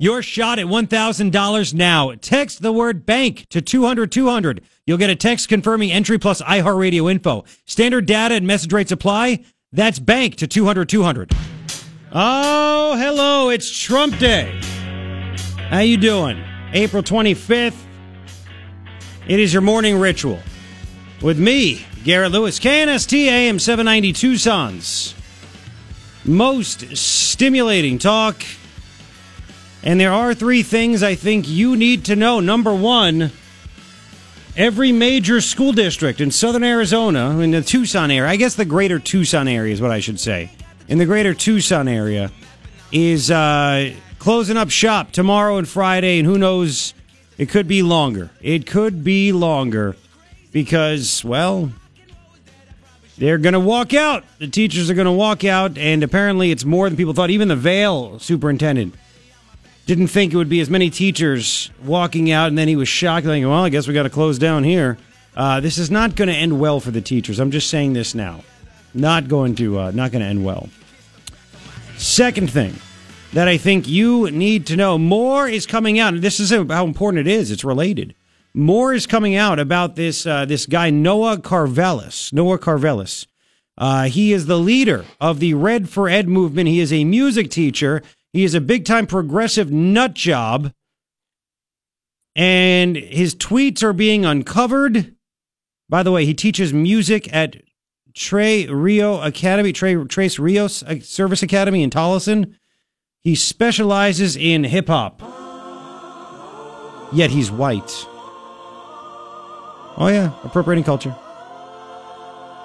Your shot at $1,000 now. Text the word bank to 200 200. You'll get a text confirming entry plus iHeartRadio info. Standard data and message rates apply. That's bank to 200 200. Oh, hello. It's Trump Day. How you doing? April 25th. It is your morning ritual. With me, Garrett Lewis, KNST AM 790 Tucson's most stimulating talk. And there are three things I think you need to know. Number one, every major school district in southern Arizona, in the Tucson area, I guess the greater Tucson area is what I should say, in the greater Tucson area, is uh, closing up shop tomorrow and Friday, and who knows, it could be longer. It could be longer because, well, they're going to walk out. The teachers are going to walk out, and apparently it's more than people thought. Even the Vail superintendent didn't think it would be as many teachers walking out, and then he was shocked, like, well, I guess we got to close down here. Uh, this is not going to end well for the teachers. I'm just saying this now. Not going to, uh, not going to end well. Second thing that I think you need to know more is coming out. This is how important it is. It's related. More is coming out about this uh, this guy Noah Karvelis. Noah Karvelis. Uh, he is the leader of the Red for Ed movement. He is a music teacher he is a big time progressive nut job. And his tweets are being uncovered. By the way, he teaches music at Trey Rio Academy, Trey, Tres Rios uh, Service Academy in Tolleson. He specializes in hip hop. Yet he's white. Oh, yeah, appropriating culture.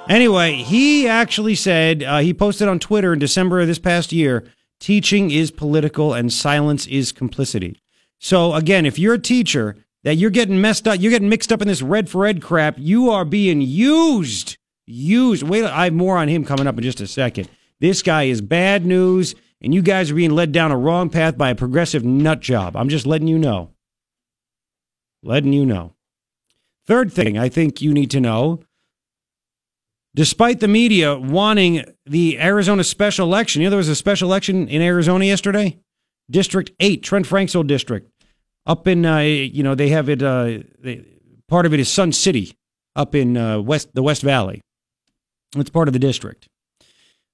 Anyway, he actually said, uh, he posted on Twitter in December of this past year Teaching is political and silence is complicity. So again, if you're a teacher that you're getting messed up, you're getting mixed up in this red for red crap, you are being used. Used. Wait, I have more on him coming up in just a second. This guy is bad news, and you guys are being led down a wrong path by a progressive nut job. I'm just letting you know. Letting you know. Third thing I think you need to know despite the media wanting the Arizona special election. You know, there was a special election in Arizona yesterday, District 8, Trent Franks old district. Up in, uh, you know, they have it, uh, they, part of it is Sun City up in uh, west the West Valley. It's part of the district.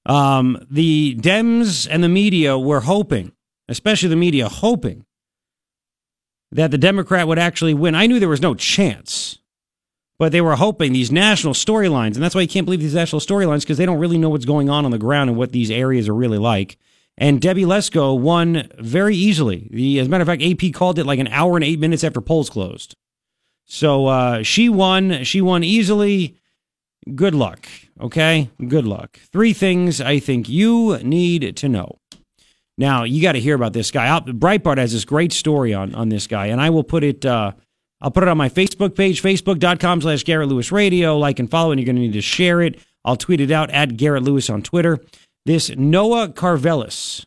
Um, the Dems and the media were hoping, especially the media, hoping that the Democrat would actually win. I knew there was no chance but they were hoping these national storylines, and that's why you can't believe these national storylines because they don't really know what's going on on the ground and what these areas are really like. And Debbie Lesko won very easily. The, as a matter of fact, AP called it like an hour and eight minutes after polls closed. So uh, she won. She won easily. Good luck. Okay, good luck. Three things I think you need to know. Now you got to hear about this guy. Breitbart has this great story on on this guy, and I will put it. Uh, I'll put it on my Facebook page, facebook.com slash Garrett Lewis Radio. Like and follow, and you're going to need to share it. I'll tweet it out at Garrett Lewis on Twitter. This Noah Karvelis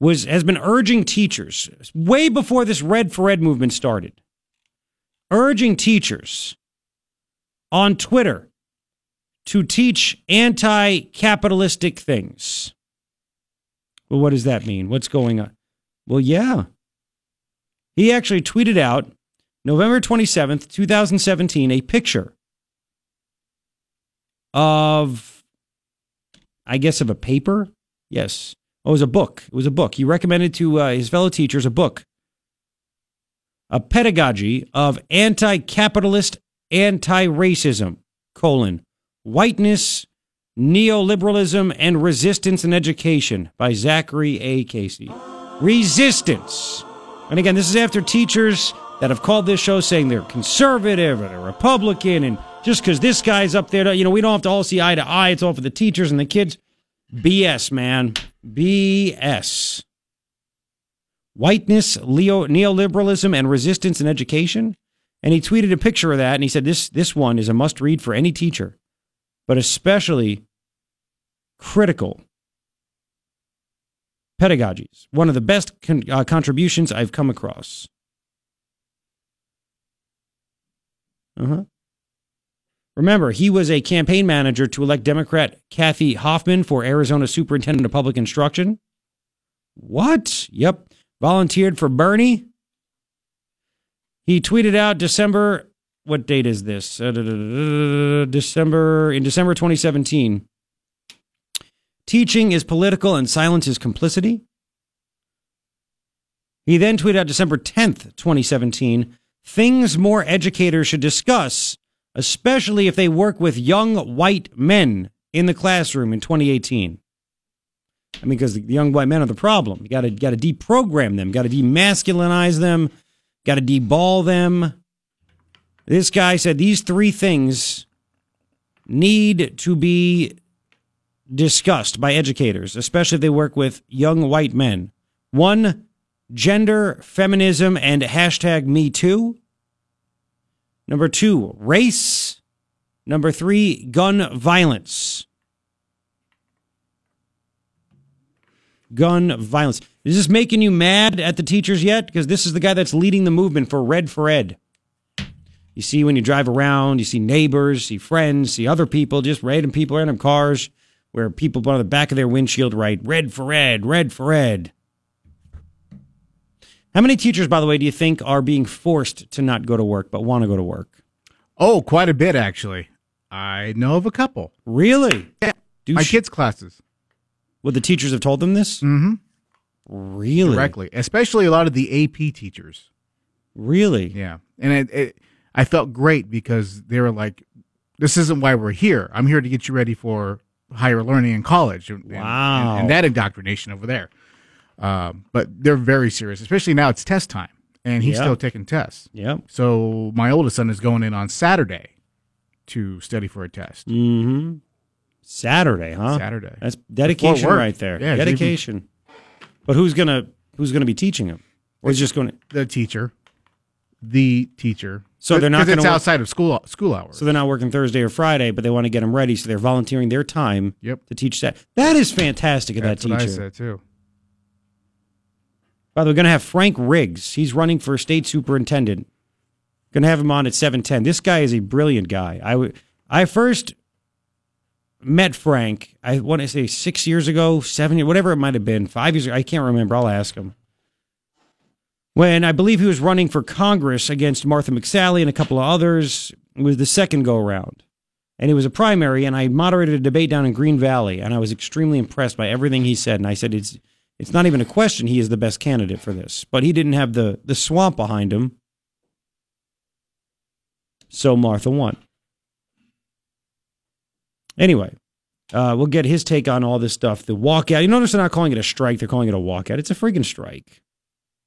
was has been urging teachers way before this Red for Red movement started, urging teachers on Twitter to teach anti-capitalistic things. Well, what does that mean? What's going on? Well, yeah. He actually tweeted out November 27th, 2017, a picture of, I guess, of a paper. Yes. Oh, it was a book. It was a book. He recommended to uh, his fellow teachers a book, a pedagogy of anti-capitalist anti-racism, colon, whiteness, neoliberalism, and resistance in education by Zachary A. Casey. Resistance. And again, this is after teachers that have called this show saying they're conservative or they're Republican, and just because this guy's up there, you know, we don't have to all see eye to eye. It's all for the teachers and the kids. BS, man. BS. Whiteness, Leo, neoliberalism, and resistance in education. And he tweeted a picture of that, and he said, "This this one is a must read for any teacher, but especially critical pedagogies. One of the best con- uh, contributions I've come across. Uh-huh. Remember, he was a campaign manager to elect Democrat Kathy Hoffman for Arizona Superintendent of Public Instruction. What? Yep. Volunteered for Bernie. He tweeted out December. What date is this? Uh, December in December 2017. Teaching is political and silence is complicity. He then tweeted out December 10th, 2017, things more educators should discuss, especially if they work with young white men in the classroom in 2018. I mean, because the young white men are the problem. You got to got to deprogram them, got to demasculinize them, got to deball them. This guy said these three things need to be discussed by educators, especially if they work with young white men. One, gender, feminism, and hashtag Me Too. Number two, race. Number three, gun violence. Gun violence. Is this making you mad at the teachers yet? Because this is the guy that's leading the movement for Red for Ed. You see when you drive around, you see neighbors, see friends, see other people, just random people, random cars, where people put on the back of their windshield write "Red for Ed, Red for Ed." How many teachers, by the way, do you think are being forced to not go to work but want to go to work? Oh, quite a bit actually. I know of a couple. Really? Yeah. Do My sh- kids' classes. Would the teachers have told them this? Mm-hmm. Really? Directly. Especially a lot of the AP teachers. Really? Yeah. And it, it I felt great because they were like, This isn't why we're here. I'm here to get you ready for higher learning in college. And, Wow. And, and that indoctrination over there. Um, but they're very serious, especially now it's test time. And he's Yeah. still taking tests. Yep. So my oldest son is going in on Saturday to study for a test. Mm-hmm. Saturday, huh? Saturday. That's dedication right there. Yeah, it's even- dedication. But who's gonna who's gonna be teaching him? Or is just going to? the teacher, the teacher. So they're not it's work- outside of school school hours. So they're not working Thursday or Friday, but they want to get them ready, so they're volunteering their time Yep. to teach that. That is fantastic of That's that I teacher. said too. By the way, we're going to have Frank Riggs. He's running for state superintendent. Going to have him on at 710. This guy is a brilliant guy. I, w- I first met Frank, I want to say six years ago, seven years, whatever it might have been, five years ago. I can't remember. I'll ask him. When I believe he was running for Congress against Martha McSally and a couple of others, it was the second go around. And it was a primary, and I moderated a debate down in Green Valley, and I was extremely impressed by everything he said. And I said, it's it's not even a question he is the best candidate for this. But he didn't have the, the swamp behind him. So Martha won. Anyway, uh, we'll get his take on all this stuff. The walkout. You notice they're not calling it a strike, they're calling it a walkout. It's a freaking strike.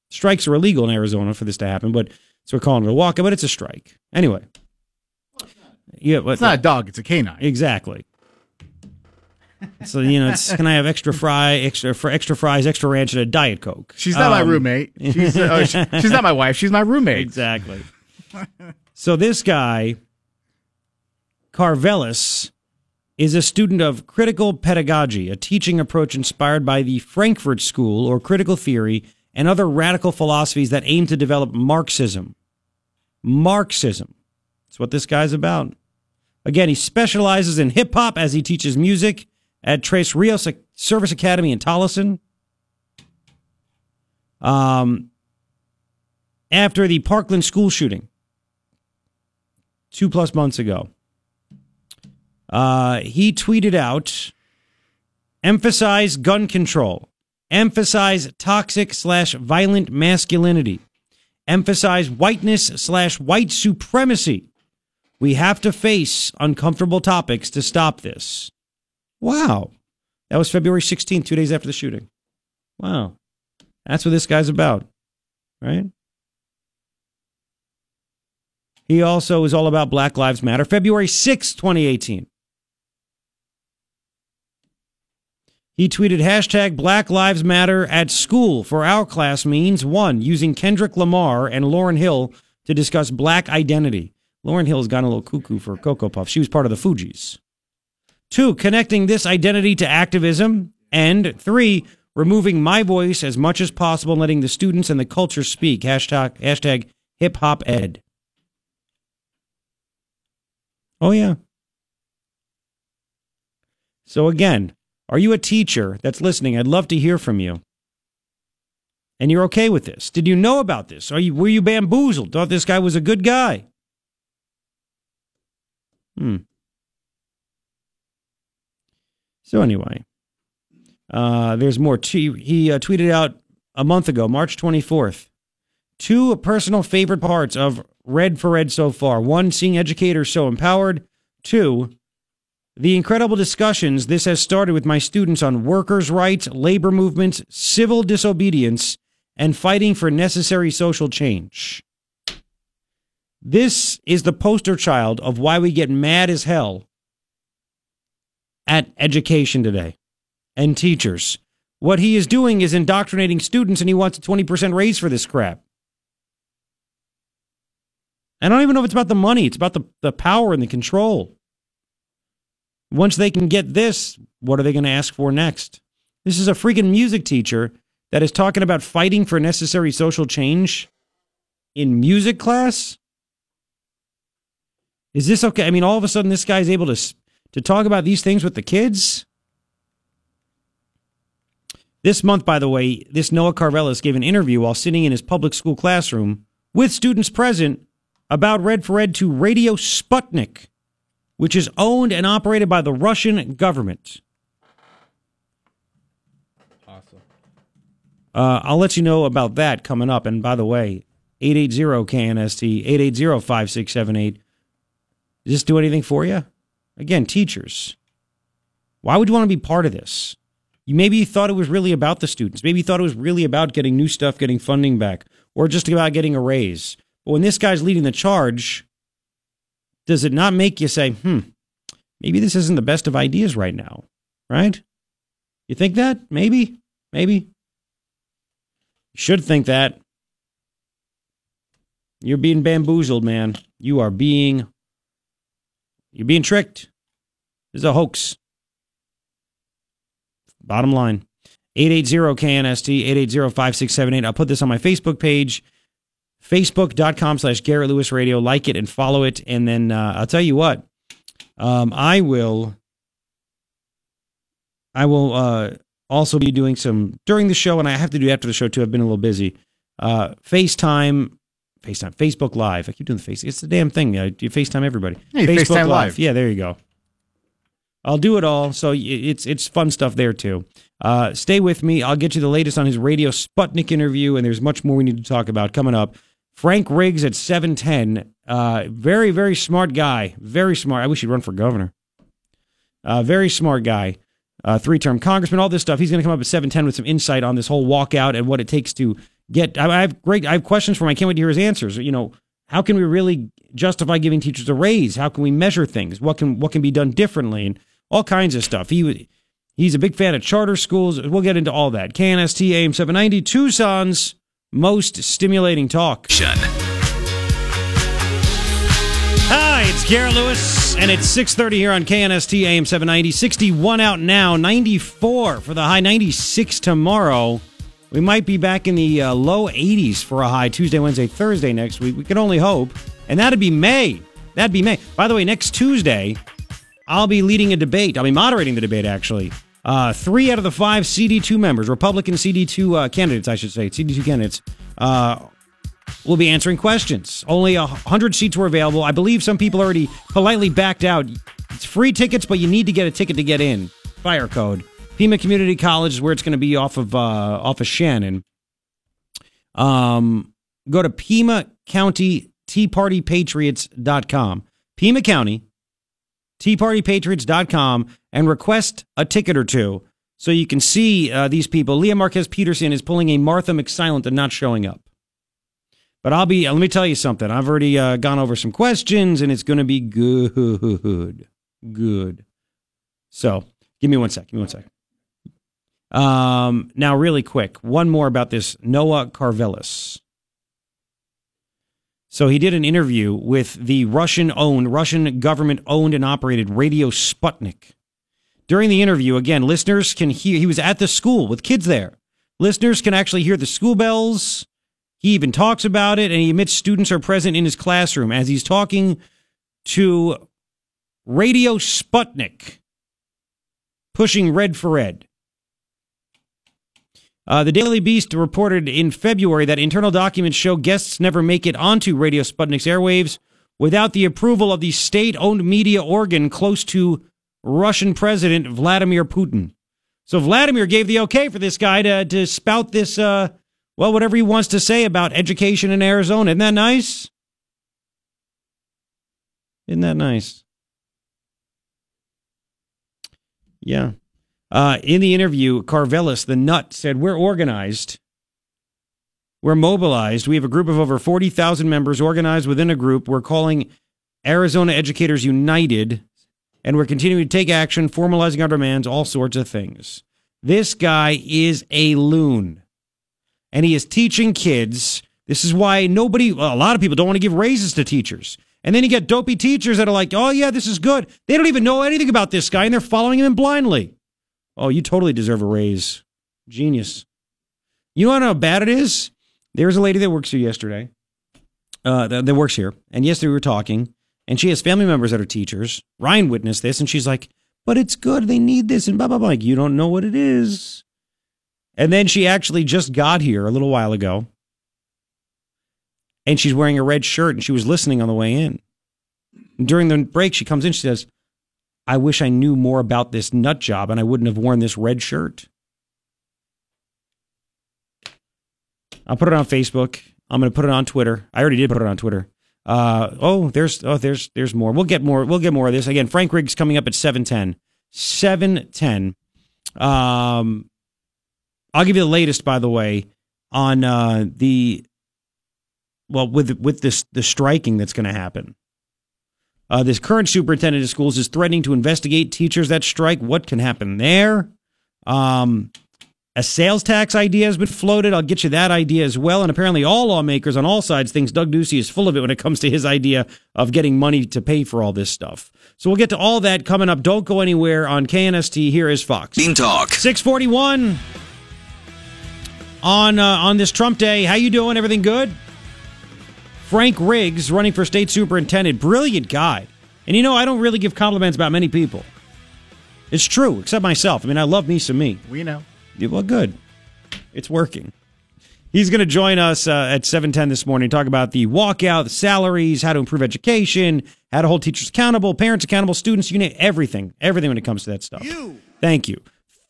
Strikes are illegal in Arizona for this to happen, but so we're calling it a walkout, but it's a strike. Anyway. Yeah, but It's not a dog; it's a canine. Exactly. So you know, it's, can I have extra fry, extra for extra fries, extra ranch, and a diet coke? She's not my Um, roommate. She's uh, oh, she- she's not my wife. She's my roommate. Exactly. so this guy, Karvelis, is a student of critical pedagogy, a teaching approach inspired by the Frankfurt School or critical theory and other radical philosophies that aim to develop Marxism. Marxism. That's what this guy's about. Again, he specializes in hip hop as he teaches music at Tres Rios Service Academy in Tolleson. Um, after the Parkland school shooting two plus months ago, uh, he tweeted out emphasize gun control, emphasize toxic slash violent masculinity, emphasize whiteness slash white supremacy. We have to face uncomfortable topics to stop this. Wow. That was February 16th, two days after the shooting. Wow. That's what this guy's about, right? He also is all about Black Lives Matter. February 6th, 2018. He tweeted hashtag Black Lives Matter at school for our class means one, using Kendrick Lamar and Lauryn Hill to discuss black identity. Lauryn Hill's gone a little cuckoo for Cocoa Puff. She was part of the Fugees. Two, connecting this identity to activism. And three, removing my voice as much as possible and letting the students and the culture speak. Hashtag, hashtag hip hop ed. Oh, yeah. So, again, are you a teacher that's listening? I'd love to hear from you. And you're okay with this. Did you know about this? Are you were you bamboozled? Thought this guy was a good guy? Hmm. So anyway, uh, there's more. T- he uh, tweeted out a month ago, March 24th, two personal favorite parts of Red for Red so far. One, seeing educators so empowered. Two, the incredible discussions this has started with my students on workers' rights, labor movements, civil disobedience, and fighting for necessary social change. This is the poster child of why we get mad as hell at education today and teachers. What he is doing is indoctrinating students, and he wants a 20% raise for this crap. I don't even know if it's about the money, it's about the, the power and the control. Once they can get this, what are they going to ask for next? This is a freaking music teacher that is talking about fighting for necessary social change in music class. Is this okay? I mean, all of a sudden, this guy's able to to talk about these things with the kids. This month, by the way, this Noah Karvelis gave an interview while sitting in his public school classroom with students present about Red for Ed to Radio Sputnik, which is owned and operated by the Russian government. Awesome. Uh, I'll let you know about that coming up. And by the way, 880-KNST, 880-5678. Does this do anything for you? Again, teachers. Why would you want to be part of this? You maybe you thought it was really about the students. Maybe you thought it was really about getting new stuff, getting funding back, or just about getting a raise. But when this guy's leading the charge, does it not make you say, hmm, maybe this isn't the best of ideas right now? Right? You think that? Maybe? Maybe? You should think that. You're being bamboozled, man. You are being you're being tricked. This is a hoax. Bottom line. 880-KNST, 880-5678. I'll put this on my Facebook page, facebook.com slash Garrett Lewis Radio. Like it and follow it. And then uh, I'll tell you what, um, I will, I will uh, also be doing some during the show, and I have to do after the show too. I've been a little busy. Uh, FaceTime FaceTime, Facebook Live. I keep doing the face. It's the damn thing. You FaceTime everybody. Hey, Facebook FaceTime Live. Yeah, there you go. I'll do it all. So it's it's fun stuff there too. Uh, stay with me. I'll get you the latest on his Radio Sputnik interview, and there's much more we need to talk about coming up. Frank Riggs at 710. Uh, very, very smart guy. Very smart. I wish he'd run for governor. Uh, very smart guy. Uh, three term congressman, all this stuff. He's going to come up at 710 with some insight on this whole walkout and what it takes to get. I have great. I have questions for him. I can't wait to hear his answers. You know, how can we really justify giving teachers a raise? How can we measure things? What can what can be done differently? And all kinds of stuff. He he's a big fan of charter schools. We'll get into all that. KNST AM 790, Tucson's most stimulating talk. Hi, it's Garrett Lewis, and it's 6.30 here on KNST AM 790. 61 out now, 94 for the high, 96 tomorrow. We might be back in the uh, low 80s for a high Tuesday, Wednesday, Thursday next week. We can only hope. And that'd be May. That'd be May. By the way, next Tuesday, I'll be leading a debate. I'll be moderating the debate, actually. Uh, three out of the five CD2 members, Republican CD2 uh, candidates, I should say, CD2 candidates, uh, will be answering questions. Only a hundred seats were available. I believe some people already politely backed out. It's free tickets, but you need to get a ticket to get in. Fire code. Pima Community College is where it's going to be off of uh, off of Shannon. Um, go to Pima County Tea Party Patriots.com. Pima County Tea Party teapartypatriots.com and request a ticket or two so you can see uh, these people. Leah Marquez Peterson is pulling a Martha McSilent and not showing up. But I'll be, let me tell you something. I've already uh, gone over some questions and it's going to be good. Good. So give me one sec. Give me one sec. Um, now, really quick, one more about this Noah Karvelis. So he did an interview with the Russian owned, Russian government owned and operated Radio Sputnik. During the interview, again, listeners can hear, he was at the school with kids there. Listeners can actually hear the school bells. He even talks about it and he admits students are present in his classroom as he's talking to Radio Sputnik, pushing red for red. Uh, the Daily Beast reported in February that internal documents show guests never make it onto Radio Sputnik's airwaves without the approval of the state owned media organ close to Russian President Vladimir Putin. So Vladimir gave the okay for this guy to, to spout this, uh, well, whatever he wants to say about education in Arizona. Isn't that nice? Isn't that nice? Yeah. Uh, in the interview, Karvelis, the nut, said, We're organized. We're mobilized. We have a group of over 40,000 members organized within a group. We're calling Arizona Educators United, and we're continuing to take action, formalizing our demands, all sorts of things. This guy is a loon, and he is teaching kids. This is why nobody, well, a lot of people don't want to give raises to teachers. And then you get dopey teachers that are like, oh, yeah, this is good. They don't even know anything about this guy, and they're following him blindly. Oh, you totally deserve a raise. Genius. You know how bad it is? There's a lady that works here yesterday, uh, that, that works here. And yesterday we were talking, and she has family members that are teachers. Ryan witnessed this, and she's like, but it's good. They need this, and blah, blah, blah. Like, you don't know what it is. And then she actually just got here a little while ago, and she's wearing a red shirt, and she was listening on the way in. During the break, she comes in, she says, I wish I knew more about this nut job and I wouldn't have worn this red shirt. I'll put it on Facebook. I'm going to put it on Twitter. I already did put it on Twitter. Uh, oh, there's oh there's there's more. We'll get more. We'll get more of this again. Frank Riggs coming up at seven ten. Seven ten. Um, I'll give you the latest, by the way, on uh, the well with with this the striking that's going to happen. Uh, this current superintendent of schools is threatening to investigate teachers that strike. What can happen there? Um, a sales tax idea has been floated. I'll get you that idea as well. And apparently, all lawmakers on all sides thinks Doug Ducey is full of it when it comes to his idea of getting money to pay for all this stuff. So we'll get to all that coming up. Don't go anywhere on KNST. Here is Fox. Bean Talk. 641 on uh, on this Trump day. How you doing? Everything good? Frank Riggs running for state superintendent. Brilliant guy. And you know, I don't really give compliments about many people. It's true, except myself. I mean, I love me some me. We know. Well, good. It's working. He's going to join us uh, at 7:10 this morning talk about the walkout, the salaries, how to improve education, how to hold teachers accountable, parents accountable, students, you know, everything, everything when it comes to that stuff. You. Thank you.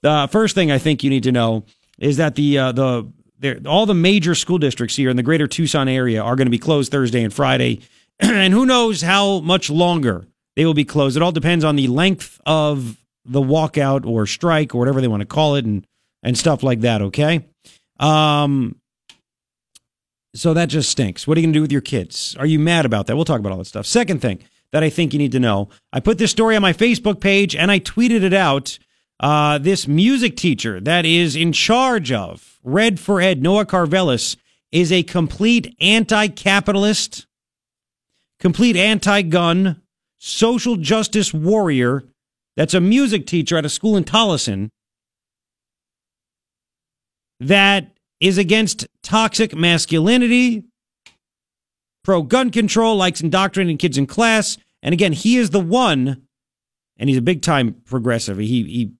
The uh, first thing I think you need to know is that the uh, the there, all the major school districts here in the greater Tucson area are going to be closed Thursday and Friday. and who knows how much longer they will be closed. It all depends on the length of the walkout or strike or whatever they want to call it and, and stuff like that. Okay. Um, so that just stinks. What are you going to do with your kids? Are you mad about that? We'll talk about all that stuff. Second thing that I think you need to know I put this story on my Facebook page and I tweeted it out. Uh, this music teacher that is in charge of Red for Ed, Noah Karvelis, is a complete anti capitalist, complete anti gun, social justice warrior that's a music teacher at a school in Tolleson that is against toxic masculinity, pro gun control, likes indoctrinating kids in class. And again, he is the one, and he's a big time progressive. He, he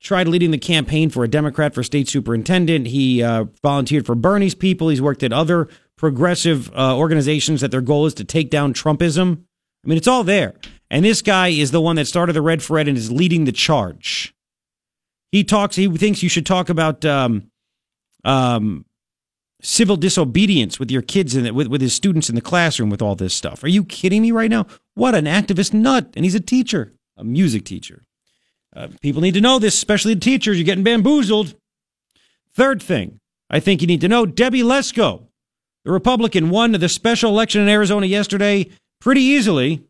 tried leading the campaign for a Democrat for state superintendent. He uh, volunteered for Bernie's people. He's worked at other progressive uh, organizations that their goal is to take down Trumpism. I mean, it's all there. And this guy is the one that started the Red for Ed and is leading the charge. He talks. He thinks you should talk about um, um, civil disobedience with your kids and with with his students in the classroom with all this stuff. Are you kidding me right now? What an activist nut! And he's a teacher, a music teacher. Uh, people need to know this, especially the teachers. You're getting bamboozled. Third thing I think you need to know Debbie Lesko, the Republican, won the special election in Arizona yesterday pretty easily,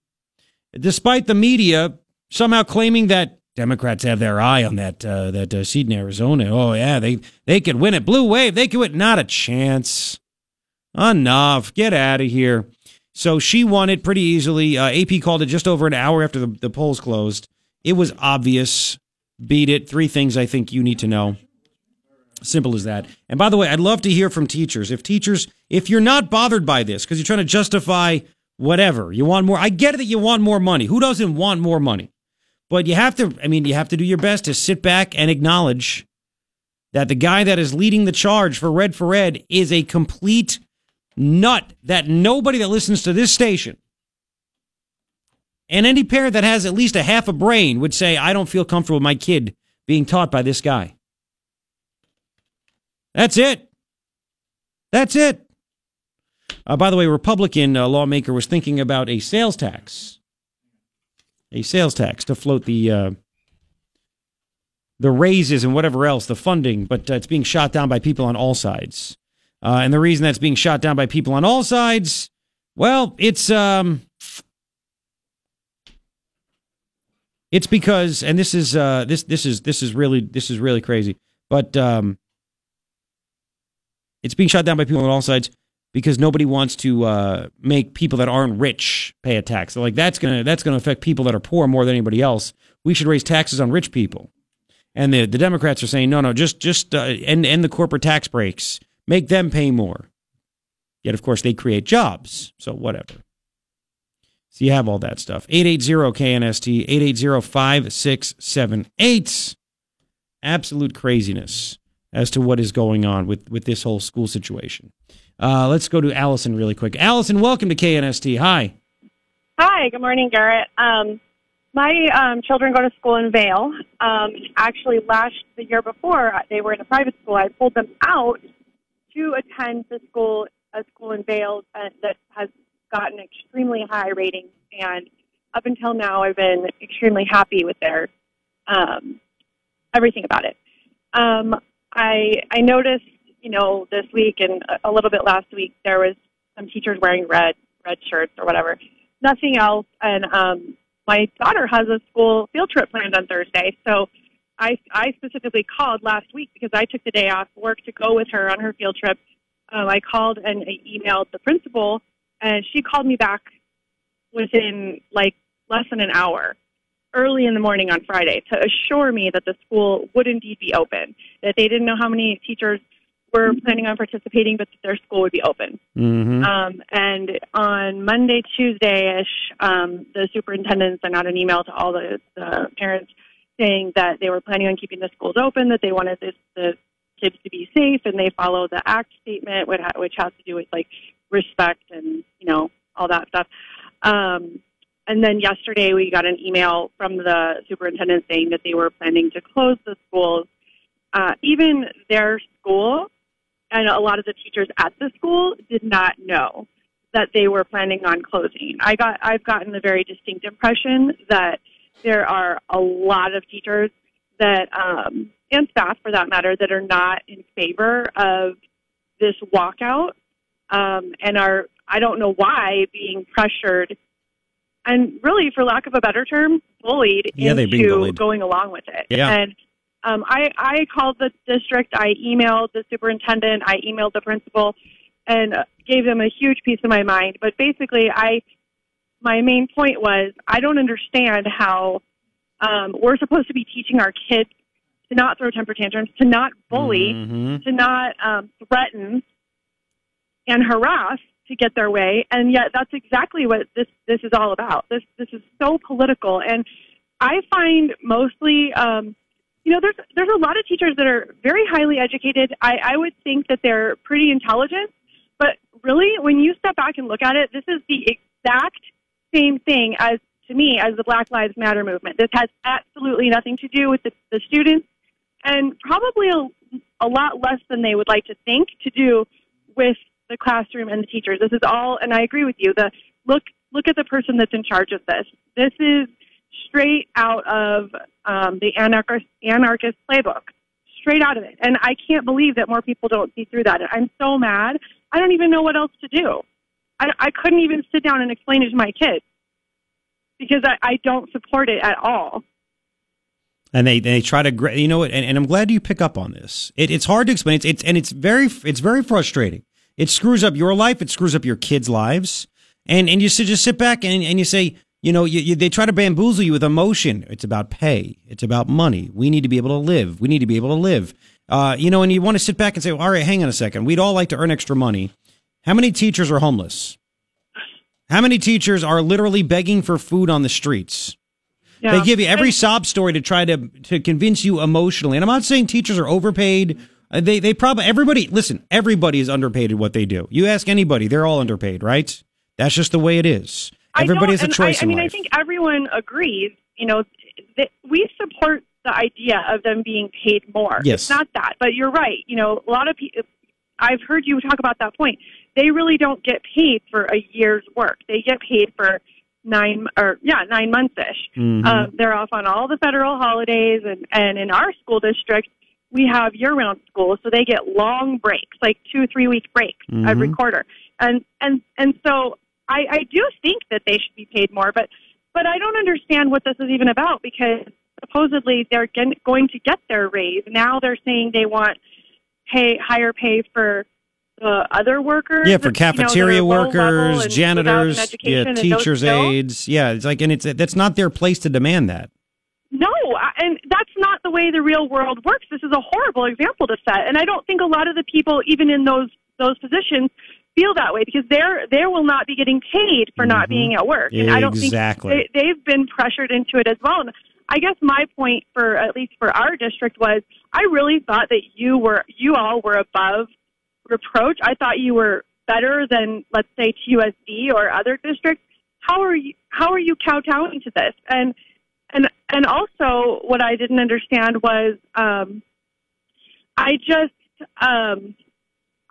despite the media somehow claiming that Democrats have their eye on that uh, that uh, seat in Arizona. Oh yeah, they they could win it. Blue wave, they could win. Not a chance. Enough. Get out of here. So she won it pretty easily. Uh, AP called it just over an hour after the, the polls closed. It was obvious. Beat it. Three things I think you need to know. Simple as that. And by the way, I'd love to hear from teachers. If teachers, if you're not bothered by this because you're trying to justify whatever, you want more. I get it that you want more money. Who doesn't want more money? But you have to, I mean, you have to do your best to sit back and acknowledge that the guy that is leading the charge for Red for Red is a complete nut that nobody that listens to this station and any parent that has at least a half a brain would say, I don't feel comfortable with my kid being taught by this guy. That's it. That's it. Uh, by the way, Republican uh, lawmaker was thinking about a sales tax, a sales tax to float the uh, the raises and whatever else, the funding, but uh, it's being shot down by people on all sides. Uh, and the reason that's being shot down by people on all sides, well, it's um, it's because, and this is uh, this this is this is really this is really crazy, but um, it's being shot down by people on all sides because nobody wants to uh, make people that aren't rich pay a tax. Like that's gonna that's gonna affect people that are poor more than anybody else. We should raise taxes on rich people. And the, the Democrats are saying, no, no, just just uh, end end the corporate tax breaks, make them pay more. Yet, of course, they create jobs, so whatever. So you have all that stuff. 880-KNST, 880-5678. Absolute craziness as to what is going on with, with this whole school situation. Uh, let's go to Allison really quick. Allison, welcome to KNST. Hi. Hi, good morning, Garrett. Um, my um, children go to school in Vail. Um, actually, last the year before, they were in a private school. I pulled them out to attend the school, a school in Vail uh, that has gotten extremely high ratings, and up until now, I've been extremely happy with their um, everything about it. Um, I I noticed, you know, this week and a little bit last week, there was some teachers wearing red red shirts or whatever. Nothing else, and um, my daughter has a school field trip planned on Thursday, so I, I specifically called last week because I took the day off work to go with her on her field trip. Um, I called and I emailed the principal, and she called me back within like less than an hour, early in the morning on Friday, to assure me that the school would indeed be open. That they didn't know how many teachers were planning on participating, but their school would be open. Mm-hmm. Um, and on Monday, Tuesday ish, um, the superintendent sent out an email to all the, the parents saying that they were planning on keeping the schools open, that they wanted this, the kids to be safe, and they follow the ACT statement, which, which has to do with like respect and you know all that stuff. Um, and then yesterday we got an email from the superintendent saying that they were planning to close the schools. Uh, even their school and a lot of the teachers at the school did not know that they were planning on closing. I got I've gotten a very distinct impression that there are a lot of teachers that um, and staff for that matter that are not in favor of this walkout um, and are I don't know why being pressured and really for lack of a better term bullied Yeah, into bullied. going along with it. Yeah. And um, I, I called the district. I emailed the superintendent. I emailed the principal, and gave them a huge piece of my mind. But basically, I my main point was I don't understand how um, we're supposed to be teaching our kids to not throw temper tantrums, to not bully, Mhm. to not um, threaten and harass to get their way, and yet that's exactly what this this is all about. This this is so political, and I find mostly, um, you know, there's there's a lot of teachers that are very highly educated. I, I would think that they're pretty intelligent, but really, when you step back and look at it, this is the exact same thing as to me as the Black Lives Matter movement. This has absolutely nothing to do with the, the students, and probably a, a lot less than they would like to think to do with the classroom and the teachers. This is all, and I agree with you. The look look at the person that's in charge of this. This is straight out of um, the anarchist anarchist playbook, straight out of it. And I can't believe that more people don't see through that. I'm so mad. I don't even know what else to do. I, I couldn't even sit down and explain it to my kids because I, I don't support it at all. and they they try to you know what and, and I'm glad you pick up on this. It, it's hard to explain. It's, it's and it's very it's very frustrating. It screws up your life. It screws up your kids' lives. And and you just sit back and, and you say, you know, you, you, they try to bamboozle you with emotion. It's about pay. It's about money. We need to be able to live. We need to be able to live. Uh, you know, and you want to sit back and say, well, all right, hang on a second. We'd all like to earn extra money. How many teachers are homeless? How many teachers are literally begging for food on the streets? Yeah. They give you every sob story to try to to convince you emotionally. And I'm not saying teachers are overpaid. Uh, They they probably everybody listen. Everybody is underpaid at what they do. You ask anybody, they're all underpaid, right? That's just the way it is. I Everybody has a choice I, I mean, I think everyone agrees. You know, that we support the idea of them being paid more. Yes. It's not that, but you're right. You know, a lot of people. I've heard you talk about that point. They really don't get paid for a year's work. They get paid for nine or yeah nine months ish. Mhm. Um, they're off on all the federal holidays, and and in our school district, we have year round schools, so they get long breaks, like two three week breaks every Mhm. quarter, and and and so I, I do think that they should be paid more, but but I don't understand what this is even about because supposedly they're going to get their raise. Now they're saying they want pay higher pay for the other workers. yeah, for that, you know, cafeteria workers, and without an janitors, yeah, teachers' aides. Yeah, it's like, and it's that's not their place to demand that. No, and that's not the way the real world works. This is a horrible example to set, and I don't think a lot of the people, even in those those positions, feel that way because they're they will not be getting paid for not Mhm. being at work, and I don't Exactly. think they, they've been pressured into it as well. And I guess my point for at least for our district was I really thought that you were you all were above reproach. I thought you were better than let's say TUSD or other districts. How are you how are you kowtowing to this? And and and also what I didn't understand was um I just um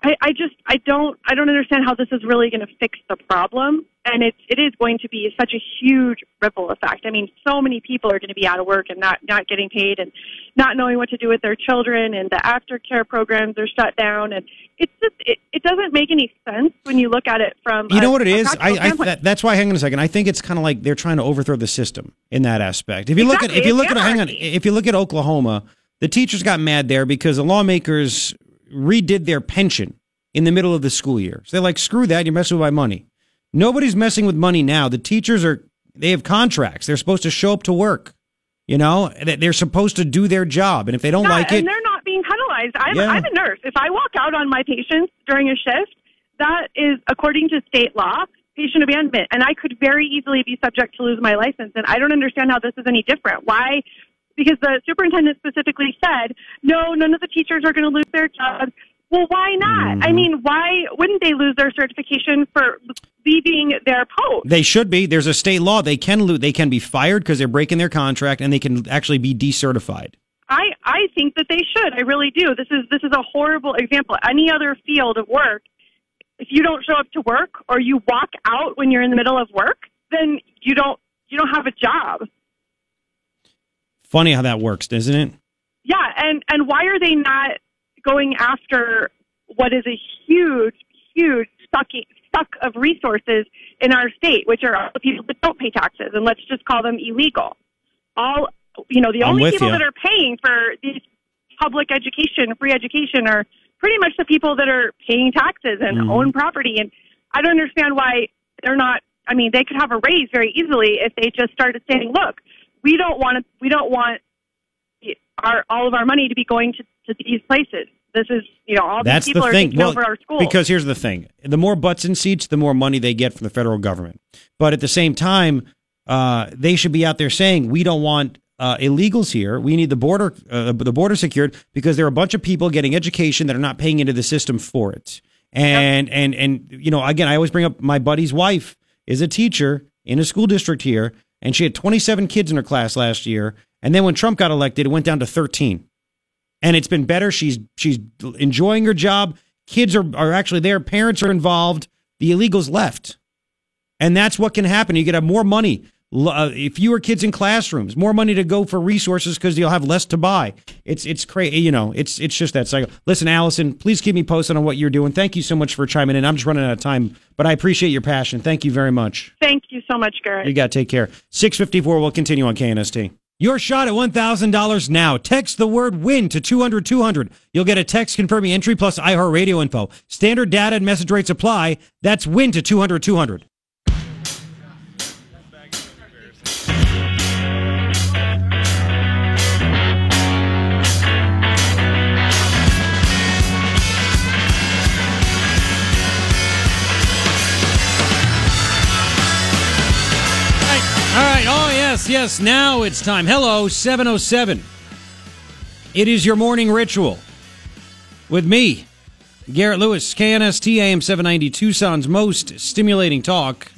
I, I just I don't I don't understand how this is really going to fix the problem, and it's it is going to be such a huge ripple effect. I mean, so many people are going to be out of work and not not getting paid, and not knowing what to do with their children, and the aftercare programs are shut down, and it's just it, it doesn't make any sense when you look at it from You a- know what it is. I, I that, that's why. Hang on a second. I think it's kind of like they're trying to overthrow the system in that aspect. If you look at if you it's look at hang on, if you look at Oklahoma, the teachers got mad there because the lawmakers redid their pension in the middle of the school year. So they're like, screw that. You're messing with my money. Nobody's messing with money now. The teachers are they have contracts. They're supposed to show up to work. You know, they're supposed to do their job, and if they don't Yeah, like it. and they're not being penalized. I'm, Yeah. I'm a nurse. If I walk out on my patients during a shift, that is according to state law patient abandonment, and I could very easily be subject to lose my license. And I don't understand how this is any different. Why? Because the superintendent specifically said, no, none of the teachers are going to lose their jobs. Well, why not? I Mhm. mean, why wouldn't they lose their certification for leaving their post? They should be. There's a state law. They can lo- they can be fired because they're breaking their contract, and they can actually be decertified. I, I think that they should. I really do. This is this is a horrible example. Any other field of work, if you don't show up to work or you walk out when you're in the middle of work, then you don't you don't have a job. Funny how that works, isn't it? Yeah, and and why are they not going after what is a huge, huge sucking suck of resources in our state, which are all the people that don't pay taxes, and let's just call them illegal. All you know, the I'm only people you. that are paying for these public education, free education, are pretty much the people that are paying taxes and Mhm. own property. And I don't understand why they're not. I mean, they could have a raise very easily if they just started saying, "Look, we don't want to. We don't want our all of our money to be going to, to these places. This is, you know, all That's these people the are thing. taking Well, over our schools. because here's the thing: the more butts in seats, the more money they get from the federal government. But at the same time, uh, they should be out there saying, "We don't want uh, illegals here. We need the border, uh, the border secured because there are a bunch of people getting education that are not paying into the system for it." And and and you know, again, I always bring up my buddy's wife is a teacher in a school district here, and she had 27 kids in her class last year. And then when Trump got elected, it went down to 13 and it's been better. She's she's enjoying her job. Kids are are actually there. Parents are involved. The illegals left, and that's what can happen. You could have more money, uh, fewer kids in classrooms, more money to go for resources because you'll have less to buy. It's it's crazy. You know, it's it's just that cycle. Listen, Allison, please keep me posted on what you're doing. Thank you so much for chiming in. I'm just running out of time, but I appreciate your passion. Thank you very much. Thank you so much, Garrett. You got to take care. 654 We'll continue on KNST. Your shot at $1,000 now. Text the word WIN to 200 200. You'll get a text confirming entry plus iHeartRadio info. Standard data and message rates apply. That's WIN to 200 200. Yes. Yes, now it's time. Hello, 707. It is your morning ritual with me, Garrett Lewis, KNST AM 790, Tucson's most stimulating talk.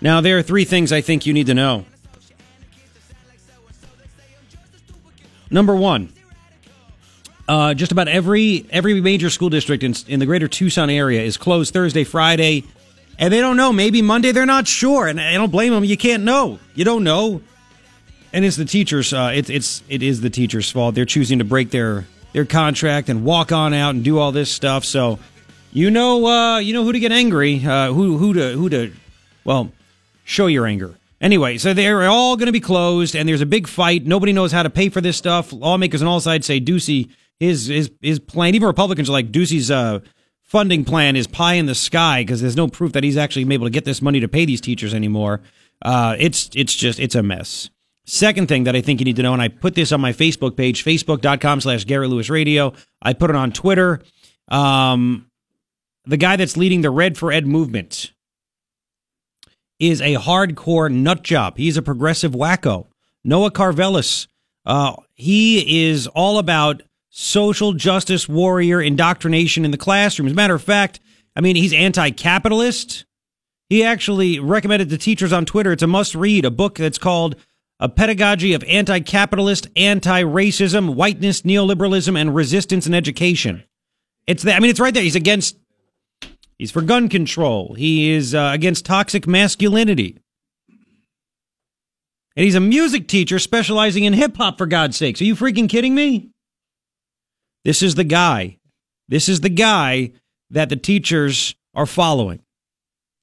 Now, there are three things I think you need to know. Number one, uh, just about every every major school district in, in the greater Tucson area is closed Thursday, Friday, and they don't know. Maybe Monday they're not sure, and I don't blame them. You can't know. You don't know, and it's the teachers. Uh, it's it's it is the teachers' fault. They're choosing to break their their contract and walk on out and do all this stuff. So, you know, uh, you know who to get angry, uh, who who to who to, well, show your anger. Anyway, so they're all going to be closed, and there's a big fight. Nobody knows how to pay for this stuff. Lawmakers on all sides say Ducey his his his plan. Even Republicans are like Ducey's uh, funding plan is pie in the sky because there's no proof that he's actually able to get this money to pay these teachers anymore. Uh, it's it's just it's a mess. Second thing that I think you need to know, and I put this on my Facebook page, facebook.com slash Garrett Lewis Radio. I put it on Twitter. Um, the guy that's leading the Red for Ed movement is a hardcore nut job. He's a progressive wacko. Noah Karvelis. Uh, he is all about social justice warrior indoctrination in the classroom. As a matter of fact, I mean, he's anti capitalist. He actually recommended to teachers on Twitter it's a must read, a book that's called A Pedagogy of Anti Capitalist, Anti Racism, Whiteness, Neoliberalism, and Resistance in Education. It's that, I mean, it's right there. He's against He's for gun control. He is uh, against toxic masculinity. And he's a music teacher specializing in hip hop, for God's sakes. Are you freaking kidding me? This is the guy. This is the guy that the teachers are following.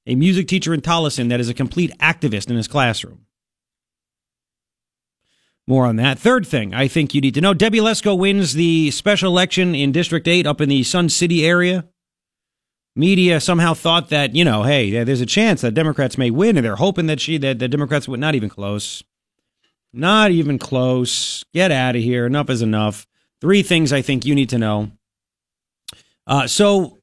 A music teacher in Tolleson that is a complete activist in his classroom. More on that. Third thing I think you need to know Debbie Lesko wins the special election in District 8 up in the Sun City area media somehow thought that you know, hey, there's a chance that Democrats may win, and they're hoping that she that the Democrats would not even close, not even close. Get out of here. Enough is enough. Three things I think you need to know. Uh, so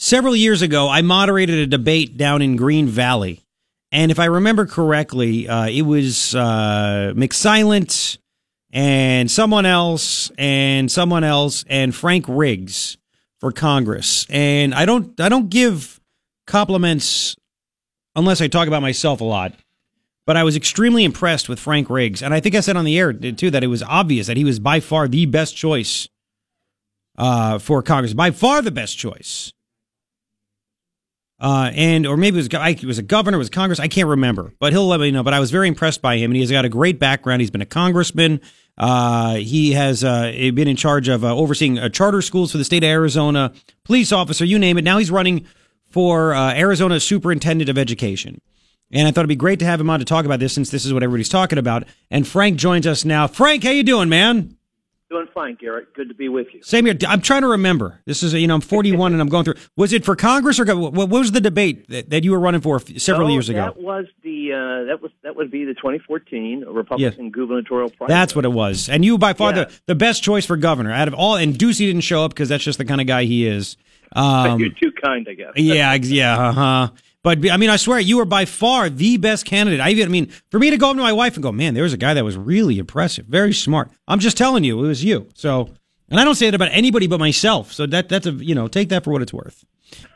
several years ago, I moderated a debate down in Green Valley, and if I remember correctly, uh, it was uh, McSilent and someone else and someone else and Frank Riggs for Congress. And I don't I don't give compliments unless I talk about myself a lot. But I was extremely impressed with Frank Riggs, and I think I said on the air too that it was obvious that he was by far the best choice uh, for Congress, by far the best choice. Uh, and or maybe it was I, was a governor, it was Congress, I can't remember, but he'll let me know. But I was very impressed by him, and he's got a great background. He's been a congressman. Uh, he has uh, been in charge of uh, overseeing uh, charter schools for the state of Arizona, police officer, you name it. Now he's running for uh, Arizona Superintendent of Education. And I thought it'd be great to have him on to talk about this since this is what everybody's talking about. And Frank joins us now. Frank, how you doing, man? Doing fine, Garrett. Good to be with you. Same here. I'm trying to remember. This is, you know, I'm 41 and I'm going through. Was it for Congress or what was the debate that, that you were running for several no, years ago? That was the uh, that was that would be the 2014 Republican yes. gubernatorial primary. That's what it was. And you by far yeah. the, the best choice for governor out of all. And Ducey didn't show up because that's just the kind of guy he is. Um, You're too kind, I guess. yeah, yeah, uh huh. But I mean, I swear, you were by far the best candidate. I, I mean, for me to go up to my wife and go, man, there was a guy that was really impressive, very smart. I'm just telling you, it was you. So, and I don't say that about anybody but myself. So that that's a you know, take that for what it's worth.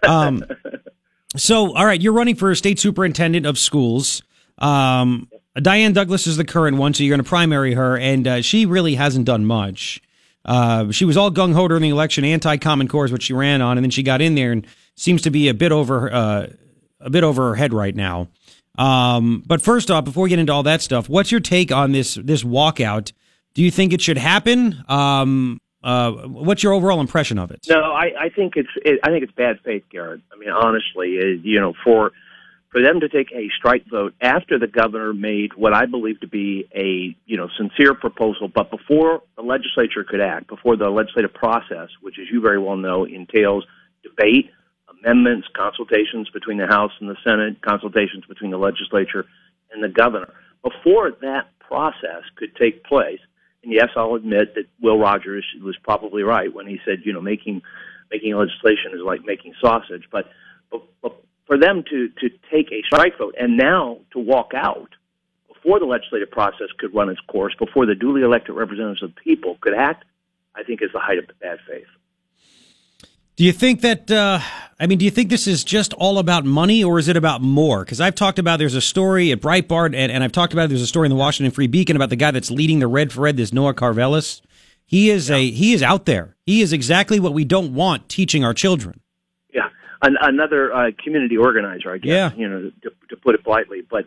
Um, so all right, you're running for state superintendent of schools. Um, Diane Douglas is the current one, so you're going to primary her, and uh, she really hasn't done much. Uh, she was all gung ho during the election, anti Common Core is what she ran on, and then she got in there and seems to be a bit over uh, a bit over her head right now. Um, but first off, before we get into all that stuff, what's your take on this this walkout? Do you think it should happen? Um, uh, what's your overall impression of it? No, I, I think it's it, I think it's bad faith, Garrett. I mean, honestly, it, you know, for for them to take a strike vote after the governor made what I believe to be a you know sincere proposal, but before the legislature could act, before the legislative process, which as you very well know entails debate, amendments, consultations between the House and the Senate, consultations between the legislature and the governor. Before that process could take place, and yes, I'll admit that Will Rogers was probably right when he said, you know, making making legislation is like making sausage. But, but, but for them to, to take a strike vote and now to walk out before the legislative process could run its course, before the duly elected representatives of the people could act, I think is the height of the bad faith. Do you think that, uh, I mean, do you think this is just all about money or is it about more? Because I've talked about there's a story at Breitbart and, and I've talked about there's a story in the Washington Free Beacon about the guy that's leading the Red for Ed. this Noah Karvelis, He is yeah. a, he is out there. He is exactly what we don't want teaching our children. Yeah. An- another uh, community organizer, I guess, yeah. you know, to, to put it politely. But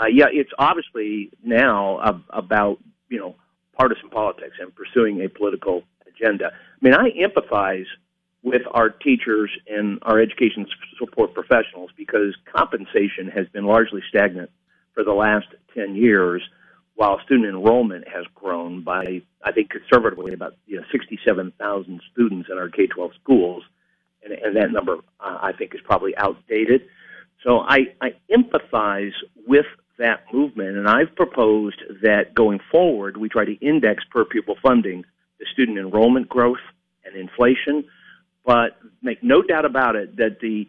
uh, yeah, it's obviously now ab- about, you know, partisan politics and pursuing a political agenda. I mean, I empathize – with our teachers and our education support professionals because compensation has been largely stagnant for the last 10 years while student enrollment has grown by, I think, conservatively about you know, 67,000 students in our K 12 schools. And, and that number, uh, I think, is probably outdated. So I, I empathize with that movement, and I've proposed that going forward, we try to index per pupil funding the student enrollment growth and inflation but make no doubt about it that the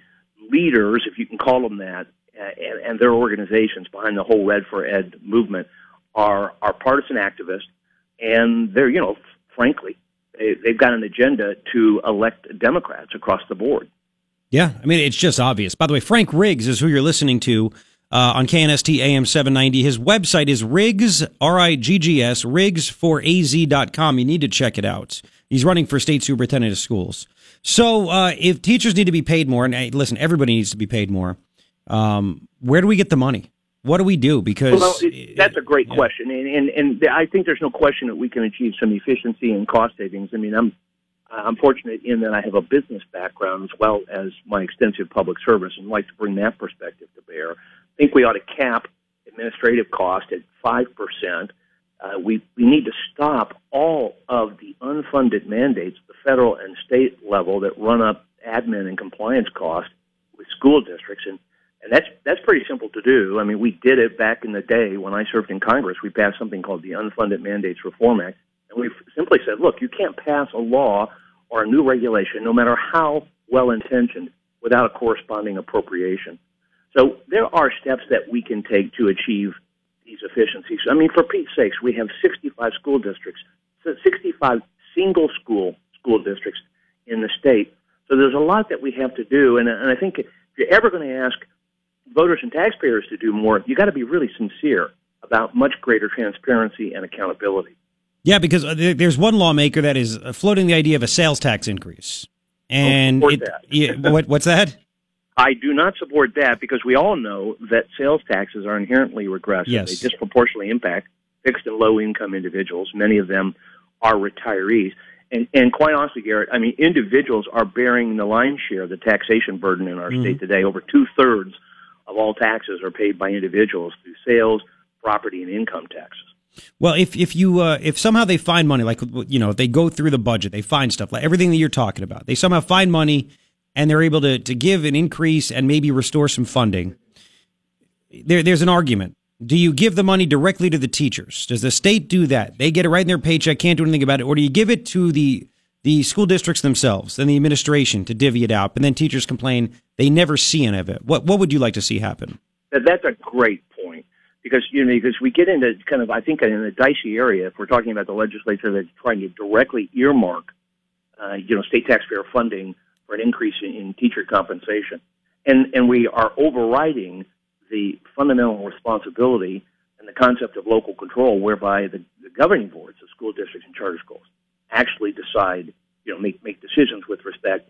leaders, if you can call them that, and, and their organizations behind the whole Red for Ed movement are are partisan activists, and they're you know frankly they, they've got an agenda to elect Democrats across the board. Yeah, I mean it's just obvious. By the way, Frank Riggs is who you're listening to uh, on KNST AM 790. His website is Riggs R I G G S Riggs for Az.com. You need to check it out. He's running for state superintendent of schools. So uh, if teachers need to be paid more, and hey, listen, everybody needs to be paid more. Um, where do we get the money? What do we do? Because well, that's a great yeah. question, and, and and I think there's no question that we can achieve some efficiency and cost savings. I mean, I'm I'm fortunate in that I have a business background as well as my extensive public service, and like to bring that perspective to bear. I think we ought to cap administrative cost at five percent uh, we, we need to stop all of the unfunded mandates at the federal and state level that run up admin and compliance costs with school districts. And, and that's, that's pretty simple to do. I mean, we did it back in the day when I served in Congress. We passed something called the Unfunded Mandates Reform Act. And we simply said, look, you can't pass a law or a new regulation, no matter how well intentioned, without a corresponding appropriation. So there are steps that we can take to achieve these efficiencies. I mean, for Pete's sakes, we have 65 school districts, 65 single school school districts in the state. So there's a lot that we have to do, and, and I think if you're ever going to ask voters and taxpayers to do more, you got to be really sincere about much greater transparency and accountability. Yeah, because uh, there's one lawmaker that is floating the idea of a sales tax increase, and it, yeah, what, what's that? I do not support that because we all know that sales taxes are inherently regressive. Yes. They disproportionately impact fixed and low income individuals. Many of them are retirees. And, and quite honestly, Garrett, I mean, individuals are bearing the lion's share of the taxation burden in our mm-hmm. state today. Over two thirds of all taxes are paid by individuals through sales, property, and income taxes. Well, if if you uh, if somehow they find money, like you know, they go through the budget, they find stuff like everything that you're talking about. They somehow find money and they're able to, to give an increase and maybe restore some funding, there, there's an argument. Do you give the money directly to the teachers? Does the state do that? They get it right in their paycheck, can't do anything about it. Or do you give it to the, the school districts themselves and the administration to divvy it out? And then teachers complain they never see any of it. What, what would you like to see happen? That's a great point because you know because we get into kind of I think in a dicey area if we're talking about the legislature that's trying to directly earmark uh, you know state taxpayer funding for an increase in, in teacher compensation. And, and we are overriding the fundamental responsibility and the concept of local control whereby the, the governing boards of school districts and charter schools actually decide, you know, make, make decisions with respect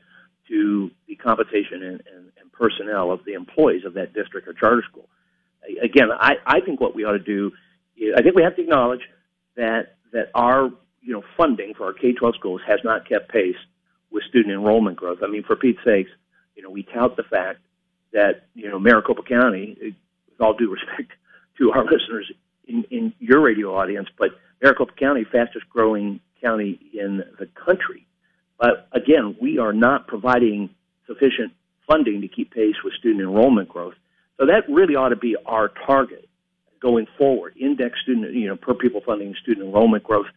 to the compensation and, and, and personnel of the employees of that district or charter school. Again, I, I think what we ought to do, is I think we have to acknowledge that, that our, you know, funding for our K-12 schools has not kept pace with student enrollment growth. I mean, for Pete's sakes, you know, we tout the fact that, you know, Maricopa County, with all due respect to our listeners in, in your radio audience, but Maricopa County, fastest growing county in the country. But again, we are not providing sufficient funding to keep pace with student enrollment growth. So that really ought to be our target going forward. Index student, you know, per pupil funding student enrollment growth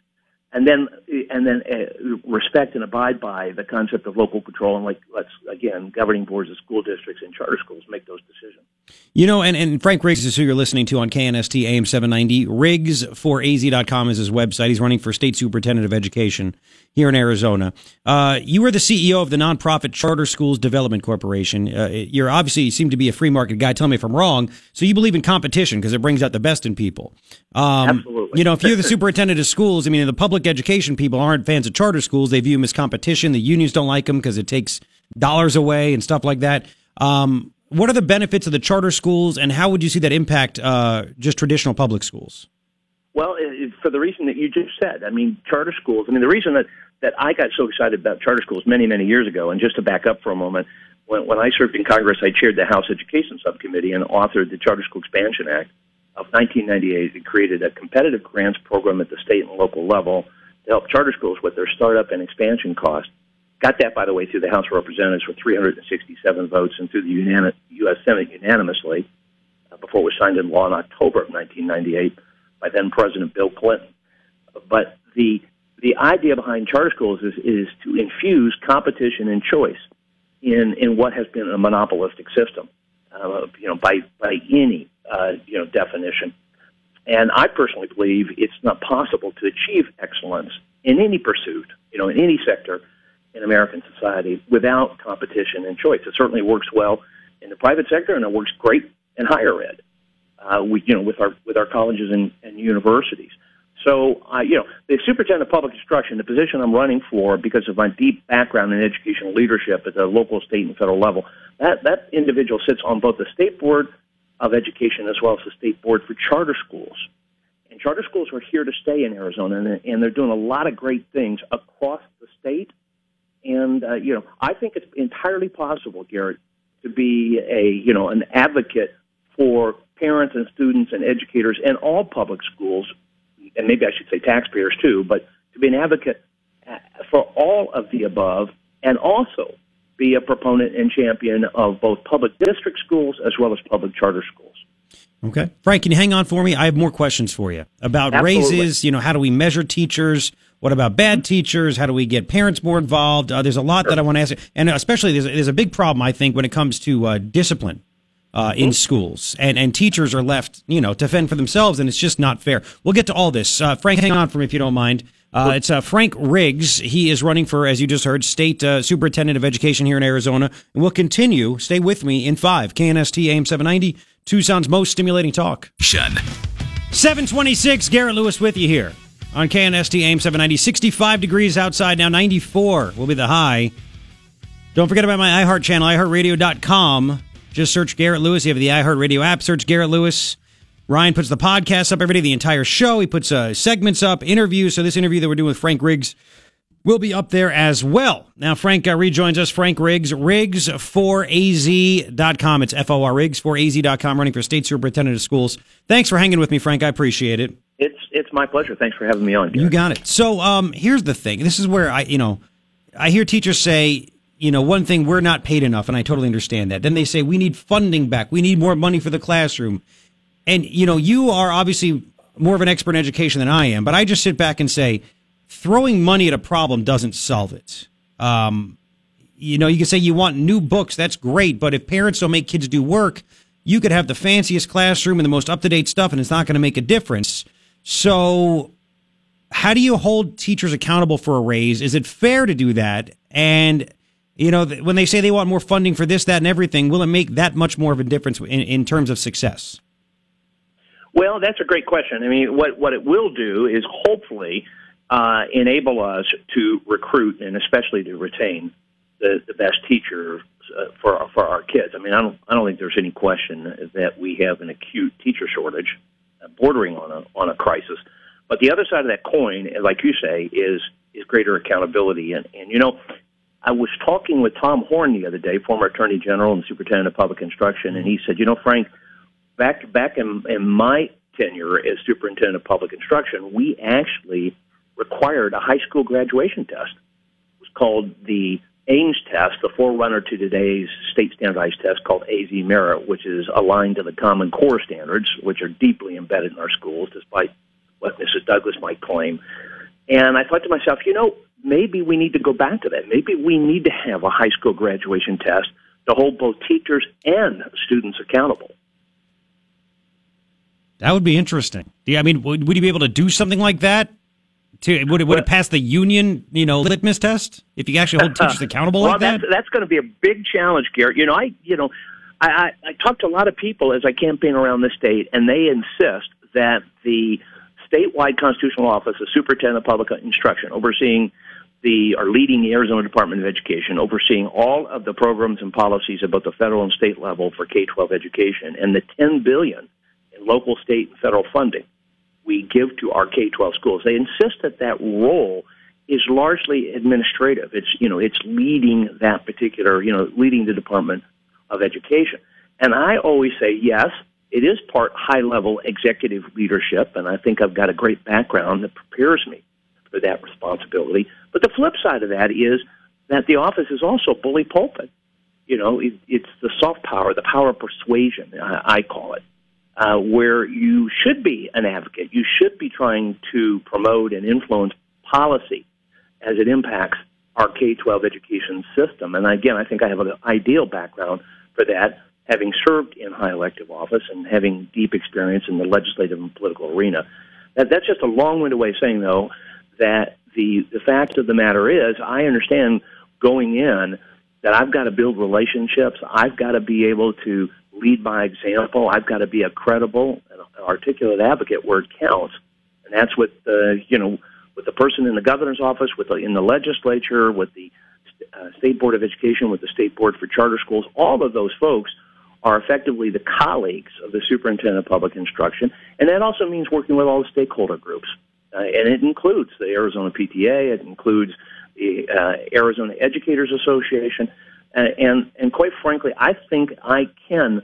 and then and then uh, respect and abide by the concept of local control and like let's again governing boards of school districts and charter schools make those decisions. You know, and, and Frank Riggs is who you're listening to on KNST AM 790. Riggs4az.com is his website. He's running for state superintendent of education here in Arizona. Uh, you were the CEO of the nonprofit Charter Schools Development Corporation. Uh, you're obviously you seem to be a free market guy. Tell me if I'm wrong. So you believe in competition because it brings out the best in people. Um, Absolutely. You know, if you're the superintendent of schools, I mean, the public education people aren't fans of charter schools. They view them as competition. The unions don't like them because it takes dollars away and stuff like that. Um, what are the benefits of the charter schools, and how would you see that impact uh, just traditional public schools? Well, for the reason that you just said, I mean, charter schools. I mean, the reason that that I got so excited about charter schools many, many years ago, and just to back up for a moment, when, when I served in Congress, I chaired the House Education Subcommittee and authored the Charter School Expansion Act of 1998. It created a competitive grants program at the state and local level to help charter schools with their startup and expansion costs. Got that, by the way, through the House of Representatives with 367 votes and through the U.S. Senate unanimously uh, before it was signed into law in October of 1998 by then President Bill Clinton. But the the idea behind charter schools is, is to infuse competition and choice in, in what has been a monopolistic system, uh, you know, by, by any, uh, you know, definition. And I personally believe it's not possible to achieve excellence in any pursuit, you know, in any sector in American society without competition and choice. It certainly works well in the private sector, and it works great in higher ed. Uh, we, you know, with our with our colleges and, and universities. So, uh, you know, the superintendent of public instruction, the position I'm running for because of my deep background in educational leadership at the local, state, and federal level, that, that individual sits on both the state board of education as well as the state board for charter schools. And charter schools are here to stay in Arizona, and, and they're doing a lot of great things across the state. And, uh, you know, I think it's entirely possible, Garrett, to be a, you know, an advocate for parents and students and educators in all public schools and maybe I should say taxpayers too, but to be an advocate for all of the above and also be a proponent and champion of both public district schools as well as public charter schools. Okay. Frank, can you hang on for me? I have more questions for you about Absolutely. raises. You know, how do we measure teachers? What about bad teachers? How do we get parents more involved? Uh, there's a lot sure. that I want to ask. And especially, there's, there's a big problem, I think, when it comes to uh, discipline uh, in schools, and and teachers are left, you know, to fend for themselves, and it's just not fair. We'll get to all this. Uh, Frank, hang on for me if you don't mind. Uh, it's uh, Frank Riggs. He is running for, as you just heard, state uh, superintendent of education here in Arizona, and we'll continue. Stay with me in five. KNST AM seven ninety, Tucson's most stimulating talk. Seven twenty six. Garrett Lewis with you here on KNST AM seven ninety. Sixty five degrees outside now. Ninety four will be the high. Don't forget about my iHeart channel, iHeartRadio.com. Just search Garrett Lewis. You have the iHeartRadio app. Search Garrett Lewis. Ryan puts the podcast up every day, the entire show. He puts uh, segments up, interviews. So this interview that we're doing with Frank Riggs will be up there as well. Now, Frank uh, rejoins us. Frank Riggs, Riggs4az.com. It's F-O-R, Riggs4az.com, running for state superintendent of schools. Thanks for hanging with me, Frank. I appreciate it. It's it's my pleasure. Thanks for having me on. You got it. So um, here's the thing. This is where I, you know, I hear teachers say, you know, one thing, we're not paid enough, and I totally understand that. Then they say, we need funding back. We need more money for the classroom. And, you know, you are obviously more of an expert in education than I am, but I just sit back and say, throwing money at a problem doesn't solve it. Um, you know, you can say you want new books. That's great. But if parents don't make kids do work, you could have the fanciest classroom and the most up to date stuff, and it's not going to make a difference. So, how do you hold teachers accountable for a raise? Is it fair to do that? And you know, when they say they want more funding for this, that, and everything, will it make that much more of a difference in, in terms of success? Well, that's a great question. I mean, what what it will do is hopefully uh, enable us to recruit and especially to retain the, the best teachers uh, for our, for our kids. I mean, I don't I don't think there's any question that we have an acute teacher shortage, uh, bordering on a on a crisis. But the other side of that coin, like you say, is is greater accountability. And and you know, I was talking with Tom Horne the other day, former Attorney General and Superintendent of Public Instruction, and he said, "You know, Frank, back back in, in my tenure as Superintendent of Public Instruction, we actually required a high school graduation test. It was called the AIMS test, the forerunner to today's state standardized test called AzMERIT, which is aligned to the Common Core standards, which are deeply embedded in our schools, despite what Mrs. Douglas might claim." And I thought to myself, you know, maybe we need to go back to that. Maybe we need to have a high school graduation test to hold both teachers and students accountable. That would be interesting. Yeah, I mean, would, would you be able to do something like that? To, would it would it pass the union, you know, litmus test if you actually hold teachers accountable well, like that? that's, that's going to be a big challenge, Garrett. You know, I, you know, I, I, I talk to a lot of people as I campaign around the state, and they insist that the statewide constitutional office, the superintendent of public instruction, overseeing the or leading the Arizona Department of Education, overseeing all of the programs and policies at both the federal and state level for K-12 education, and the 10 billion in local, state, and federal funding we give to our K-12 schools. They insist that that role is largely administrative. It's you know it's leading that particular you know leading the Department of Education. And I always say yes, it is part high level executive leadership, and I think I've got a great background that prepares me for that responsibility. But the flip side of that is that the office is also bully pulpit. You know, it, it's the soft power, the power of persuasion, I, I call it uh, where you should be an advocate. You should be trying to promote and influence policy as it impacts our K 12 education system. And again, I think I have an ideal background for that, having served in high elective office and having deep experience in the legislative and political arena. That, that's just a long winded way of saying, though, that the, the fact of the matter is, I understand going in that I've got to build relationships. I've got to be able to lead by example. I've got to be a credible and articulate advocate where it counts, and that's with the you know with the person in the governor's office, with the, in the legislature, with the uh, state board of education, with the state board for charter schools. All of those folks are effectively the colleagues of the superintendent of public instruction, and that also means working with all the stakeholder groups, uh, and it includes the Arizona PTA, it includes the uh, Arizona Educators Association, and, and quite frankly, I think I can.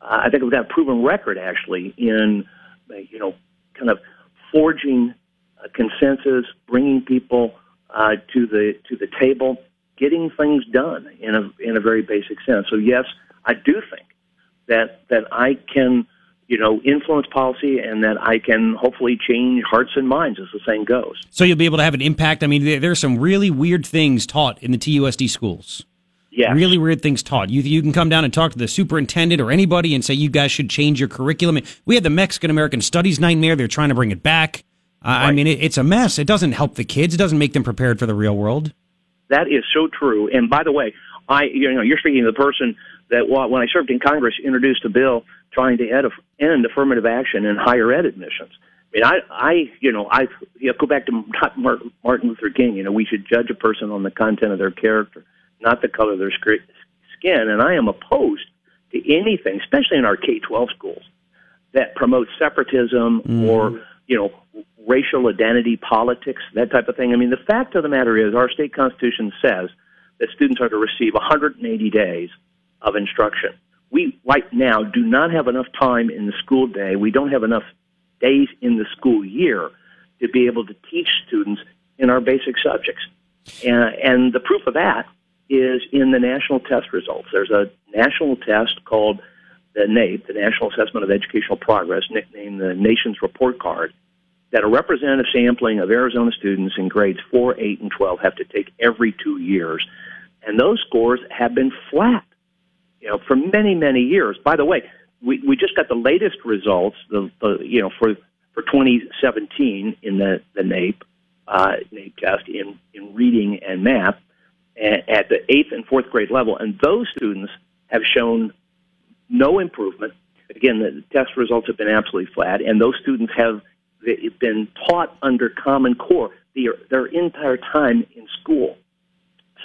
Uh, I think we've got a proven record actually in uh, you know kind of forging a consensus, bringing people uh, to the to the table, getting things done in a in a very basic sense. So yes, I do think that that I can you know, influence policy and that I can hopefully change hearts and minds, as the saying goes. So you'll be able to have an impact. I mean, there, there are some really weird things taught in the TUSD schools. Yeah. Really weird things taught. You you can come down and talk to the superintendent or anybody and say you guys should change your curriculum. We had the Mexican American Studies nightmare. They're trying to bring it back. Uh, right. I mean, it, it's a mess. It doesn't help the kids. It doesn't make them prepared for the real world. That is so true. And by the way, I you know you're speaking to the person that when I served in Congress introduced a bill trying to end affirmative action in higher ed admissions. I mean, I, I, you know, I you know, go back to Martin Luther King. You know, we should judge a person on the content of their character, not the color of their skin. And I am opposed to anything, especially in our K-12 schools, that promotes separatism mm. or you know racial identity politics, that type of thing. I mean, the fact of the matter is, our state constitution says that students are to receive 180 days of instruction we right now do not have enough time in the school day. We don't have enough days in the school year to be able to teach students in our basic subjects. And, and the proof of that is in the national test results. There's a national test called the NAEP, the National Assessment of Educational Progress, nicknamed the Nation's Report Card, that a representative sampling of Arizona students in grades 4, 8, and 12 have to take every two years. And those scores have been flat you know, for many, many years. By the way, we, we just got the latest results, the, the you know, for for 2017 in the the NAEP uh, NAEP test in in reading and math at, the eighth and fourth grade level, and those students have shown no improvement. Again, the test results have been absolutely flat, and those students have been taught under Common Core their, their entire time in school.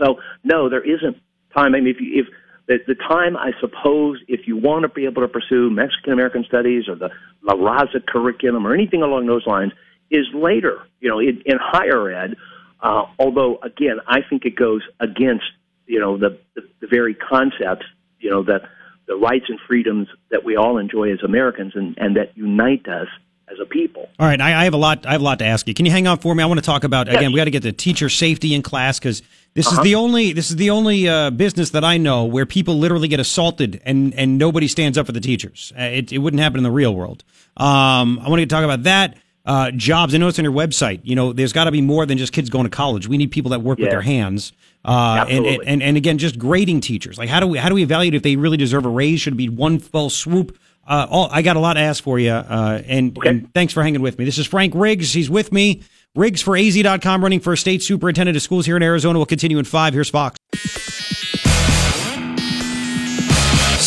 So, no, there isn't time. I mean, if, you, if the, the time, I suppose, if you want to be able to pursue Mexican American studies or the La Raza curriculum or anything along those lines, is later, you know, in, in higher ed. Uh, although, again, I think it goes against, you know, the, the, the very concepts, you know, that the rights and freedoms that we all enjoy as Americans and, and that unite us as a people. All right, I, I, have a lot. I have a lot to ask you. Can you hang on for me? I want to talk about yes. again. We got to get the teacher safety in class because this uh-huh. is the only this is the only uh, business that I know where people literally get assaulted and and nobody stands up for the teachers. Uh, it, it wouldn't happen in the real world. Um, I want to talk about that. Uh, jobs. I know it's on your website. You know, there's got to be more than just kids going to college. We need people that work with their hands. Uh, and, and, and again, just grading teachers. Like, how do we how do we evaluate if they really deserve a raise? Should it be one fell swoop? Uh, all, I got a lot to ask for you, uh, and, Okay. and thanks for hanging with me. This is Frank Riggs. He's with me. Riggs for AZ.com, running for state superintendent of schools here in Arizona. We'll continue in five. Here's Fox.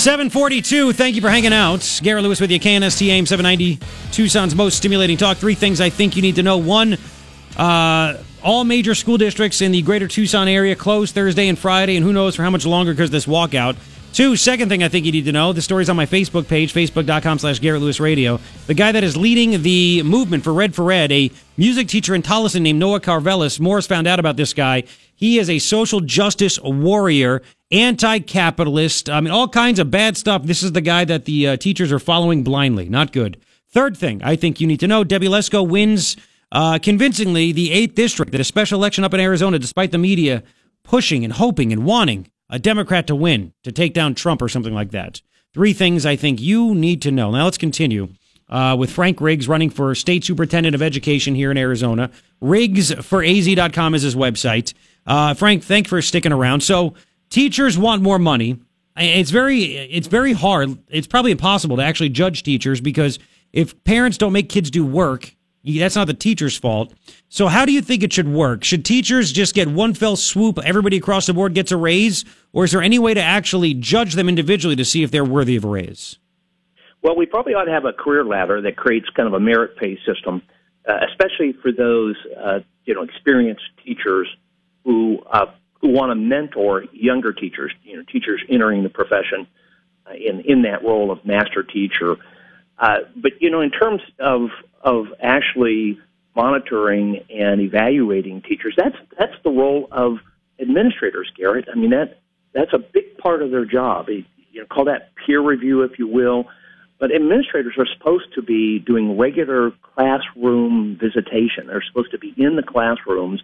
742. Thank you for hanging out. Garrett Lewis with you, KNST AM 790, Tucson's most stimulating talk. Three things I think you need to know. One, uh, all major school districts in the greater Tucson area closed Thursday and Friday, and who knows for how much longer because this walkout. Two, second thing I think you need to know, the story's on my Facebook page, facebook.com slash Garrett Lewis Radio. The guy that is leading the movement for Red for Ed, a music teacher in Tolleson named Noah Karvelis. Morris found out about this guy. He is a social justice warrior, anti-capitalist. I mean, all kinds of bad stuff. This is the guy that the uh, teachers are following blindly. Not good. Third thing I think you need to know, Debbie Lesko wins uh, convincingly the 8th district at a special election up in Arizona, despite the media pushing and hoping and wanting a Democrat to win, to take down Trump or something like that. Three things I think you need to know. Now let's continue uh, with Frank Riggs running for state superintendent of education here in Arizona. Riggs for AZ.com is his website. Uh, Frank, thanks for sticking around. So teachers want more money. It's very, it's very hard. It's probably impossible to actually judge teachers because if parents don't make kids do work, that's not the teacher's fault. So how do you think it should work? Should teachers just get one fell swoop, everybody across the board gets a raise? Or is there any way to actually judge them individually to see if they're worthy of a raise? Well, we probably ought to have a career ladder that creates kind of a merit pay system, uh, especially for those uh, you know experienced teachers who uh, who want to mentor younger teachers, you know, teachers entering the profession uh, in in that role of master teacher. Uh, but you know, in terms of of actually monitoring and evaluating teachers, that's that's the role of administrators, Garrett. I mean that that's a big part of their job. You know, call that peer review, if you will. But administrators are supposed to be doing regular classroom visitation. They're supposed to be in the classrooms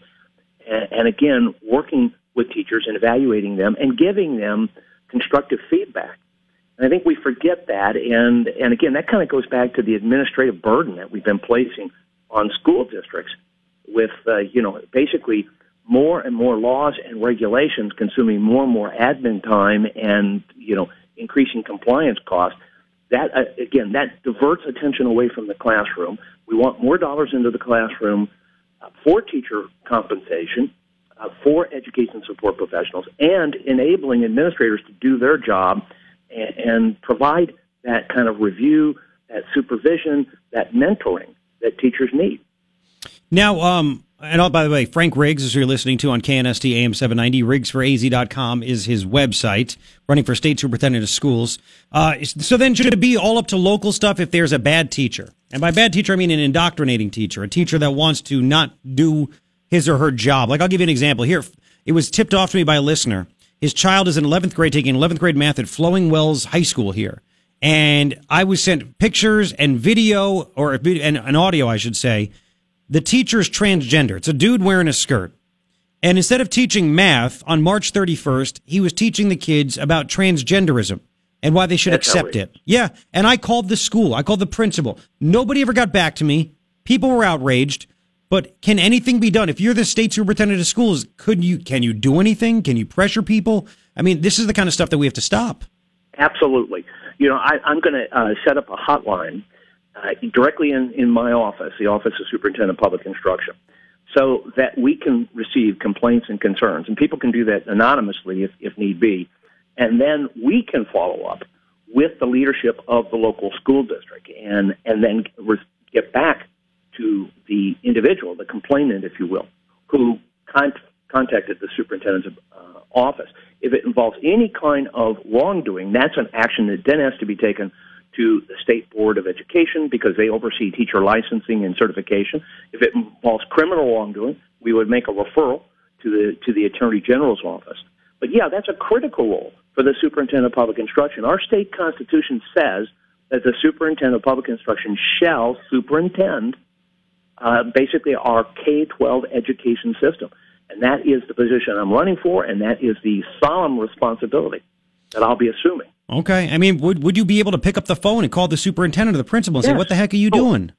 and, again, working with teachers and evaluating them and giving them constructive feedback. And I think we forget that, and and again, that kind of goes back to the administrative burden that we've been placing on school districts, with uh, you know basically more and more laws and regulations consuming more and more admin time, and you know increasing compliance costs. That uh, again, that diverts attention away from the classroom. We want more dollars into the classroom for teacher compensation, uh, for education support professionals, and enabling administrators to do their job and, and provide that kind of review, that supervision, that mentoring that teachers need. Now, um, and oh, by the way, Frank Riggs is who you're listening to on KNST AM 790. RiggsForAZ.com is his website, running for state superintendent of schools. Uh, so then should it be all up to local stuff if there's a bad teacher? And by bad teacher, I mean an indoctrinating teacher, a teacher that wants to not do his or her job. Like I'll give you an example here. It was tipped off to me by a listener. His child is in 11th grade taking 11th grade math at Flowing Wells High School here. And I was sent pictures and video or and, and audio, I should say. The teacher's transgender. It's a dude wearing a skirt. And instead of teaching math on March 31st, he was teaching the kids about transgenderism and why they should That's accept outrageous. it. Yeah. And I called the school. I called the principal. Nobody ever got back to me. People were outraged. But can anything be done? If you're the state superintendent of schools, could you can you do anything? Can you pressure people? I mean, this is the kind of stuff that we have to stop. Absolutely. You know, I, I'm going to uh, set up a hotline uh, directly in, in my office, the Office of Superintendent of Public Instruction, so that we can receive complaints and concerns. And people can do that anonymously if, if need be. And then we can follow up with the leadership of the local school district and, and then get back to the individual, the complainant, if you will, who con- contacted the superintendent's uh, office. If it involves any kind of wrongdoing, that's an action that then has to be taken to the State Board of Education because they oversee teacher licensing and certification. If it involves criminal wrongdoing, we would make a referral to the to the Attorney General's office. But yeah, that's a critical role for the Superintendent of Public Instruction. Our state constitution says that the Superintendent of Public Instruction shall superintend uh, basically our K 12 education system. And that is the position I'm running for, and that is the solemn responsibility that I'll be assuming. Okay. I mean, would would you be able to pick up the phone and call the superintendent or the principal and say, "What the heck are you Oh. doing?"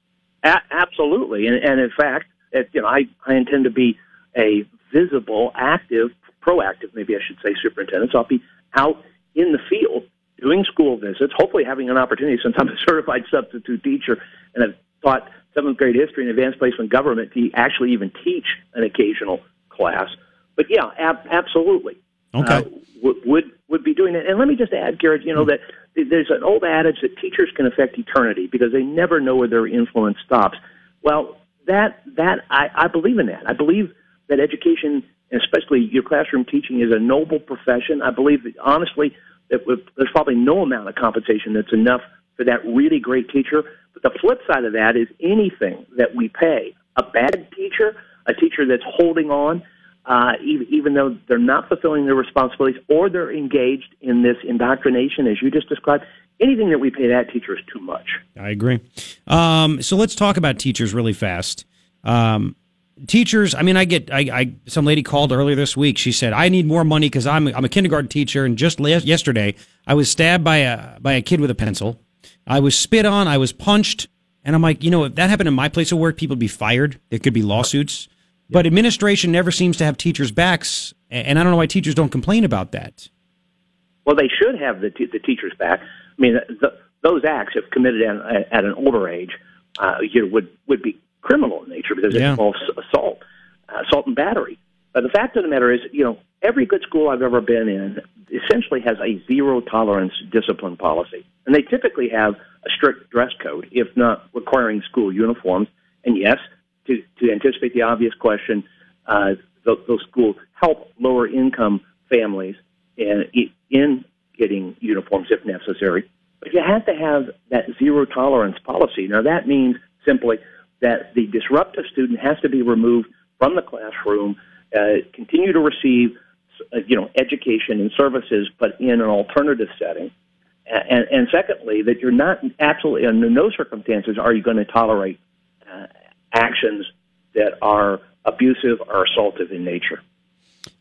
A- absolutely, and, and in fact, it, you know, I I intend to be a visible, active, proactive, maybe I should say, superintendent. So I'll be out in the field doing school visits, hopefully having an opportunity since I'm a certified substitute teacher and I've taught seventh grade history and advanced placement government to actually even teach an occasional class. But yeah, ab- absolutely. Okay. Uh, would, would would be doing it. And let me just add, Garrett, you know hmm. that there's an old adage that teachers can affect eternity because they never know where their influence stops. Well, that that I, I believe in that. I believe that education, especially your classroom teaching, is a noble profession. I believe that honestly that there's probably no amount of compensation that's enough for that really great teacher. But the flip side of that is anything that we pay a bad teacher, a teacher that's holding on, uh, even, even though they're not fulfilling their responsibilities or they're engaged in this indoctrination, as you just described, anything that we pay that teacher is too much. I agree. Um, so let's talk about teachers really fast. Um, teachers, I mean, I get, I, I, some lady called earlier this week. She said, I need more money because I'm, I'm a kindergarten teacher. And just yesterday, I was stabbed by a, by a kid with a pencil. I was spit on. I was punched. And I'm like, you know, if that happened in my place of work, people would be fired. There could be lawsuits. But administration never seems to have teachers' backs, and I don't know why teachers don't complain about that. Well, they should have the, t- the teachers' back. I mean, the, those acts, if committed at, at an older age, uh, you know, would would be criminal in nature because yeah. it involves assault, uh, assault and battery. But the fact of the matter is, you know, every good school I've ever been in essentially has a zero tolerance discipline policy, and they typically have a strict dress code, if not requiring school uniforms. And yes, to, to anticipate the obvious question, uh, those, those schools help lower income families in, in getting uniforms if necessary. But you have to have that zero tolerance policy. Now, that means simply that the disruptive student has to be removed from the classroom, uh, continue to receive uh, you know, education and services, but in an alternative setting. And, and secondly, that you're not absolutely, under no circumstances are you going to tolerate uh, actions that are abusive or assaultive in nature.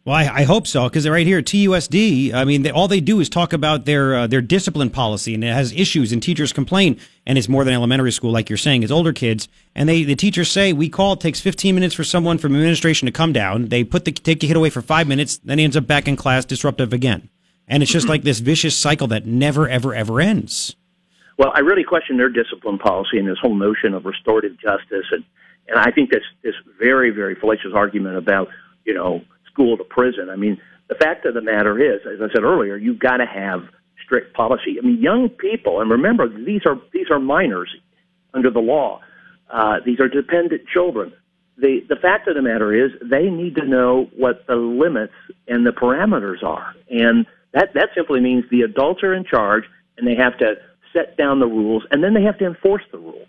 Well, I, I hope so because right here at TUSD, I mean, they, all they do is talk about their uh, their discipline policy, and it has issues, and teachers complain, and it's more than elementary school, like you're saying, it's older kids, and they the teachers say we call, it takes 15 minutes for someone from administration to come down, they put the take the kid away for five minutes, then he ends up back in class, disruptive again, and it's just like this vicious cycle that never, ever, ever ends. Well, I really question their discipline policy and this whole notion of restorative justice, and and I think this this very, very fallacious argument about you know school to prison. I mean, the fact of the matter is, as I said earlier, you've got to have strict policy. I mean, young people, and remember, these are these are minors under the law. Uh, these are dependent children. The the fact of the matter is, they need to know what the limits and the parameters are, and that that simply means the adults are in charge, and they have to set down the rules, and then they have to enforce the rules.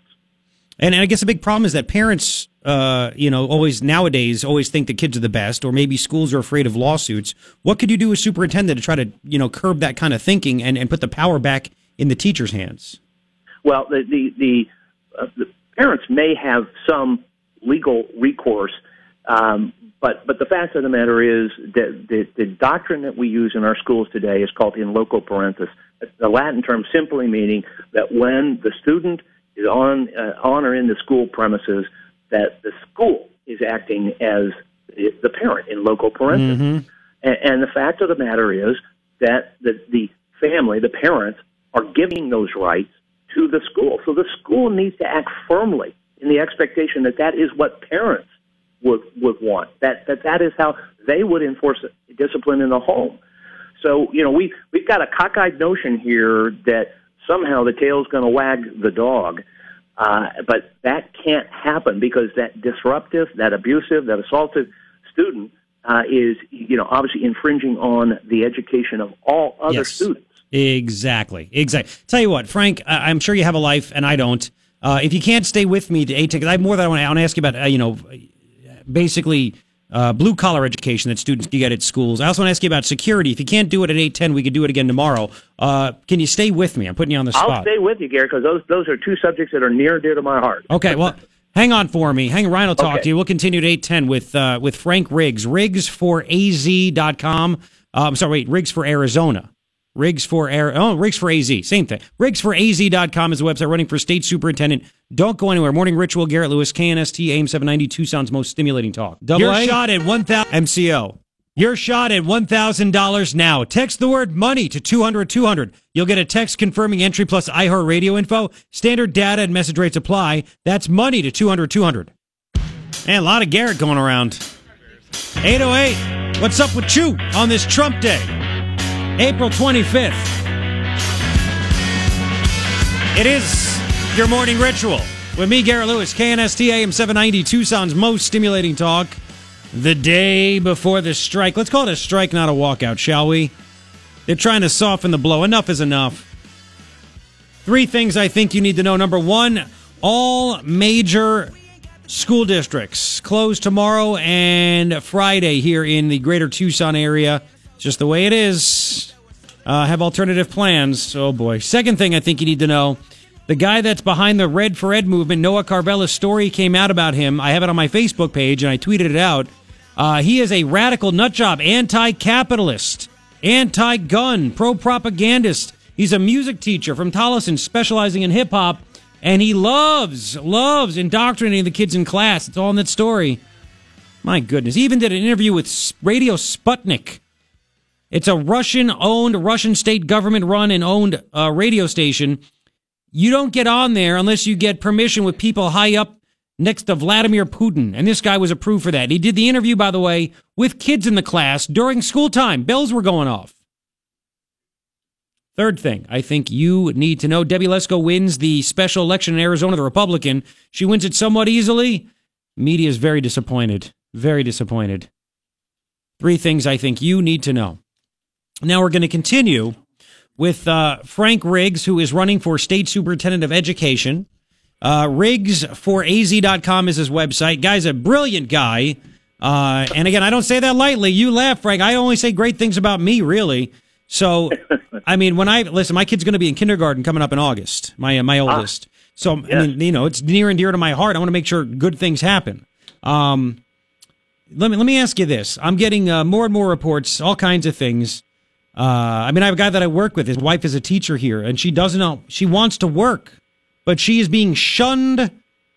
And I guess the big problem is that parents, uh, you know, always nowadays always think the kids are the best, or maybe schools are afraid of lawsuits. What could you do as superintendent to try to, you know, curb that kind of thinking and, and put the power back in the teacher's hands? Well, the the the, uh, the parents may have some legal recourse, um, but but the fact of the matter is that the, the doctrine that we use in our schools today is called in loco parentis, the Latin term simply meaning that when the student is on uh, on or in the school premises that the school is acting as the parent in loco parentis. Mm-hmm. And, and the fact of the matter is that the, the family, the parents, are giving those rights to the school. So the school needs to act firmly in the expectation that that is what parents would would want. That that that is how they would enforce discipline in the home. So you know we we've got a cockeyed notion here that somehow the tail's going to wag the dog. Uh, but that can't happen because that disruptive, that abusive, that assaultive student uh, is, you know, obviously infringing on the education of all other yes. students. Exactly. Exactly. Tell you what, Frank, I'm sure you have a life, and I don't. Uh, if you can't stay with me to eight, because I have more that I want to ask you about, uh, you know, basically uh, blue collar education that students get at schools. I also want to ask you about security. If you can't do it at eight ten, we could do it again tomorrow. Uh, can you stay with me? I'm putting you on the spot. I'll stay with you, Gary, because those those are two subjects that are near and dear to my heart. Okay, well. Hang on for me. Hang Ryan will talk Okay. to you. We'll continue at 810 with uh, with Frank Riggs. Riggs for AZ.com. Uh, I'm sorry, wait, Riggs for Arizona. Riggs for Air. Oh, Riggs for AZ. Same thing. Riggs for Riggsforaz.com is the website running for state superintendent. Don't go anywhere. Morning Ritual, Garrett Lewis, KNST, AM 790, Tucson's most stimulating talk. Double Your A? shot at 1000 MCO. Your shot at $1,000 now. Text the word money to 200 200. You'll get a text confirming entry plus iHeart radio info. Standard data and message rates apply. That's money to 200 200. Man, a lot of Garrett going around. 808. What's up with you on this Trump Day? April 25th. It is your morning ritual with me, Garrett Lewis, KNST AM 790, Tucson's most stimulating talk. The day before the strike. Let's call it a strike, not a walkout, shall we? They're trying to soften the blow. Enough is enough. Three things I think you need to know. Number one, all major school districts close tomorrow and Friday here in the greater Tucson area. It's just the way it is. Uh, have alternative plans. Oh boy. Second thing I think you need to know the guy that's behind the Red for Ed movement, Noah Karvelis story came out about him. I have it on my Facebook page and I tweeted it out. Uh, he is a radical nutjob, anti capitalist, anti gun, pro propagandist. He's a music teacher from Tolleson specializing in hip hop, and he loves, loves indoctrinating the kids in class. It's all in that story. My goodness. He even did an interview with Radio Sputnik. It's a Russian owned, Russian state government run and owned uh, radio station. You don't get on there unless you get permission with people high up next to Vladimir Putin. And this guy was approved for that. He did the interview, by the way, with kids in the class during school time. Bells were going off. Third thing, I think you need to know Debbie Lesko wins the special election in Arizona, the Republican. She wins it somewhat easily. Media is very disappointed. Very disappointed. Three things I think you need to know. Now we're going to continue with uh, Frank Riggs, who is running for state superintendent of education. Uh, Riggsforaz.com is his website. Guy's a brilliant guy. Uh, and again, I don't say that lightly. You laugh, Frank. I only say great things about me, really. So, I mean, when I listen, my kid's going to be in kindergarten coming up in August. My uh, my oldest. so, I mean, you know, it's near and dear to my heart. I want to make sure good things happen. Um, let me let me ask you this. I'm getting uh, more and more reports, all kinds of things. Uh, I mean, I have a guy that I work with. His wife is a teacher here, and she doesn't know. She wants to work, but she is being shunned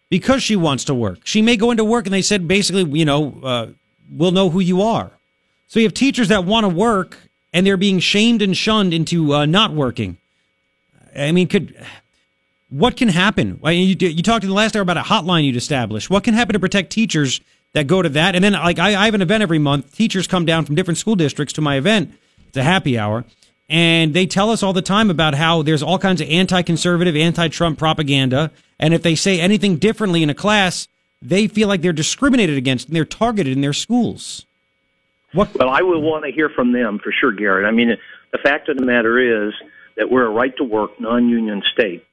because she wants to work. She may go into work, and they said basically, you know, uh, we'll know who you are. So you have teachers that want to work, and they're being shamed and shunned into uh, not working. I mean, could what can happen? You, you talked in the last hour about a hotline you'd established. What can happen to protect teachers that go to that? And then, like, I, I have an event every month. Teachers come down from different school districts to my event. It's a happy hour. And they tell us all the time about how there's all kinds of anti conservative, anti Trump propaganda. And if they say anything differently in a class, they feel like they're discriminated against and they're targeted in their schools. What? Well, I will want to hear from them for sure, Garrett. I mean, the fact of the matter is that we're a right to work non-union state,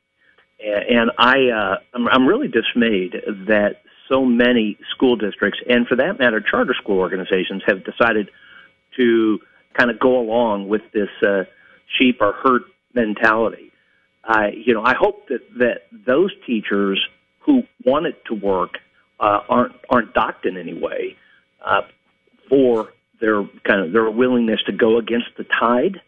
and I uh, I'm really dismayed that so many school districts, and for that matter, charter school organizations, have decided to kind of go along with this uh, sheep or herd mentality. I, you know, I hope that that those teachers who want it to work uh, aren't aren't docked in any way uh, for their kind of their willingness to go against the tide.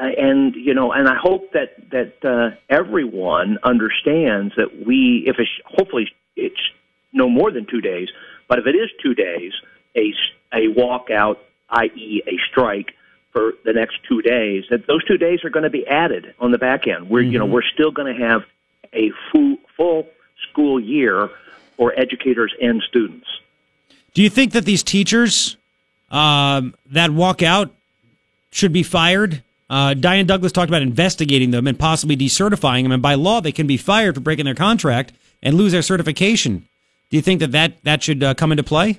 Uh, and you know, and I hope that that uh, everyone understands that we, if it's hopefully it's no more than two days, but if it is two days, a a walkout, i.e., a strike for the next two days, that those two days are going to be added on the back end. We're you know we're still going to have a full full school year for educators and students. Do you think that these teachers um, that walk out should be fired? Uh, Diane Douglas talked about investigating them and possibly decertifying them, and by law they can be fired for breaking their contract and lose their certification. Do you think that that, that should uh, come into play?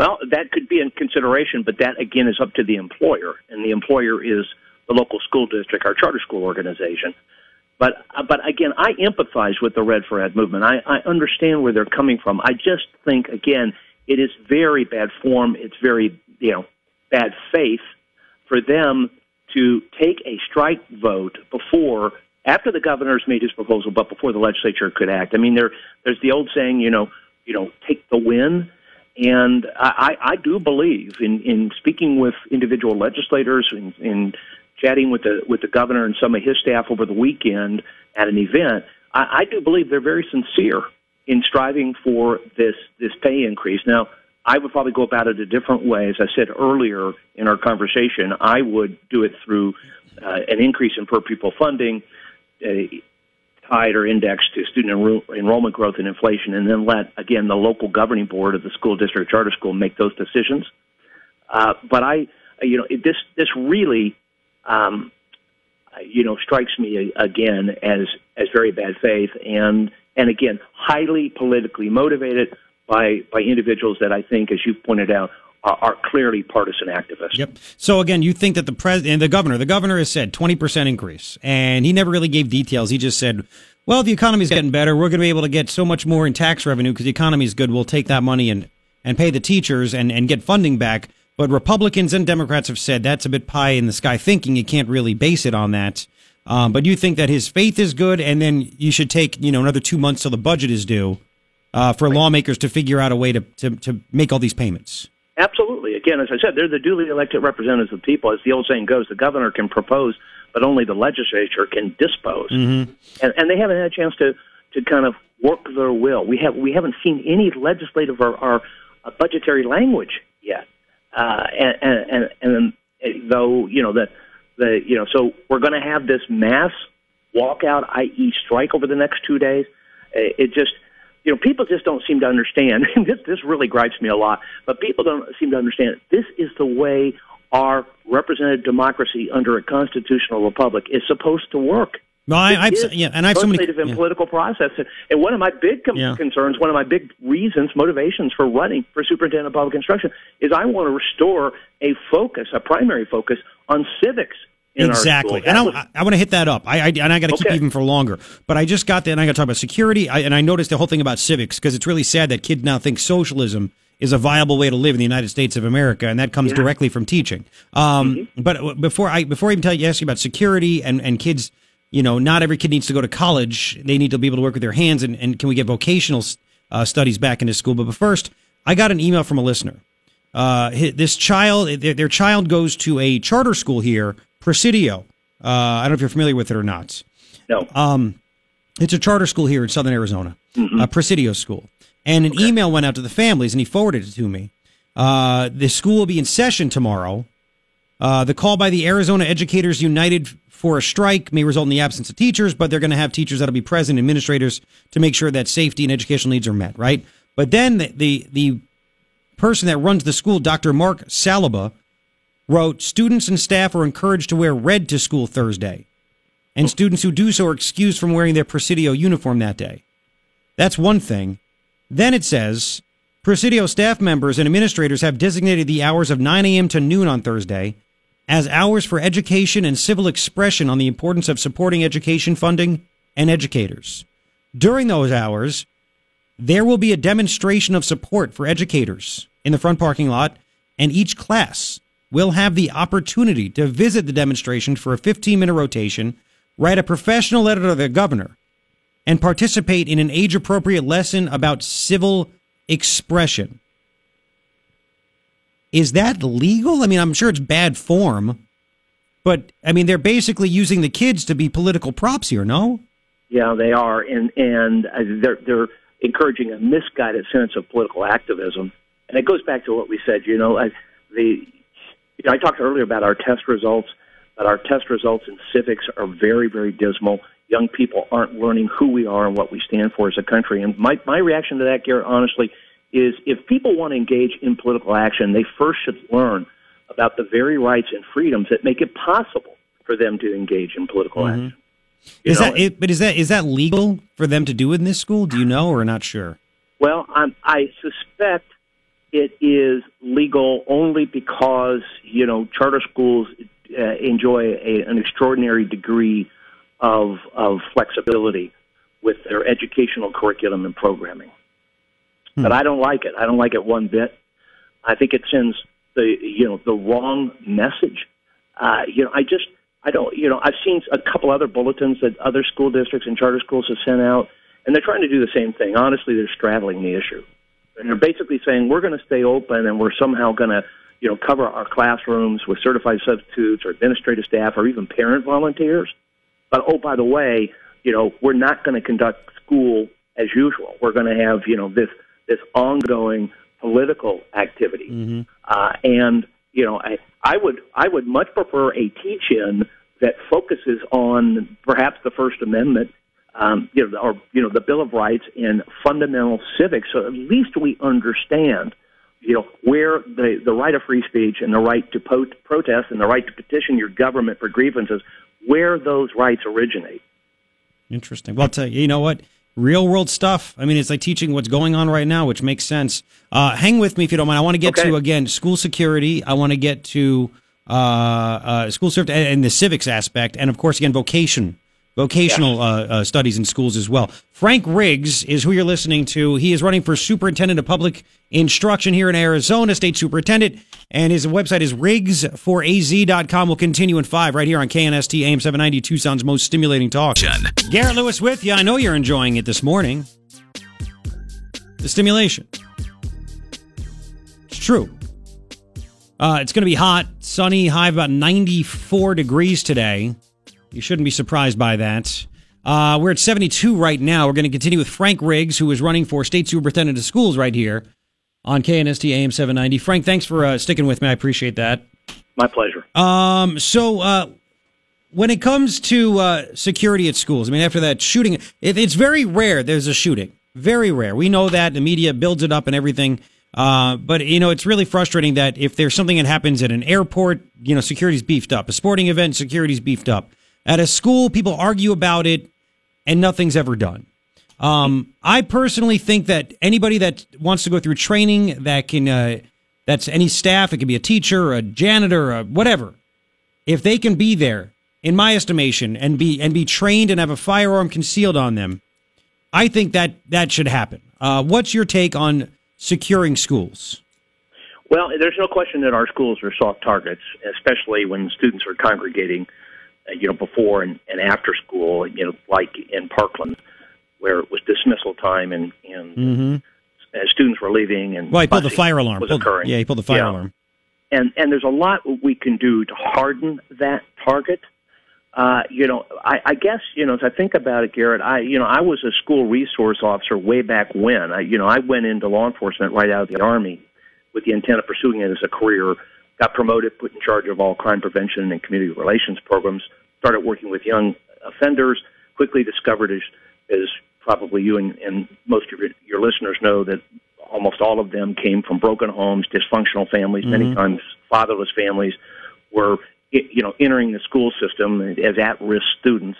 Well, that could be in consideration, but that again is up to the employer, and the employer is the local school district, our charter school organization. But uh, but again, I empathize with the Red for Ed movement. I, I understand where they're coming from. I just think again, it is very bad form. It's very you know bad faith for them to take a strike vote before after the governor's made his proposal, but before the legislature could act. I mean, there there's the old saying, you know, you know, take the win. And I, I do believe in, in speaking with individual legislators, in, in chatting with the with the governor and some of his staff over the weekend at an event, I, I do believe they're very sincere in striving for this this pay increase. Now, I would probably go about it a different way. As I said earlier in our conversation, I would do it through uh, an increase in per pupil funding. Uh, tied or indexed to student enro- enrollment growth and inflation, and then let again the local governing board of the school district charter school make those decisions. Uh, but I, you know, it, this this really, um, you know, strikes me again as as very bad faith, and and again highly politically motivated by by individuals that I think, as you've pointed out, are, are clearly partisan activists. Yep. So again, you think that the president and the governor, the governor has said 20% increase, and he never really gave details. He just said, well, the economy's getting better. We're going to be able to get so much more in tax revenue because the economy's good. We'll take that money and, and pay the teachers and, and get funding back. But Republicans and Democrats have said that's a bit pie in the sky thinking. You can't really base it on that. Um, but you think that his faith is good, and then you should take you know another two months till the budget is due uh, for lawmakers to figure out a way to, to, to make all these payments. Absolutely. Again, as I said, they're the duly elected representatives of the people. As the old saying goes, the governor can propose, but only the legislature can dispose. Mm-hmm. And, and they haven't had a chance to, to kind of work their will. We have we haven't seen any legislative or, or uh, budgetary language yet. Uh, and, and, and, and though you know that the you know so we're going to have this mass walkout, i.e., strike over the next two days. It just you know, people just don't seem to understand. this this really gripes me a lot, but people don't seem to understand. This is the way our representative democracy under a constitutional republic is supposed to work. Well, I, I've yeah, and I've so many and yeah. political process, and one of my big com- yeah. concerns, one of my big reasons, motivations for running for superintendent of public instruction is I want to restore a focus, a primary focus on civics exactly. And I, I want to hit that up. I, I and I got to okay. keep even for longer. But I just got that, and I got to talk about security. I, and I noticed the whole thing about civics because it's really sad that kids now think socialism is a viable way to live in the United States of America, and that comes yeah. directly from teaching. Um, mm-hmm. But before I before I even tell you, ask you about security and and kids, you know, not every kid needs to go to college. They need to be able to work with their hands, and, and can we get vocational uh, studies back into school? But first, I got an email from a listener. Uh, this child, their, their child goes to a charter school here Presidio. Uh, I don't know if you're familiar with it or not. No. Um, it's a charter school here in Southern Arizona, mm-hmm. a Presidio school. And an okay. email went out to the families, and he forwarded it to me. Uh, the school will be in session tomorrow. Uh, the call by the Arizona Educators United for a strike may result in the absence of teachers, but they're going to have teachers that'll be present, administrators, to make sure that safety and educational needs are met, right? But then the, the, the person that runs the school, Dr. Mark Salaba, wrote Students and staff are encouraged to wear red to school Thursday, and students who do so are excused from wearing their Presidio uniform that day. That's one thing. Then it says Presidio staff members and administrators have designated the hours of 9 a.m. to noon on Thursday as hours for education and civil expression on the importance of supporting education funding and educators. During those hours, there will be a demonstration of support for educators in the front parking lot, and each class will have the opportunity to visit the demonstration for a 15 minute rotation, write a professional letter to the governor, and participate in an age appropriate lesson about civil expression. Is that legal? I mean, I'm sure it's bad form, but I mean, they're basically using the kids to be political props here, no? Yeah, they are, and and uh, they're they're encouraging a misguided sense of political activism, and it goes back to what we said. You know, the you know, I talked earlier about our test results, but our test results in civics are very, very dismal. Young people aren't learning who we are and what we stand for as a country. And my, my reaction to that, Garrett, honestly, is if people want to engage in political action, they first should learn about the very rights and freedoms that make it possible for them to engage in political mm-hmm. action. You is know, that? but is that is that legal for them to do in this school? Do you know, or not sure? Well, I'm, I suspect it is legal only because you know charter schools uh, enjoy a, an extraordinary degree of of flexibility with their educational curriculum and programming. Hmm. But I don't like it. I don't like it one bit. I think it sends the you know the wrong message. Uh, you know, I just I don't you know I've seen a couple other bulletins that other school districts and charter schools have sent out, and they're trying to do the same thing. Honestly, they're straddling the issue and they're basically saying we're going to stay open and we're somehow going to you know, cover our classrooms with certified substitutes or administrative staff or even parent volunteers. But oh, by the way, you know, we're not going to conduct school as usual. We're going to have, you know, this this ongoing political activity, mm-hmm. uh, and you know, I I would I would much prefer a teach-in that focuses on perhaps the First Amendment, um, you know, or you know, the Bill of Rights and fundamental civics. So at least we understand, you know, where the the right of free speech and the right to po- protest and the right to petition your government for grievances, where those rights originate. Interesting. Well, tell you, you know what? Real world stuff. I mean, it's like teaching what's going on right now, which makes sense. Uh, hang with me if you don't mind. I want to get okay. to again school security. I want to get to uh, uh, school served and the civics aspect, and of course, again, vocation, vocational yes. uh, uh, studies in schools as well. Frank Riggs is who you're listening to. He is running for superintendent of public instruction here in Arizona, state superintendent, and his website is riggsforaz.com. We'll continue in five right here on KNST AM 790, Tucson's most stimulating talk. Garrett Lewis with you. I know you're enjoying it this morning. The stimulation. It's true. Uh, it's going to be hot, sunny, high of about 94 degrees today. You shouldn't be surprised by that. Uh, we're at 72 right now. We're going to continue with Frank Riggs, who is running for state superintendent of schools right here on KNST AM 790. Frank, thanks for uh, sticking with me. I appreciate that. My pleasure. Um, so, uh, when it comes to uh, security at schools, I mean, after that shooting, it, it's very rare there's a shooting. Very rare. We know that the media builds it up and everything. Uh, but you know, it's really frustrating that if there's something that happens at an airport, you know, security's beefed up. A sporting event, security's beefed up. At a school, people argue about it, and nothing's ever done. Um, I personally think that anybody that wants to go through training that can, uh, that's any staff, it could be a teacher, a janitor, a whatever. If they can be there, in my estimation, and be and be trained and have a firearm concealed on them, I think that that should happen. Uh, what's your take on securing schools? Well, there's no question that our schools are soft targets, especially when students are congregating, you know, before and, and after school, you know, like in Parkland, where it was dismissal time and, and mm-hmm. as students were leaving and well, he pulled the fire alarm. Was pulled, occurring. Yeah, he pulled the fire yeah. alarm. And and there's a lot we can do to harden that target. Uh, you know, I, I guess you know as I think about it, Garrett. I you know I was a school resource officer way back when. I you know I went into law enforcement right out of the army with the intent of pursuing it as a career. Got promoted, put in charge of all crime prevention and community relations programs. Started working with young offenders. Quickly discovered, as, as probably you and, and most of your, your listeners know, that almost all of them came from broken homes, dysfunctional families, mm-hmm. many times fatherless families, were you know, entering the school system as at-risk students.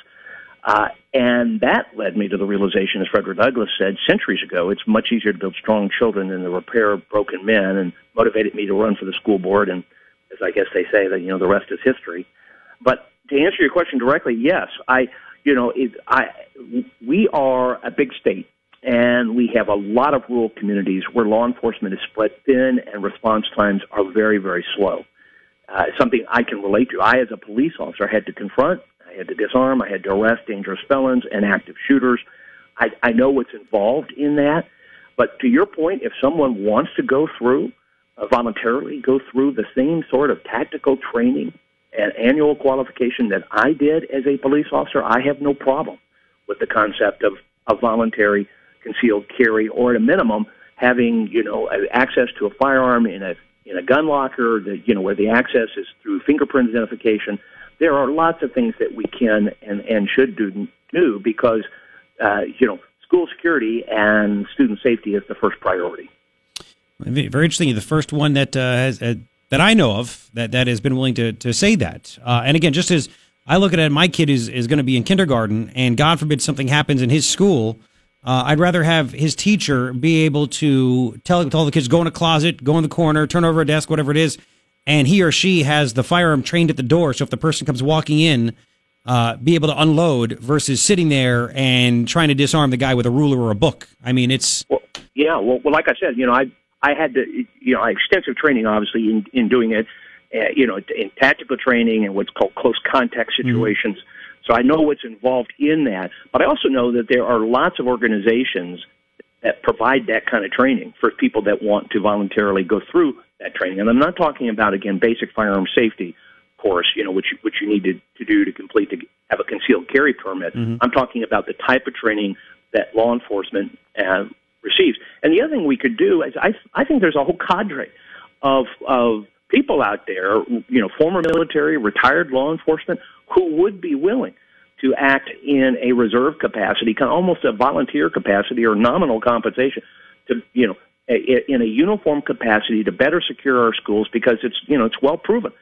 Uh, and that led me to the realization, as Frederick Douglass said centuries ago, it's much easier to build strong children than to repair broken men, and motivated me to run for the school board. And as I guess they say, that you know, the rest is history. But to answer your question directly, yes, I, you know, it, I, we are a big state, and we have a lot of rural communities where law enforcement is spread thin, and response times are very, very slow uh, something I can relate to. I, as a police officer, had to confront, I had to disarm, I had to arrest dangerous felons and active shooters. I, I know what's involved in that. But to your point, if someone wants to go through, uh, voluntarily go through the same sort of tactical training and annual qualification that I did as a police officer, I have no problem with the concept of a voluntary concealed carry, or at a minimum, having you know access to a firearm in a in a gun locker, that you know where the access is through fingerprint identification. There are lots of things that we can and and should do do because uh, you know school security and student safety is the first priority. Very interesting. The first one that uh, has uh, that I know of that that has been willing to to say that. Uh, and again, just as I look at it, my kid is is going to be in kindergarten, and God forbid something happens in his school uh, I'd rather have his teacher be able to tell, tell the kids, go in a closet, go in the corner, turn over a desk, whatever it is, and he or she has the firearm trained at the door. So if the person comes walking in, uh, be able to unload versus sitting there and trying to disarm the guy with a ruler or a book. I mean, it's well, yeah. Well, well, like I said, you know, I I had to, you know, extensive training, obviously, in in doing it, uh, you know, in tactical training and what's called close contact mm-hmm. situations. Mm-hmm so I know what's involved in that. But I also know that there are lots of organizations that provide that kind of training for people that want to voluntarily go through that training. And I'm not talking about again basic firearm safety course, you know, which which you need to, to do to complete to have a concealed carry permit. Mm-hmm. I'm talking about the type of training that law enforcement uh, receives. And the other thing we could do is I I think there's a whole cadre of of people out there, you know, former military, retired law enforcement who would be willing to act in a reserve capacity, almost a volunteer capacity or nominal compensation to, you know, in a uniform capacity to better secure our schools because it's, you know, it's well proven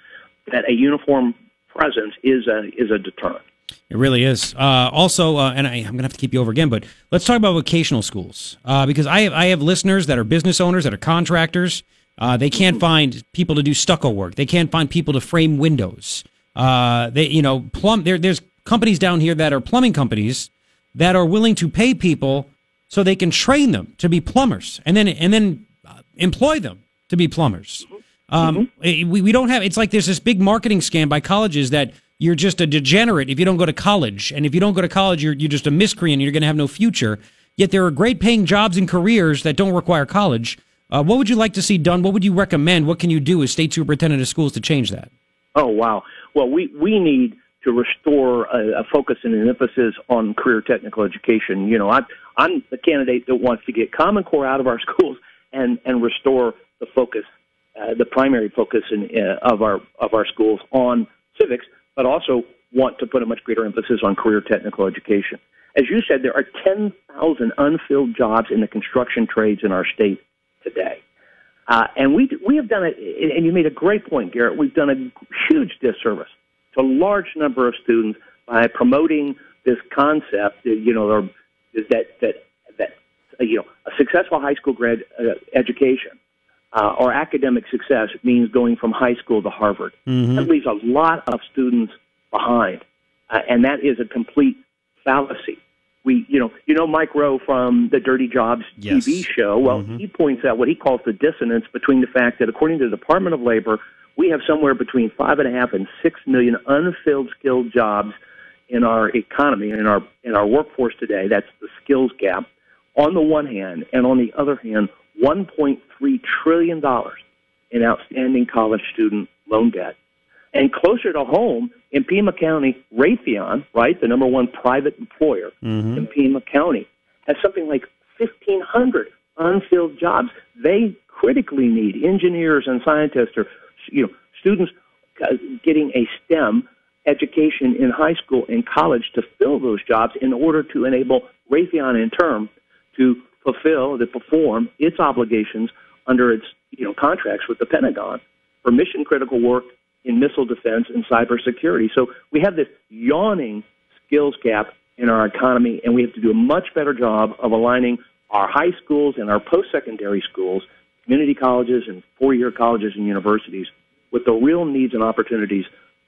that a uniform presence is a is a deterrent. It really is. Uh, also, uh, and I, I'm going to have to keep you over again, but let's talk about vocational schools uh, because I have, I have listeners that are business owners, that are contractors. Uh, they can't find people to do stucco work. They can't find people to frame windows. Uh, they, you know, plumb. There, there's companies down here that are plumbing companies that are willing to pay people so they can train them to be plumbers and then and then uh, employ them to be plumbers. Um, eh, we, we don't have. It's like there's this big marketing scam by colleges that you're just a degenerate if you don't go to college, and if you don't go to college, you're you're just a miscreant. And you're going to have no future. Yet there are great paying jobs and careers that don't require college. Uh, what would you like to see done? What would you recommend? What can you do as state superintendent of schools to change that? Oh wow! Well, we we need to restore a, a focus and an emphasis on career technical education. You know, I'm I'm the candidate that wants to get Common Core out of our schools and and restore the focus, uh, the primary focus in, uh, of our of our schools on civics, but also want to put a much greater emphasis on career technical education. As you said, there are 10,000 unfilled jobs in the construction trades in our state today. Uh, and we we have done it, and you made a great point, Garrett. We've done a huge disservice to a large number of students by promoting this concept. that, You know, or, that that that uh, you know a successful high school grad uh, education uh, or academic success means going from high school to Harvard. That leaves a lot of students behind, uh, and that is a complete fallacy. We, you know, you know Mike Rowe from the Dirty Jobs Yes. TV show. Well, he points out what he calls the dissonance between the fact that, according to the Department of Labor, we have somewhere between five and a half and six million unfilled skilled jobs in our economy and in our in our workforce today. That's the skills gap. On the one hand, and on the other hand, 1.3 trillion dollars in outstanding college student loan debt. And closer to home, in Pima County, Raytheon, right, the number one private employer mm-hmm. in Pima County, has something like 1,500 unfilled jobs. They critically need engineers and scientists or you know students uh, getting a STEM education in high school and college to fill those jobs in order to enable Raytheon in turn to fulfill, to perform its obligations under its you know contracts with the Pentagon for mission critical work in missile defense and cybersecurity. So we have this yawning skills gap in our economy, and we have to do a much better job of aligning our high schools and our post secondary schools, community colleges and four year colleges and universities with the real needs and opportunities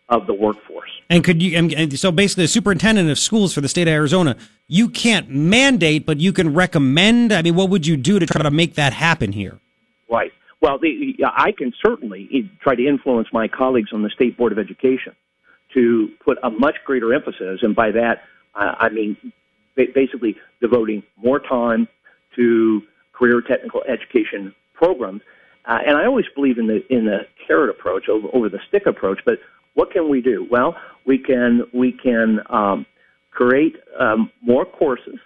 of the workforce. And could you? And, so basically, the superintendent of schools for the state of Arizona, you can't mandate, but you can recommend. I mean, what would you do to try to make that happen here? Right. Well, the, I can certainly try to influence my colleagues on the State Board of Education to put a much greater emphasis, and by that uh, I mean basically devoting more time to career technical education programs. Uh, and I always believe in the in the carrot approach over, over the stick approach. But what can we do? Well, we can we can um, create um, more courses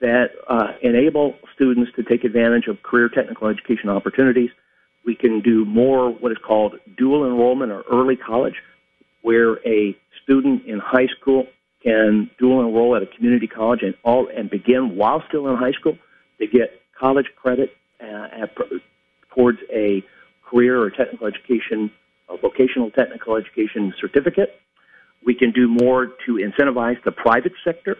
that uh, enable students to take advantage of career technical education opportunities. We can do more what is called dual enrollment or early college, where a student in high school can dual enroll at a community college and all and begin while still in high school to get college credit uh, at, towards a career or technical education, a vocational technical education certificate. We can do more to incentivize the private sector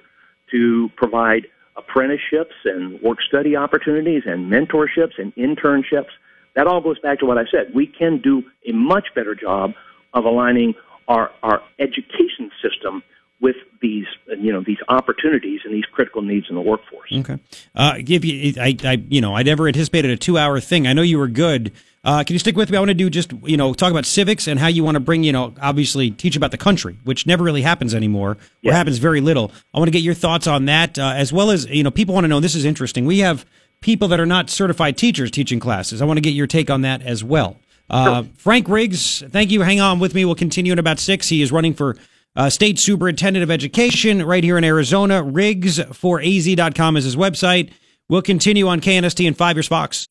to provide apprenticeships and work study opportunities and mentorships and internships. That all goes back to what I said. We can do a much better job of aligning our, our education system with these, you know, these opportunities and these critical needs in the workforce. Okay. Uh, give you, I, I, you know, I never anticipated a two-hour thing. I know you were good. Uh, can you stick with me? I want to do just, you know, talk about civics and how you want to bring, you know, obviously teach about the country, which never really happens anymore, or Yeah. happens very little. I want to get your thoughts on that, uh, as well as, you know, people want to know. This is interesting. We have people that are not certified teachers teaching classes. I want to get your take on that as well. Uh, Frank Riggs, thank you. Hang on with me. We'll continue in about six. He is running for uh, State Superintendent of Education right here in Arizona. Riggs for AZ.com is his website. We'll continue on KNST in five years Fox.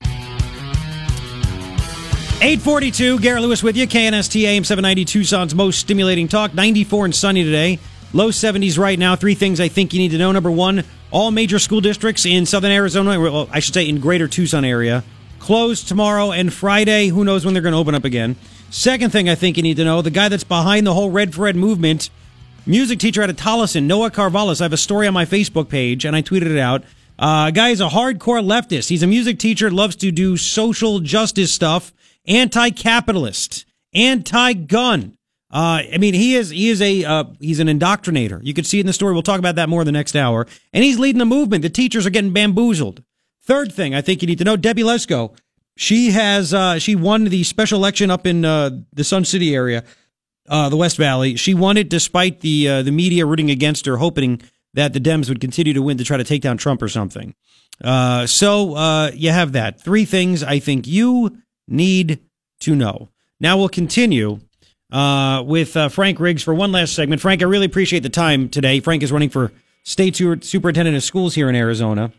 842, Garrett Lewis with you. KNST AM 790 Tucson's most stimulating talk. 94 and sunny today. Low 70s right now. Three things I think you need to know. Number one, all major school districts in southern Arizona, well, I should say in greater Tucson area, closed tomorrow and Friday. Who knows when they're going to open up again. Second thing I think you need to know the guy that's behind the whole Red for Ed movement, music teacher out of Tolleson, Noah Karvelis. I have a story on my Facebook page and I tweeted it out. Uh, guy is a hardcore leftist. He's a music teacher, loves to do social justice stuff, anti capitalist, anti gun. Uh, I mean, he is he is a uh, he's an indoctrinator. You can see it in the story. We'll talk about that more in the next hour. And he's leading the movement. The teachers are getting bamboozled. Third thing I think you need to know: Debbie Lesko. She has uh, she won the special election up in uh, the Sun City area, uh, the West Valley. She won it despite the uh, the media rooting against her, hoping that the Dems would continue to win to try to take down Trump or something. so you have that. Three things I think you need to know. Now we'll continue uh, with uh, Frank Riggs for one last segment. Frank, I really appreciate the time today. Frank is running for state superintendent of schools here in Arizona.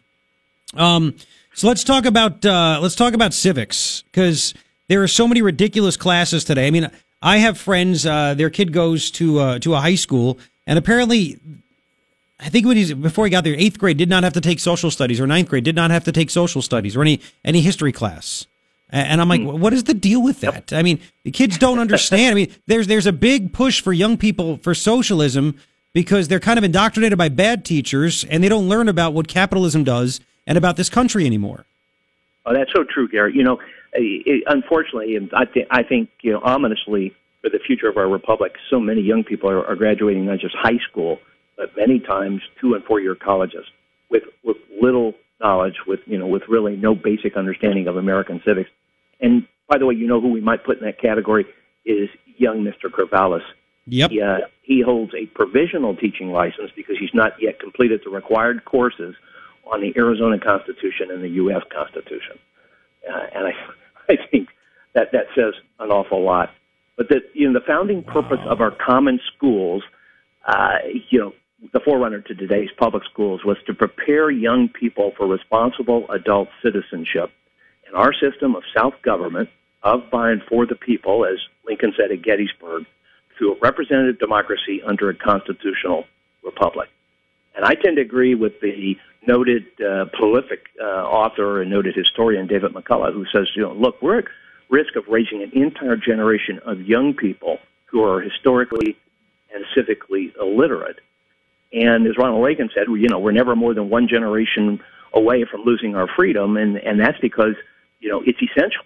Um, so let's talk about uh, let's talk about civics because there are so many ridiculous classes today. I mean, I have friends. Uh, their kid goes to uh, to a high school, and apparently, I think when he's before he got there, eighth grade did not have to take social studies, or ninth grade did not have to take social studies, or any any history class. And I'm like, mm. what is the deal with that? Yep. I mean, the kids don't understand. I mean, there's there's a big push for young people for socialism because they're kind of indoctrinated by bad teachers and they don't learn about what capitalism does and about this country anymore. Oh, that's so true, Garrett. You know, it, unfortunately, and I, th- I think you know, ominously for the future of our republic, so many young people are, are graduating not just high school, but many times two and four year colleges with with little knowledge, with you know, with really no basic understanding of American civics. And by the way, you know who we might put in that category is young Mr. Karvelis. Yep. He, uh, he holds a provisional teaching license because he's not yet completed the required courses on the Arizona Constitution and the U.S. Constitution. Uh, and I, I think that that says an awful lot. But that you know the founding purpose wow. of our common schools, uh, you know, the forerunner to today's public schools was to prepare young people for responsible adult citizenship in our system of self government, of, by, and for the people, as Lincoln said at Gettysburg, through a representative democracy under a constitutional republic. And I tend to agree with the noted uh, prolific uh, author and noted historian David McCullough, who says, you know, look, we're at risk of raising an entire generation of young people who are historically and civically illiterate. And as Ronald Reagan said, you know, we're never more than one generation away from losing our freedom, and, and that's because you know, it's essential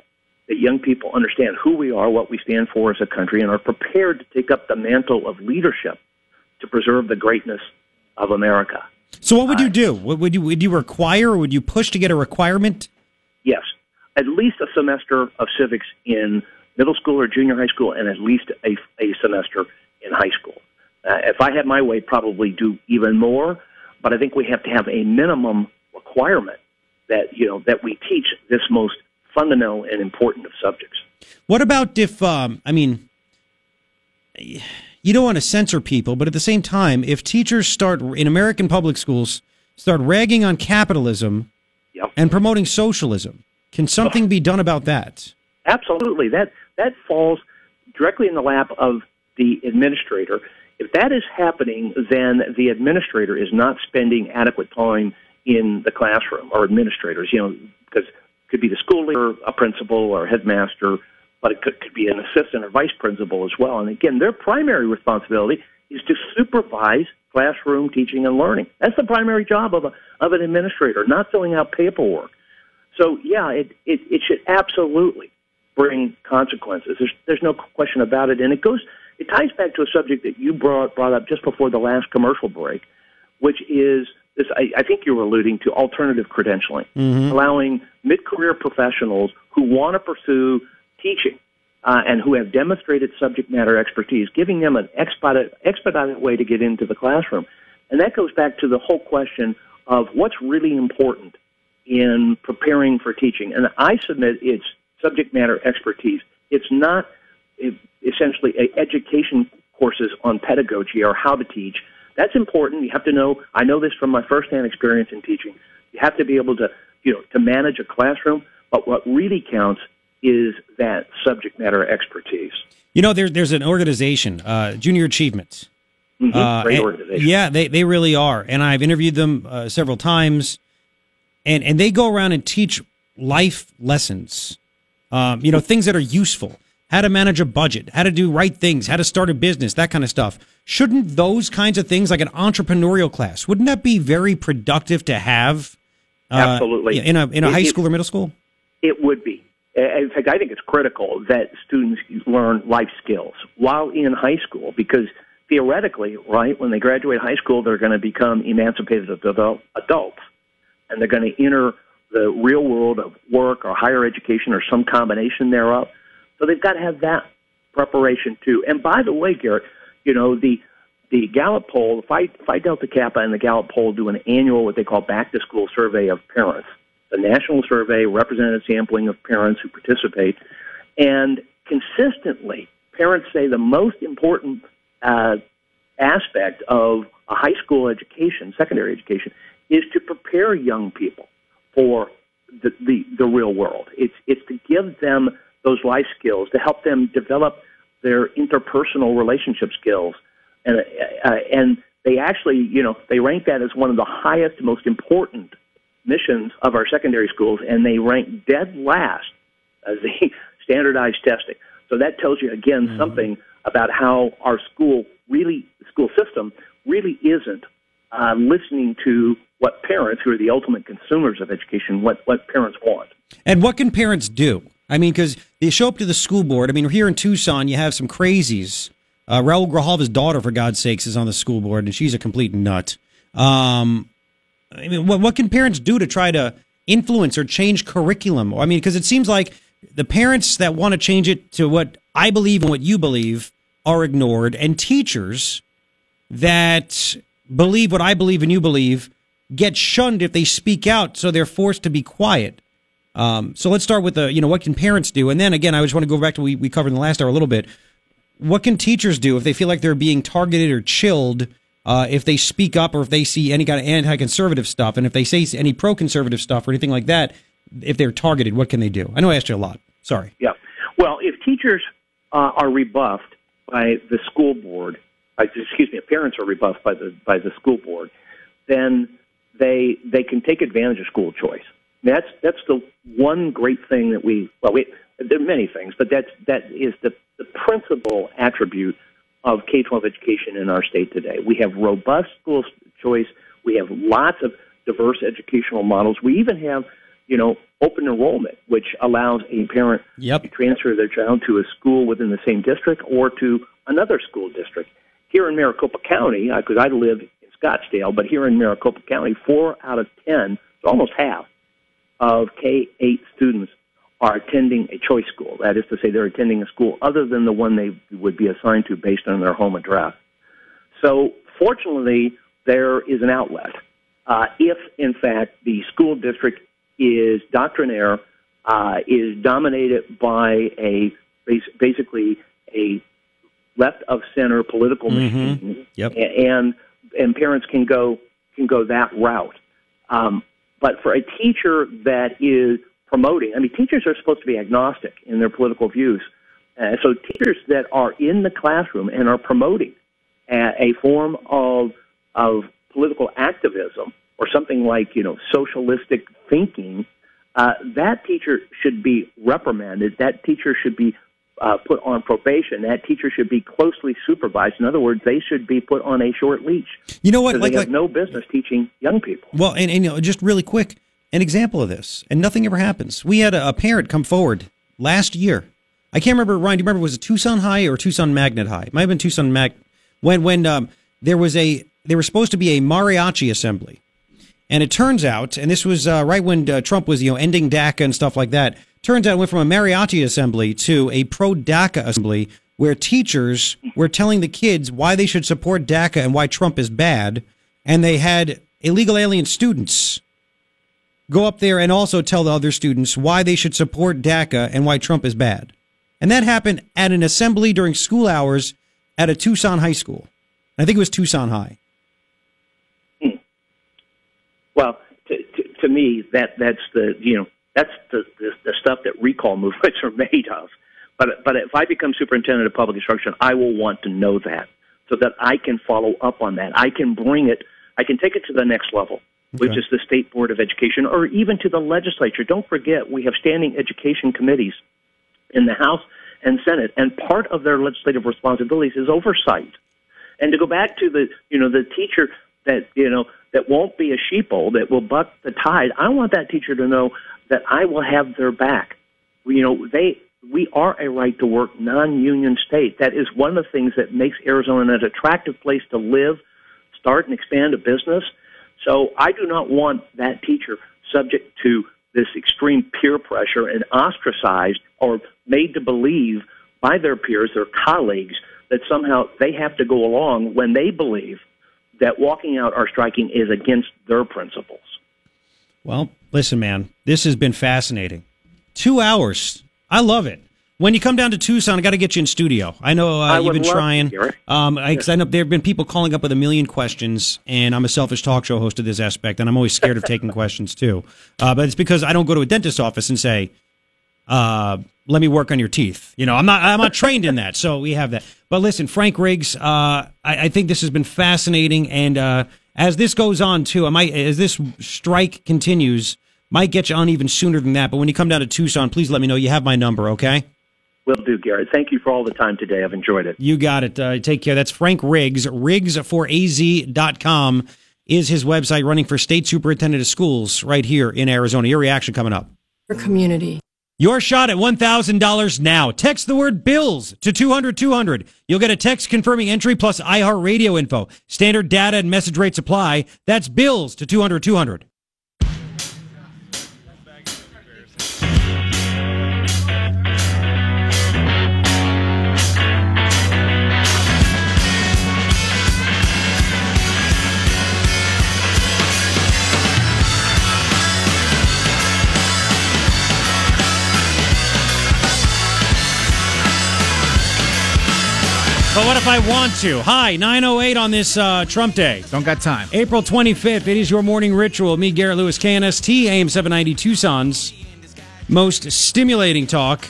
that young people understand who we are, what we stand for as a country, and are prepared to take up the mantle of leadership to preserve the greatness of America. So, what would you do? Would you would you require, or would you push to get a requirement? Yes, at least a semester of civics in middle school or junior high school, and at least a, a semester in high school. Uh, if I had my way, probably do even more. But I think we have to have a minimum requirement that you know that we teach this most fundamental and important of subjects. What about if, um, I mean, you don't want to censor people, but at the same time, if teachers start in American public schools start ragging on capitalism yep. and promoting socialism, can something be done about that? Absolutely. That that falls directly in the lap of the administrator. If that is happening, then the administrator is not spending adequate time in the classroom or administrators. You know, because it could be the school leader, a principal, or a headmaster, but it could, could be an assistant or vice principal as well. And again, their primary responsibility is to supervise classroom teaching and learning. That's the primary job of a of an administrator, not filling out paperwork. So yeah, it it, it should absolutely bring consequences. There's there's no question about it, and it goes it ties back to a subject that you brought brought up just before the last commercial break, which is this, I, I think you were alluding to alternative credentialing, mm-hmm. allowing mid-career professionals who want to pursue teaching uh, and who have demonstrated subject matter expertise, giving them an expedited, way to get into the classroom. And that goes back to the whole question of what's really important in preparing for teaching. And I submit it's subject matter expertise It's not essentially education courses on pedagogy or how to teach. That's important. You have to know. I know this from my firsthand experience in teaching. You have to be able to, you know, to manage a classroom. But what really counts is that subject matter expertise. You know, there, there's an organization, uh, Junior Achievement. Mm-hmm. Uh, Great organization. Yeah, they, they really are. And I've interviewed them uh, several times. And, and they go around and teach life lessons, um, you know, things that are useful how to manage a budget, how to do right things, how to start a business, that kind of stuff. Shouldn't those kinds of things, like an entrepreneurial class, wouldn't that be very productive to have? Uh, Absolutely. In a in a it, high school or middle school. It would be. In fact, I think it's critical that students learn life skills while in high school because theoretically, right, when they graduate high school, they're going to become emancipated adults and they're going to enter the real world of work or higher education or some combination thereof. So they've got to have that preparation too. And by the way, Garrett, you know the the Gallup poll, Phi, Phi Delta Kappa and the Gallup poll do an annual what they call back to school survey of parents. The national survey, representative sampling of parents who participate, and consistently, parents say the most important uh, aspect of a high school education, secondary education, is to prepare young people for the, the, the real world. It's, it's to give them those life skills to help them develop their interpersonal relationship skills. And, uh, and they actually, you know, they rank that as one of the highest, most important missions of our secondary schools, and they rank dead last as the standardized testing. So that tells you again mm-hmm. something about how our school really, school system really isn't uh, listening to what parents, who are the ultimate consumers of education, what what parents want. And what can parents do? I mean, because they show up to the school board. I mean, here in Tucson, you have some crazies. Uh, Raul Grijalva's daughter, for God's sakes, is on the school board, and she's a complete nut. Um, I mean, what, what can parents do to try to influence or change curriculum? I mean, because it seems like the parents that want to change it to what I believe and what you believe are ignored, and teachers that believe what I believe and you believe get shunned if they speak out, so they're forced to be quiet. Um, so let's start with the, you know, what can parents do? And then again, I just want to go back to what we, we covered in the last hour a little bit. What can teachers do if they feel like they're being targeted or chilled uh, if they speak up or if they see any kind of anti-conservative stuff, and if they say any pro-conservative stuff or anything like that, if they're targeted, what can they do? I know I asked you a lot. Sorry. Yeah. Well, if teachers uh, are rebuffed by the school board, uh, excuse me, if parents are rebuffed by the by the school board, then they they can take advantage of school choice. That's that's the one great thing that we well we there are many things, but that's that is the the principal attribute of K twelve education in our state today. We have robust school choice. We have lots of diverse educational models. We even have you know open enrollment, which allows a parent yep. to transfer their child to a school within the same district or to another school district. Here in Maricopa County, because I live in Scottsdale, but here in Maricopa County, four out of ten, almost half, of K 8 students are attending a choice school. That is to say, they're attending a school other than the one they would be assigned to based on their home address. So, fortunately, there is an outlet. Uh, if, in fact, the school district is doctrinaire, uh, is dominated by a basically a left of center political mm-hmm. machine, yep. and and parents can go can go that route. Um, but for a teacher that is promoting, I mean, teachers are supposed to be agnostic in their political views. Uh, so teachers that are in the classroom and are promoting a, a form of of political activism or something like you know socialistic thinking, uh, that teacher should be reprimanded. That teacher should be uh, put on probation. That teacher should be closely supervised. In other words, they should be put on a short leash. You know what? Like, they have like, no business teaching young people. Well, and, and you know, just really quick, an example of this, and nothing ever happens. We had a, a parent come forward last year. I can't remember, Ryan. Do you remember? Was it Tucson High or Tucson Magnet High? It might have been Tucson Mag. When when um, there was a there was supposed to be a mariachi assembly, and it turns out, and this was uh, right when uh, Trump was you know ending DACA and stuff like that. Turns out it went from a mariachi assembly to a pro DACA assembly where teachers were telling the kids why they should support DACA and why Trump is bad. And they had illegal alien students go up there and also tell the other students why they should support DACA and why Trump is bad. And that happened at an assembly during school hours at a Tucson high school. I think it was Tucson High. Hmm. Well, to, to, to me, that that's the you know that's the, the the stuff that recall movements are made of. But but if I become superintendent of public instruction, I will want to know that so that I can follow up on that. I can bring it. I can take it to the next level, which Okay. is the state board of education, or even to the legislature. Don't forget, we have standing education committees in the House and Senate, and part of their legislative responsibilities is oversight. And to go back to the you know the teacher that you know that won't be a sheeple that will buck the tide. I want that teacher to know that I will have their back. You know they we are a right to work non-union state. That is one of the things that makes Arizona an attractive place to live, start and expand a business. So I do not want that teacher subject to this extreme peer pressure and ostracized or made to believe by their peers, their colleagues, that somehow they have to go along when they believe that walking out or striking is against their principles. Well, listen, man, this has been fascinating. Two hours. I love it. When you come down to Tucson, I got to get you in studio. I know uh, I you've been trying. Um, I, 'cause I know there have been people calling up with a million questions, and I'm a selfish talk show host of this aspect, and I'm always scared of taking questions too. Uh, but it's because I don't go to a dentist's office and say, uh, "Let me work on your teeth." You know, I'm not I'm not trained in that, so we have that. But listen, Frank Riggs, uh, I, I think this has been fascinating, and uh, as this goes on too, I might as this strike continues, might get you on even sooner than that. But when you come down to Tucson, please let me know. You have my number, okay? Will do, Garrett. Thank you for all the time today. I've enjoyed it. You got it. Uh, take care. That's Frank Riggs. Riggsforaz.com is his website running for state superintendent of schools right here in Arizona. Your reaction coming up. Your community. Your shot at $1,000 now. Text the word bills to 200 200. You'll get a text confirming entry plus iHeartRadio info. Standard data and message rates apply. That's bills to 200 200. But what if I want to? Hi, 908 on this uh, Trump Day. Don't got time. April 25th, it is your morning ritual. Me, Garrett Lewis, KNST, AM 790 Tucson's most stimulating talk.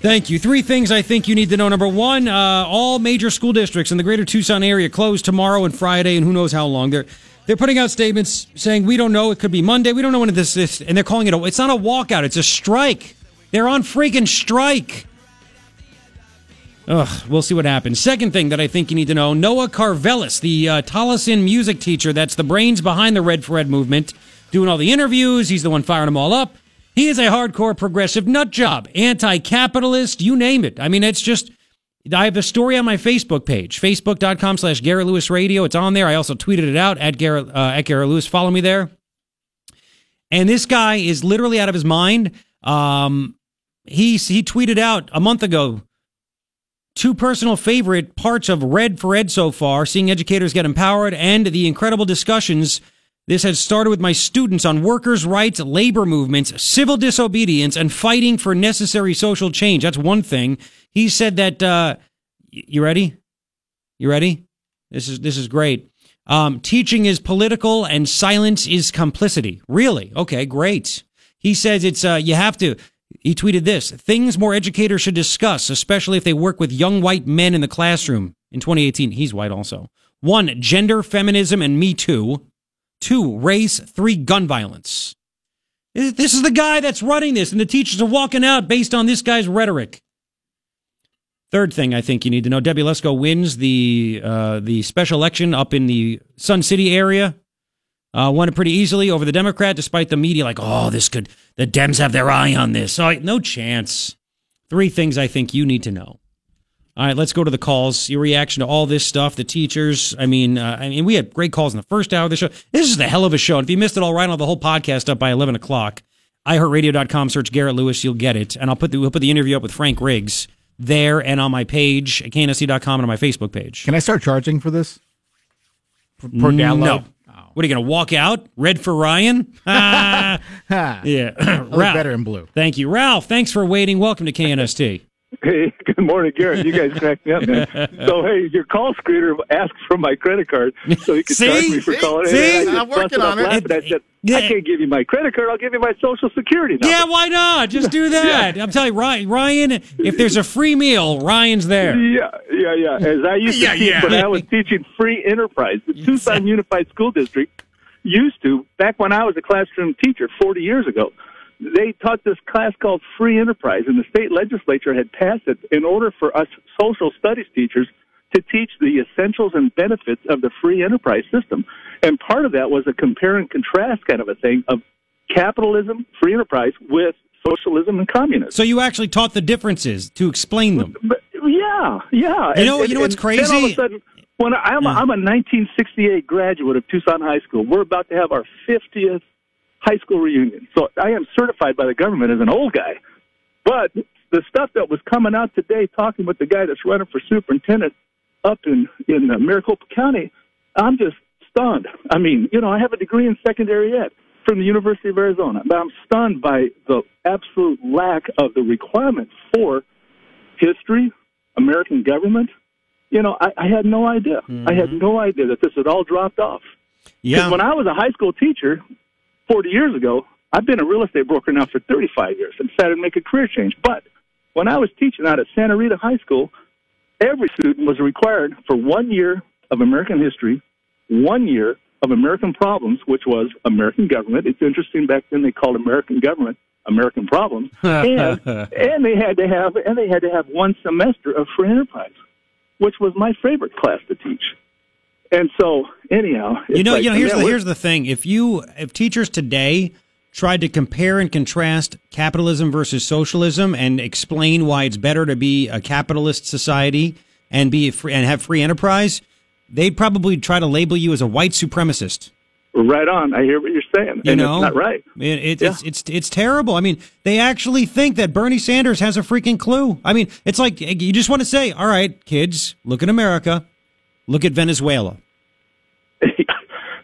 Thank you. Three things I think you need to know. Number one, uh, all major school districts in the greater Tucson area close tomorrow and Friday, and who knows how long. They're they're putting out statements saying we don't know. It could be Monday. We don't know when this is, and they're calling it a. It's not a walkout. It's a strike. They're on freaking strike. Ugh, we'll see what happens. Second thing that I think you need to know Noah Karvelis, the uh, Tolleson music teacher that's the brains behind the Red for Ed movement, doing all the interviews. He's the one firing them all up. He is a hardcore progressive nut job, anti capitalist, you name it. I mean, it's just. I have the story on my Facebook page, facebook.com slash Garrett Lewis Radio. It's on there. I also tweeted it out at Garrett, uh, at Garrett Lewis. Follow me there. And this guy is literally out of his mind. Um, he, he tweeted out a month ago two personal favorite parts of Red for Ed so far, seeing educators get empowered and the incredible discussions. This has started with my students on workers' rights, labor movements, civil disobedience, and fighting for necessary social change. That's one thing. He said that, uh, you ready? You ready? This is, this is great. Um, teaching is political and silence is complicity. Really? Okay, great. He says it's, uh, you have to, he tweeted this things more educators should discuss, especially if they work with young white men in the classroom. In 2018, he's white also. One, gender, feminism, and Me Too. Two, race. Three, gun violence. This is the guy that's running this, and the teachers are walking out based on this guy's rhetoric. Third thing I think you need to know: Debbie Lesko wins the uh, the special election up in the Sun City area. Uh, won it pretty easily over the Democrat, despite the media like, oh, this could the Dems have their eye on this. So no chance. Three things I think you need to know. All right, let's go to the calls. Your reaction to all this stuff, the teachers. I mean, uh, I mean, we had great calls in the first hour of the show. This is the hell of a show. And if you missed it all right, have the whole podcast up by eleven o'clock. iHeartRadio.com, search Garrett Lewis, you'll get it. And I'll put the we'll put the interview up with Frank Riggs there and on my page, at KNST.com and on my Facebook page. Can I start charging for this? Per, per download? What are you going to walk out? Red for Ryan? Ah, yeah. Ralph. better in blue. Thank you. Ralph, thanks for waiting. Welcome to KNST. Hey, good morning, Garrett. You guys cracked me up, man. So, hey, your call screener asked for my credit card so he could See? charge me for calling. See? And I I'm working on it. laughing. I said, Yeah. I can't give you my credit card. I'll give you my social security number. Yeah, why not? Just do that. I'm telling you, Ryan, Ryan, if there's a free meal, Ryan's there. Yeah, yeah, yeah. As I used to Yeah, teach yeah. when I was teaching free enterprise, the Tucson Unified School District used to, back when I was a classroom teacher 40 years ago, they taught this class called free enterprise, and the state legislature had passed it in order for us social studies teachers to teach the essentials and benefits of the free enterprise system. And part of that was a compare and contrast kind of a thing of capitalism, free enterprise, with socialism and communism. So you actually taught the differences to explain them. But yeah, yeah. You know- you know what's Then all of a sudden, when I'm, a, I'm a 1968 graduate of Tucson High School, we're about to have our 50th high school reunion. So I am certified by the government as an old guy. But the stuff that was coming out today, talking with the guy that's running for superintendent up in in uh, Maricopa County, I'm just stunned. I mean, you know, I have a degree in secondary ed from the University of Arizona, but I'm stunned by the absolute lack of the requirements for history, American government. You know, I, I had no idea. I had no idea that this had all dropped off. Yeah. when I was a high school teacher 40 years ago, I've been a real estate broker now for 35 years and decided to make a career change. But when I was teaching out at Santa Rita High School, every student was required for one year of American history, one year of American problems, which was American government. It's interesting back then they called American government American problems, and and they had to have and they had to have one semester of free enterprise, which was my favorite class to teach. And so, anyhow, you know, like, you know. Here's the here's the thing. If you if teachers today tried to compare and contrast capitalism versus socialism and explain why it's better to be a capitalist society and be free, and have free enterprise, they'd probably try to label you as a white supremacist. Right on. I hear what you're saying. You and know, it's not right. It, it, Yeah. It's it's it's terrible. I mean, they actually think that Bernie Sanders has a freaking clue. I mean, it's like you just want to say, "All right, kids, look at America, look at Venezuela."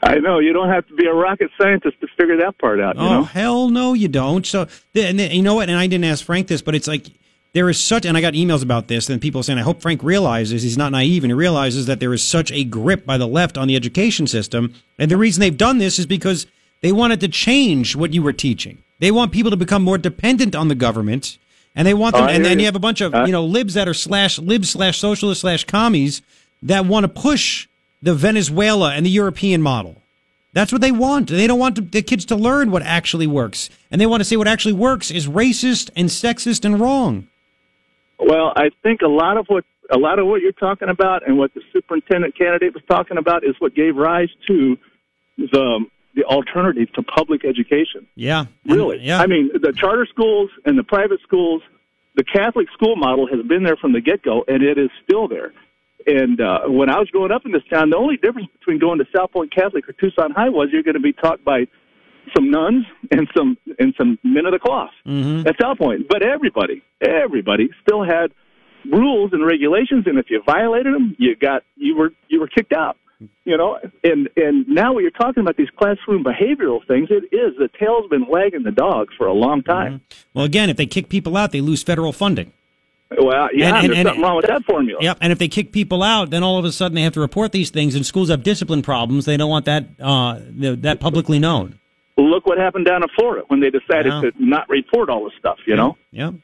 I know you don't have to be a rocket scientist to figure that part out. You oh know, hell no, you don't. So, and you know what? And I didn't ask Frank this, but it's like there is such, and I got emails about this, and people saying, "I hope Frank realizes he's not naive and he realizes that there is such a grip by the left on the education system, and the reason they've done this is because they wanted to change what you were teaching. They want people to become more dependent on the government." And they want them, Oh, and then you. you have a bunch of Uh, you know libs that are slash libs slash socialist slash commies that want to push the Venezuela and the European model. That's what they want. They don't want the kids to learn what actually works, and they want to say what actually works is racist and sexist and wrong. Well, I think a lot of what a lot of what you're talking about and what the superintendent candidate was talking about is what gave rise to the the alternative to public education. Yeah, Really? yeah. I mean, the charter schools and the private schools, the Catholic school model has been there from the get go, and it is still there. And uh, when I was growing up in this town, the only difference between going to Salpointe Catholic or Tucson High was you're going to be taught by some nuns and some and some men of the cloth Mhm. at South Point. But everybody, everybody still had rules and regulations, and if you violated them, you got you were you were kicked out. You know, and and now when you're talking about these classroom behavioral things, it is the tail's been wagging the dog for a long time. well, again, if they kick people out, they lose federal funding. Well, yeah, And- and- there's and- something wrong with that formula. Yep, and if they kick people out, then all of a sudden they have to report these things, and schools have discipline problems. They don't want that uh, that publicly known. Look what happened down in Florida when they decided Yeah. to not report all this stuff. You know. Yep,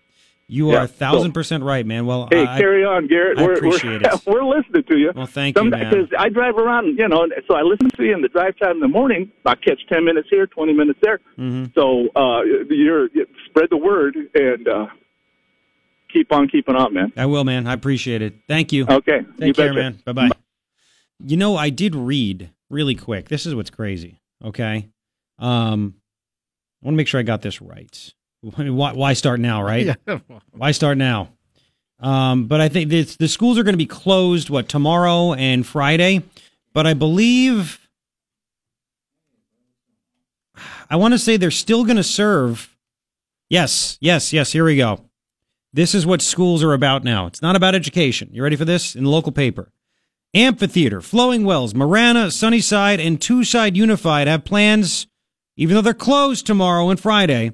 you Yeah, are a thousand so- percent right, man. Well, Hey, I, carry on, Garrett. I we're, appreciate we're, it. we're listening to you. Well, thank you, man. Because I drive around, you know, so I listen to you in the drive time in the morning. I catch ten minutes here, twenty minutes there. Mhm. So uh, you're you spread the word and uh, keep on keeping up, man. I will, man. I appreciate it. Thank you. Okay, you Take care, betcha. man. Bye bye. You know, I did read really quick. This is what's crazy. Okay. Um, I want to make sure I got this right. Why, why start now, right? Yeah. Why start now? Um, but I think this, the schools are going to be closed, what, tomorrow and Friday? But I believe, I want to say they're still going to serve. Yes, yes, yes. Here we go. This is what schools are about now. It's not about education. You ready for this? In the local paper. Amphitheater, Flowing Wells, Marana, Sunnyside, and Tucson Unified have plans, even though they're closed tomorrow and Friday,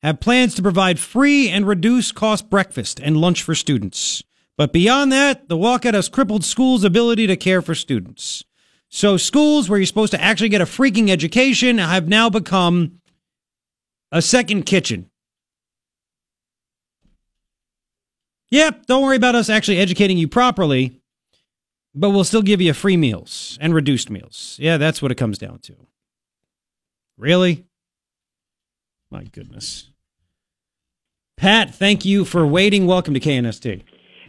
have plans to provide free and reduced cost breakfast and lunch for students. But beyond that, the walkout has crippled schools' ability to care for students. So schools where you're supposed to actually get a freaking education have now become a second kitchen. Yep, don't worry about us actually educating you properly, but we'll still give you free meals and reduced meals. Yeah, that's what it comes down to. Really? My goodness. Pat, thank you for waiting. Welcome to KNST.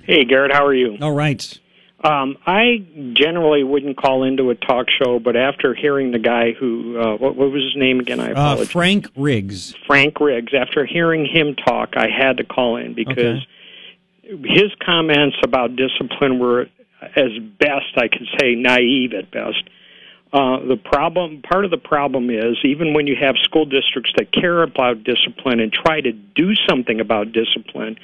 Hey, Garrett, how are you? All right. Um, I generally wouldn't call into a talk show, but after hearing the guy who, uh, what, what was his name again? I Uh, apologize. Frank Riggs. Frank Riggs. After hearing him talk, I had to call in because his comments about discipline were, as best I could say, naive at best. Uh, the problem, part of the problem is, even when you have school districts that care about discipline and try to do something about discipline,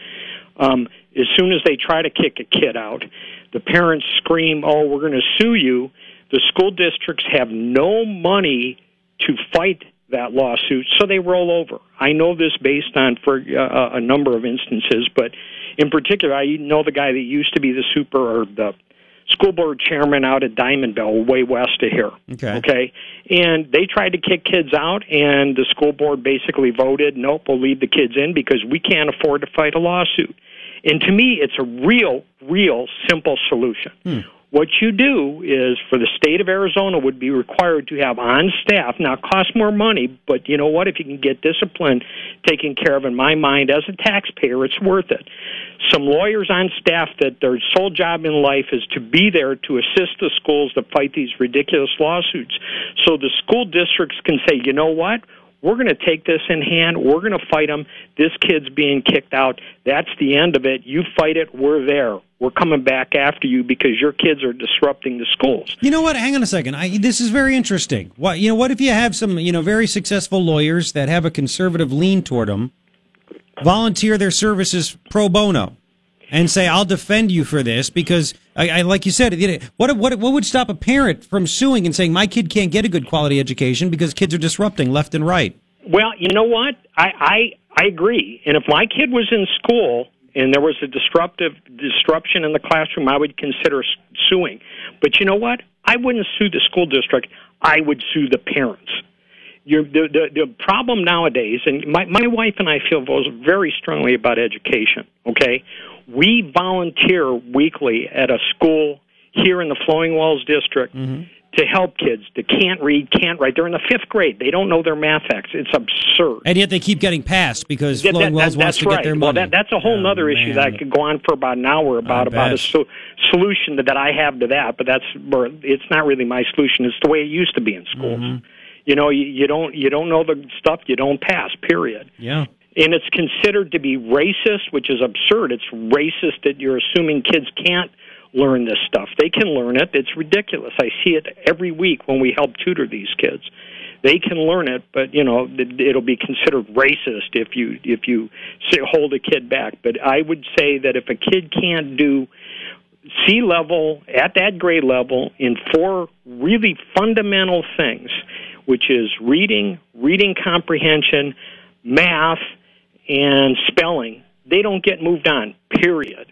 um, as soon as they try to kick a kid out, the parents scream, "Oh, we're going to sue you." The school districts have no money to fight that lawsuit, so they roll over. I know this based on for uh, a number of instances, but in particular, I know the guy that used to be the super or the school board chairman out at Diamond Bell, way west of here. Okay. Okay. And they tried to kick kids out, and the school board basically voted, nope, we'll leave the kids in because we can't afford to fight a lawsuit. And to me, it's a real, real simple solution. Hmm. What you do is, for the state of Arizona, would be required to have on staff. Now, it costs more money, but you know what? If you can get discipline taken care of, in my mind, as a taxpayer, it's worth it. Some lawyers on staff that their sole job in life is to be there to assist the schools to fight these ridiculous lawsuits. So the school districts can say, you know what? We're going to take this in hand. We're going to fight them. This kid's being kicked out. That's the end of it. You fight it. We're there. We're coming back after you because your kids are disrupting the schools. You know what? Hang on a second. I, this is very interesting. What you know? What if you have some you know very successful lawyers that have a conservative lean toward them, volunteer their services pro bono, and say, "I'll defend you for this," because I, I like you said, what what what would stop a parent from suing and saying, "My kid can't get a good quality education because kids are disrupting left and right." Well, you know what? I I, I agree. And if my kid was in school and there was a disruptive disruption in the classroom, I would consider suing. But you know what? I wouldn't sue the school district. I would sue the parents. You're, the, the the problem nowadays, and my my wife and I feel very strongly about education. Okay, we volunteer weekly at a school here in the Flowing Wells district mm-hmm. To help kids that can't read, can't write. They're in the fifth grade. They don't know their math facts. It's absurd. And yet they keep getting passed because That- Flowing that- Wells that- wants to get right. their Well, money. that, that's a whole Oh, other issue that I could go on for about an hour about about a so, solution that, that I have to that. But that's where it's not really my solution. It's the way it used to be in schools. Mm-hmm. You know, you, you don't you don't know the stuff, you don't pass. Period. Yeah. And it's considered to be racist, which is absurd. It's racist that you're assuming kids can't learn this stuff. They can learn it. It's ridiculous. I see it every week when we help tutor these kids. They can learn it, but you know it- it'll be considered racist if you if you hold a kid back. But I would say that if a kid can't do C level at that grade level in four really fundamental things, which is reading, reading comprehension, math, and spelling, they don't get moved on, period.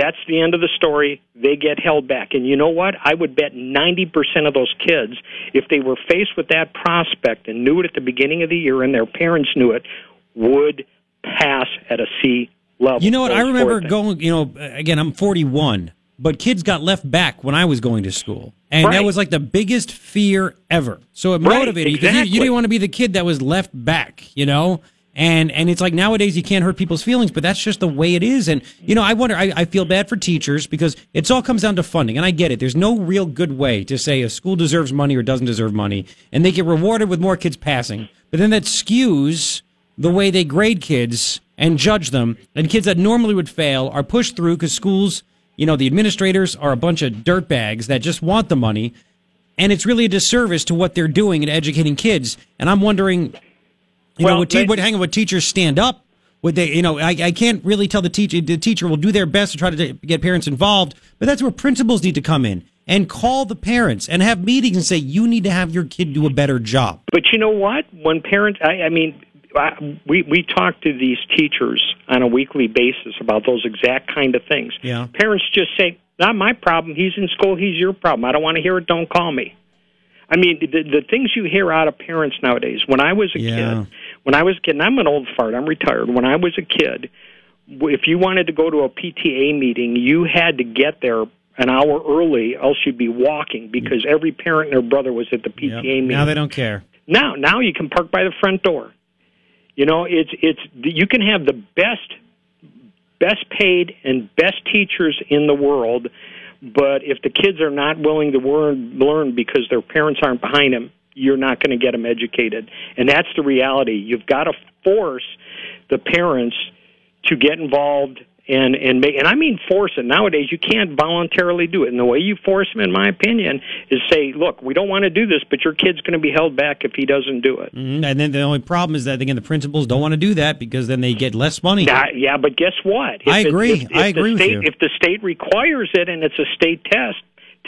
That's the end of the story. They get held back. And you know what? I would bet 90% of those kids, if they were faced with that prospect and knew it at the beginning of the year and their parents knew it, would pass at a C level. You know what? I remember going, you know, again, I'm 41, but kids got left back when I was going to school. And that was like the biggest fear ever. So it Right, motivated you because you, you didn't want to be the kid that was left back, you know? And and it's like nowadays you can't hurt people's feelings, but that's just the way it is. And you know, I wonder. I, I feel bad for teachers because it's all comes down to funding, and I get it. There's no real good way to say a school deserves money or doesn't deserve money, and they get rewarded with more kids passing. But then that skews the way they grade kids and judge them. And kids that normally would fail are pushed through because schools, you know, the administrators are a bunch of dirtbags that just want the money. And it's really a disservice to what they're doing in educating kids. And I'm wondering, you Well, know, would, te- would hang on, would teachers stand up? Would they, you know, I, I can't really tell the teacher, the teacher will do their best to try to get parents involved, but that's where principals need to come in and call the parents and have meetings and say, you need to have your kid do a better job. But you know what? When parents, I, I mean, I, we we talk to these teachers on a weekly basis about those exact kind of things. Yeah. Parents just say, "Not my problem. He's in school. He's your problem. I don't want to hear it. Don't call me." I mean, the, the things you hear out of parents nowadays. When I was a Yeah. kid, when I was a kid, and I'm an old fart. I'm retired. When I was a kid, if you wanted to go to a PTA meeting, you had to get there an hour early, else you'd be walking because every parent and their brother was at the PTA Yep. meeting. Now they don't care. Now, now you can park by the front door. You know, it's it's you can have the best best paid and best teachers in the world, but if the kids are not willing to learn learn because their parents aren't behind them, you're not going to get them educated. And that's the reality. You've got to force the parents to get involved and and make and I mean force it. Nowadays you can't voluntarily do it. And the way you force them, in my opinion, is say, look, we don't want to do this, but your kid's going to be held back if he doesn't do it. Mhm. And then the only problem is that again the principals don't want to do that because then they get less money. Yeah, yeah, but guess what? I it- agree. If, if I agree with state, you. If the state requires it and it's a state test,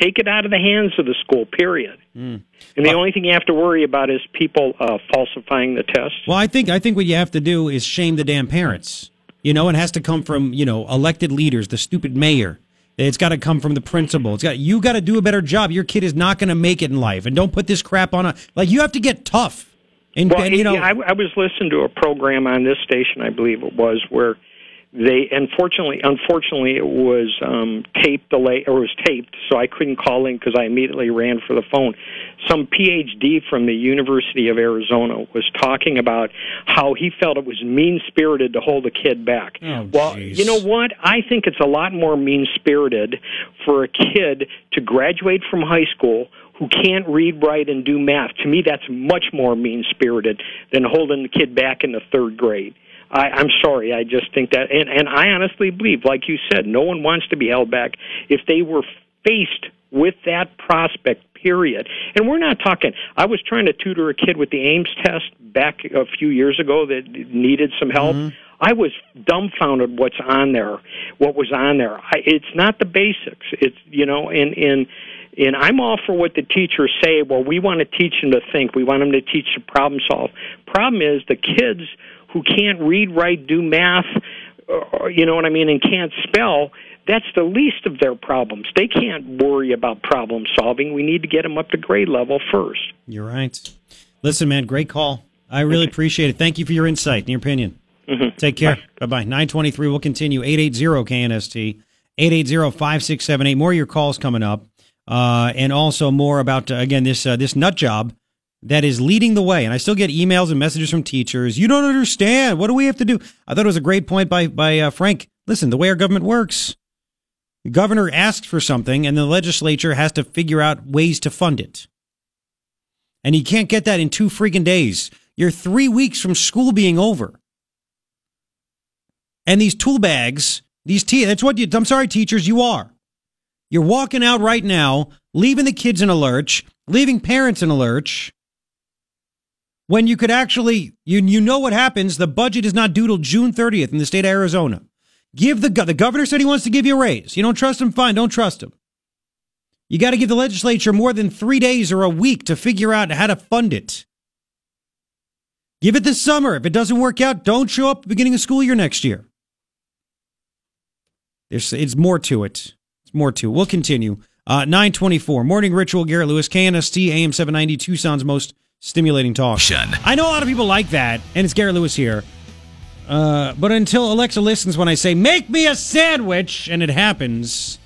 take it out of the hands of the school. Period. Hmm. And the only thing you have to worry about is people uh, falsifying the test. Well, I think I think what you have to do is shame the damn parents. You know, it has to come from you know elected leaders, the stupid mayor. It's got to come from the principal. It's got you got to do a better job. Your kid is not going to make it in life, and don't put this crap on a like. You have to get tough. And, Well, and, you know, I, I was listening to a program on this station, I believe it was, where they unfortunately, unfortunately, it was um, taped delay or it was taped, so I couldn't call in because I immediately ran for the phone. Some PhD from the University of Arizona was talking about how he felt it was mean spirited to hold a kid back. Oh, well, jeez. you know what? I think it's a lot more mean spirited for a kid to graduate from high school who can't read, write, and do math. To me, that's much more mean spirited than holding the kid back in the third grade. I, I'm sorry, I just think that, and, and I honestly believe, like you said, no one wants to be held back. If they were faced with that prospect, period, and we're not talking. I was trying to tutor a kid with the AIMS test back a few years ago that needed some help. Mm-hmm. I was dumbfounded what's on there, what was on there. I, it's not the basics. It's you know, and and and I'm all for what the teachers say. Well, we want to teach them to think. We want them to teach to problem solve. Problem is the kids who can't read, write, do math, or, you know what I mean, and can't spell. That's the least of their problems. They can't worry about problem solving. We need to get them up to grade level first. you're right. Listen, man, great call. I really appreciate it. Thank you for your insight and your opinion. Mm-hmm. Take care. Bye bye. 923 we'll continue. 880 KNST. 880 5678. More of your calls coming up. Uh, and also more about, uh, again, this, uh, this nut job that is leading the way. And I still get emails and messages from teachers. You don't understand. What do we have to do? I thought it was a great point by, by uh, Frank. Listen, the way our government works, the governor asks for something and the legislature has to figure out ways to fund it. And you can't get that in two freaking days. You're three weeks from school being over. And these tool bags, these te- that's what you, I'm sorry, teachers, you are. You're walking out right now, leaving the kids in a lurch, leaving parents in a lurch. When you could actually, you, you know what happens. The budget is not due till June 30th in the state of Arizona. Give the, the governor said he wants to give you a raise. You don't trust him? Fine, don't trust him. You got to give the legislature more than three days or a week to figure out how to fund it. Give it this summer. If it doesn't work out, don't show up at the beginning of school year next year. There's, it's more to it. It's more to it. We'll continue. Uh, 924, Morning Ritual, Garrett Lewis, KNST, AM 790, Tucson's most stimulating talk. Shun. I know a lot of people like that, and it's Garrett Lewis here. Uh, but until Alexa listens when I say, make me a sandwich, and it happens,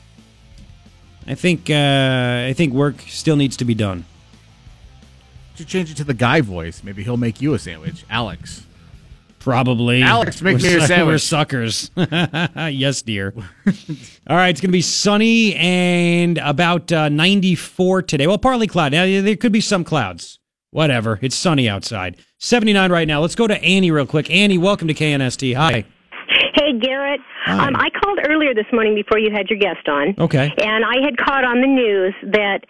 I think, uh, I think work still needs to be done. You change it to the guy voice. Maybe he'll make you a sandwich. Alex. Probably. Alex, make We're me a su- sandwich. We're suckers. yes, dear. All right, it's going to be sunny and about uh, 94 today. Well, partly cloud. Now, there could be some clouds. Whatever. It's sunny outside. 79 right now. Let's go to Annie real quick. Annie, welcome to KNST. Hi. Hey, Garrett. Hi. Um, I called earlier this morning before you had your guest on. Okay. And I had caught on the news that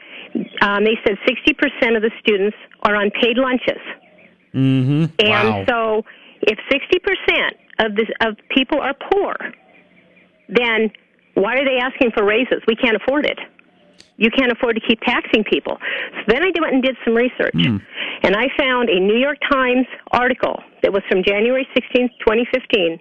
um, they said 60% of the students are on paid lunches. Mm-hmm. And so if 60% of, this, of people are poor, then why are they asking for raises? We can't afford it. You can't afford to keep taxing people. So then I went and did some research, hmm. and I found a New York Times article that was from January 16, 2015,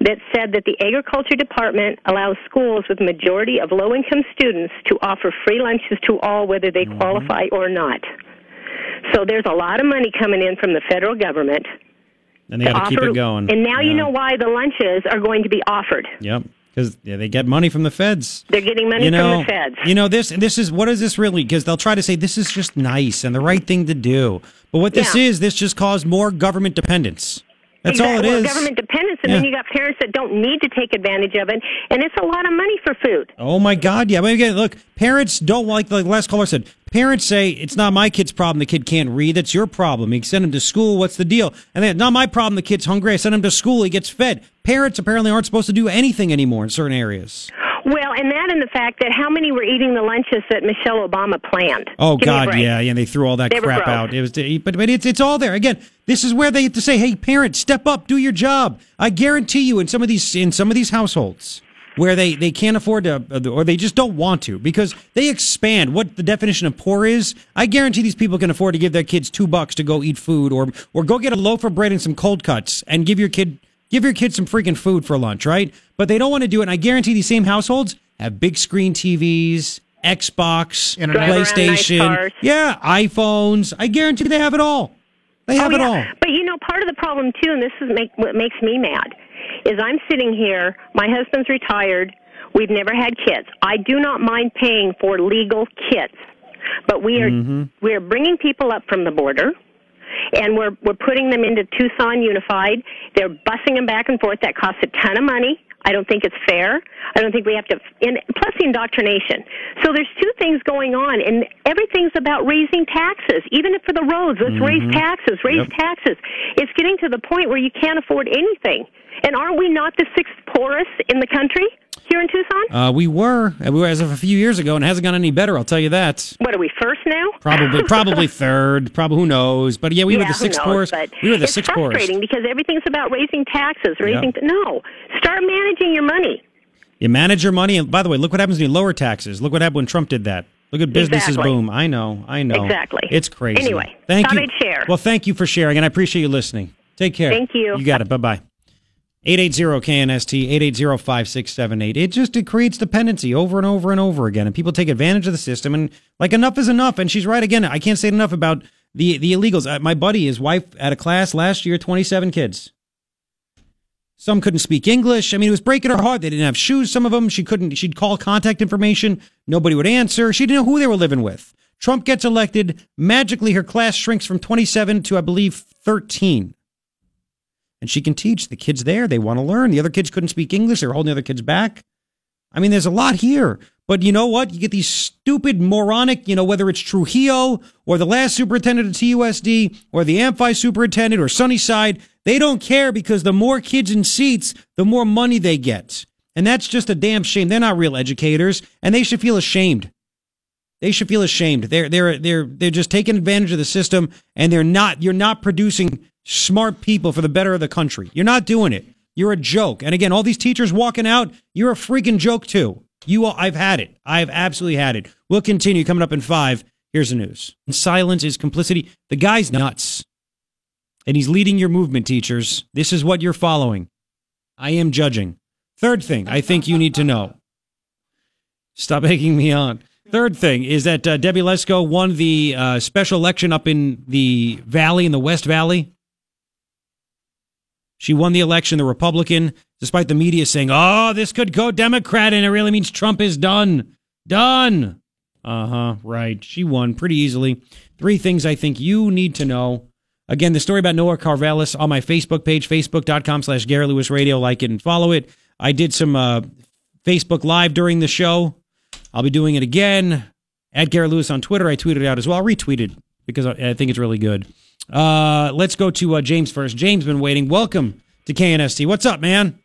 that said that the Agriculture Department allows schools with majority of low income students to offer free lunches to all, whether they mm-hmm. qualify or not. So there's a lot of money coming in from the federal government. And they got to keep offer- it going. And now you know why the lunches are going to be offered. Yep. Because yeah, they get money from the feds. They're getting money you know, from the feds. You know this. This is what is this really? Because they'll try to say this is just nice and the right thing to do. But what this Yeah. is, this just caused more government dependence. That's all it Exactly. is. Government dependence, and then Yeah. you got parents that don't need to take advantage of it, and it's a lot of money for food. Oh my God! Yeah, but again, look, parents don't like like the last caller said. Parents say it's not my kid's problem. The kid can't read. That's your problem. You send him to school. What's the deal? And then not my problem. The kid's hungry. I send him to school. He gets fed. Parents apparently aren't supposed to do anything anymore in certain areas. Well, and that and the fact that how many were eating the lunches that Michelle Obama planned. Oh Give God, yeah, yeah. And they threw all that They crap out. It was, but but it's it's all there. Again, this is where they have to say, "Hey, parents, step up, do your job." I guarantee you, in some of these in some of these households where they they can't afford to, uh, or they just don't want to, because they expand what the definition of poor is. I guarantee these people can afford to give their kids two bucks to go eat food, or or go get a loaf of bread and some cold cuts, and give your kid give your kids some freaking food for lunch, right? But they don't want to do it. And I guarantee these same households have big screen TVs, Xbox, Internet. Around nice PlayStation, yeah, iPhones. I guarantee they have it all. They have oh, it yeah. all. But you know, part of the problem too, and this is make, what makes me mad, is I'm sitting here. My husband's retired. We've never had kids. I do not mind paying for legal kids, but we are Mm-hmm. we are bringing people up from the border. And we're we're putting them into Tucson Unified. They're busing them back and forth. That costs a ton of money. I don't think it's fair. I don't think we have to. And plus the indoctrination. So there's two things going on, and everything's about raising taxes. Even if for the roads, let's raise taxes, raise Mm-hmm. Yep. taxes. It's getting to the point where you can't afford anything. And aren't we not the sixth poorest in the country here in Tucson? Uh, we were, uh, we were as of a few years ago, and it hasn't gone any better. I'll tell you that. what are we first now? Probably, probably third. Probably who knows? But yeah, we yeah, were the sixth knows, poorest. We were the it's sixth poorest. frustrating because everything's about raising taxes, raising. no, start managing your money. You manage your money, and by the way, look what happens when you lower taxes. Look what happened when Trump did that. Look at businesses Exactly. boom. I know, I know. Exactly. It's crazy. Anyway, thank you. Share. Well, thank you for sharing, and I appreciate you listening. Take care. Thank you. You got it. Bye bye. 880-KNST, 880-5678. It just it creates dependency over and over and over again. And people take advantage of the system. And like enough is enough. And she's right again. I can't say enough about the, the illegals. Uh, my buddy, his wife at a class last year, 27 kids. Some couldn't speak English. I mean, it was breaking her heart. They didn't have shoes. Some of them, she couldn't, she'd call contact information. Nobody would answer. She didn't know who they were living with. Trump gets elected. Magically, her class shrinks from 27 to, I believe, 13 and she can teach the kids there. They want to learn. The other kids couldn't speak English. They're holding the other kids back. I mean, there's a lot here. But you know what? You get these stupid, moronic, you know, whether it's Trujillo or the last superintendent of TUSD or the Amphi superintendent or Sunnyside, they don't care because the more kids in seats, the more money they get. And that's just a damn shame. They're not real educators and they should feel ashamed. They should feel ashamed. They're they're they're they're just taking advantage of the system and they're not you're not producing smart people for the better of the country. You're not doing it. You're a joke. And again, all these teachers walking out, you're a freaking joke too. You all, I've had it. I've absolutely had it. We'll continue coming up in 5. Here's the news. Silence is complicity. The guy's nuts. And he's leading your movement, teachers. This is what you're following. I am judging. Third thing I think you need to know. Stop egging me on. Third thing is that uh, Debbie Lesko won the uh, special election up in the valley, in the West Valley. She won the election, the Republican, despite the media saying, oh, this could go Democrat, and it really means Trump is done. Done. Uh huh, right. She won pretty easily. Three things I think you need to know. Again, the story about Noah Karvelis on my Facebook page, facebook.com slash Garrett Lewis Radio. Like it and follow it. I did some uh, Facebook Live during the show. I'll be doing it again. At Garrett Lewis on Twitter. I tweeted it out as well. I'll retweet it because I, I think it's really good. Uh, let's go to uh, James first. James been waiting. Welcome to KNST. What's up, man?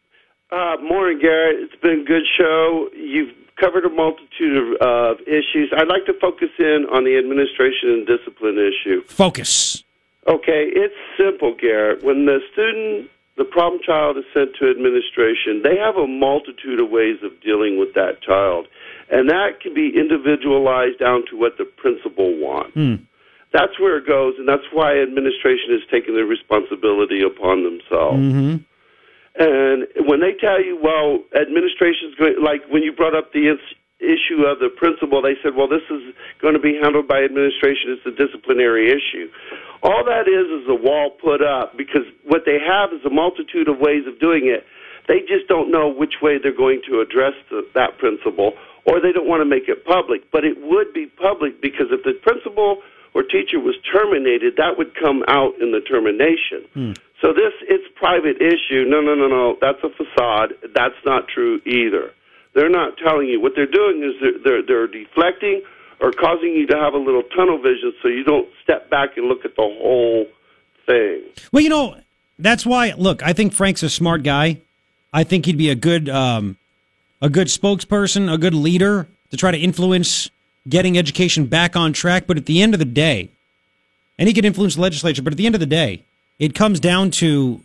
Uh, morning, Garrett. It's been a good show. You've covered a multitude of issues. I'd like to focus in on the administration and discipline issue. Focus. Okay, it's simple, Garrett. When the student the problem child is sent to administration, they have a multitude of ways of dealing with that child. And that can be individualized down to what the principal wants. Hmm. That's where it goes, and that's why administration has taken the responsibility upon themselves. Mm-hmm. And when they tell you, well, administration's going, like when you brought up the ins- issue of the principal, they said, well, this is going to be handled by administration. It's a disciplinary issue. All that is is a wall put up because what they have is a multitude of ways of doing it. They just don't know which way they're going to address the, that principal, or they don't want to make it public. But it would be public because if the principal or teacher was terminated, that would come out in the termination. So this, it's private issue. No, no, no, no. That's a facade. That's not true either. They're not telling you. What they're doing is they're, they're, they're deflecting or causing you to have a little tunnel vision so you don't step back and look at the whole thing. Well, you know, that's why. Look, I think Frank's a smart guy. I think he'd be a good, um, a good spokesperson, a good leader to try to influence getting education back on track. But at the end of the day, and he can influence the legislature. But at the end of the day, it comes down to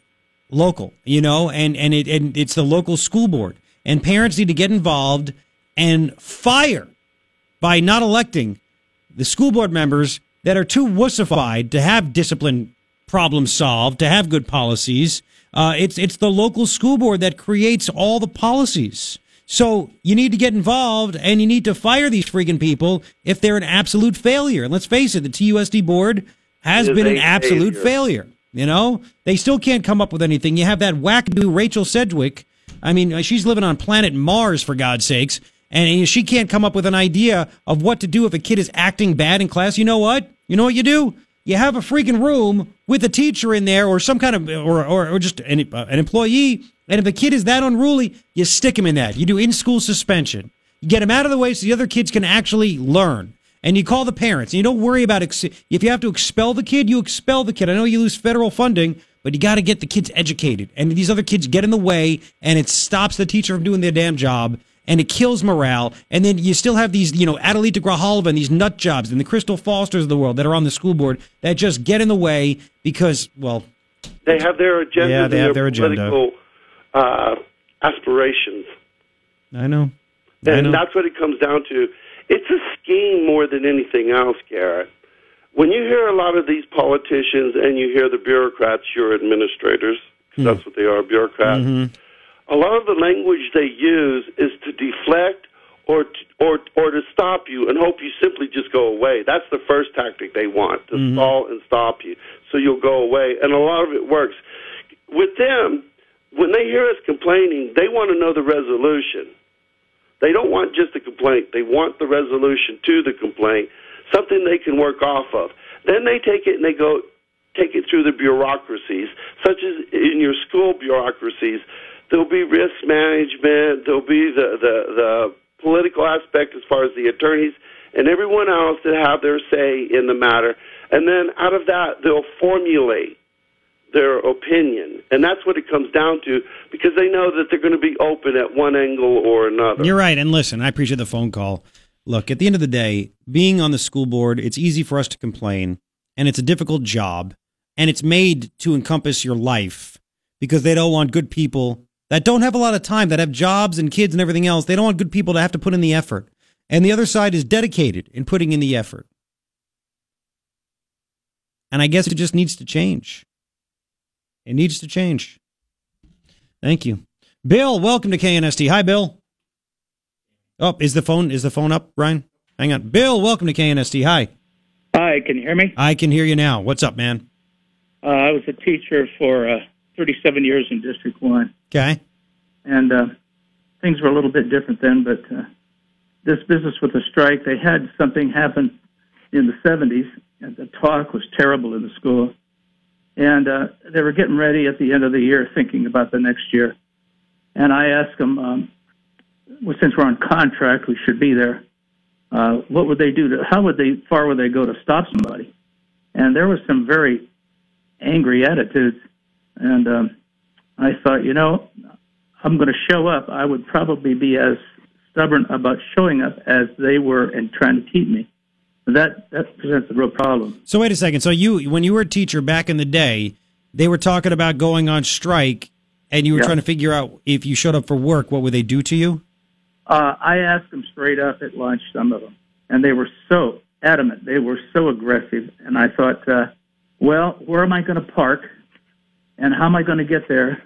local, you know, and and it and it's the local school board, and parents need to get involved and fire by not electing the school board members that are too wussified to have discipline problems solved, to have good policies. Uh, it's it's the local school board that creates all the policies. So you need to get involved and you need to fire these freaking people if they're an absolute failure. And let's face it, the TUSD board has been an absolute failure. failure. You know, they still can't come up with anything. You have that wackadoo Rachael Sedgwick. I mean, uh, she's living on planet Mars for God's sakes, and she can't come up with an idea of what to do if a kid is acting bad in class. You know what? You know what you do? You have a freaking room with a teacher in there, or some kind of, or or, or just an, uh, an employee. And if a kid is that unruly, you stick him in that. You do in school suspension. You get him out of the way so the other kids can actually learn. And you call the parents. And you don't worry about ex- if you have to expel the kid, you expel the kid. I know you lose federal funding, but you got to get the kids educated. And these other kids get in the way, and it stops the teacher from doing their damn job, and it kills morale. And then you still have these, you know, Adelita Grijalva and these nut jobs and the Kristel Fosters of the world that are on the school board that just get in the way because, well, They have their agenda. Yeah, they have their agenda. Political uh, aspirations. I know. I And know. that's what it comes down to. It's a scheme more than anything else, Garrett. When you hear a lot of these politicians and you hear the bureaucrats, your administrators, 'cause that's what they are, bureaucrats, a lot of the language they use is to deflect or t- or or to stop you and hope you simply just go away. That's the first tactic they want to mm-hmm. stall and stop you, so you'll go away. And a lot of it works. With them, when they hear us complaining, they want to know the resolution. They don't want just a complaint. They want the resolution to the complaint, something they can work off of. Then they take it and they go take it through the bureaucracies, such as in your school bureaucracies. There'll be risk management. There'll be the, the, the political aspect as far as the attorneys and everyone else that have their say in the matter. And then out of that, they'll formulate their opinion. And that's what it comes down to because they know that they're going to be open at one angle or another. You're right. And listen, I appreciate the phone call. Look, at the end of the day, being on the school board, it's easy for us to complain, and it's a difficult job, and it's made to encompass your life because they don't want good people that don't have a lot of time, that have jobs and kids and everything else. They don't want good people to have to put in the effort. And the other side is dedicated in putting in the effort. And I guess it just needs to change. It needs to change. Thank you. Bill, welcome to KNST. Hi, Bill. Oh, is the phone is the phone up, Ryan? Hang on. Bill, welcome to KNST. Hi. Hi, can you hear me? I can hear you now. What's up, man? Uh, I was a teacher for uh, 37 years in District 1, Okay. and uh, things were a little bit different then, but uh, this business with the strike, they had something happen in the 70s, and the talk was terrible in the school. And uh, they were getting ready at the end of the year, thinking about the next year. And I asked them, um, well, since we're on contract, we should be there. Uh, what would they do? To, how would they far would they go to stop somebody? And there was some very angry attitudes. And um, I thought, you know, I'm going to show up. I would probably be as stubborn about showing up as they were and trying to keep me. That that presents a real problem. So wait a second. So you when you were a teacher back in the day, they were talking about going on strike, and you were Yeah. trying to figure out if you showed up for work, what would they do to you? Uh, I asked them straight up at lunch, some of them, and they were so adamant. They were so aggressive, and I thought, uh, well, where am I going to park, and how am I going to get there?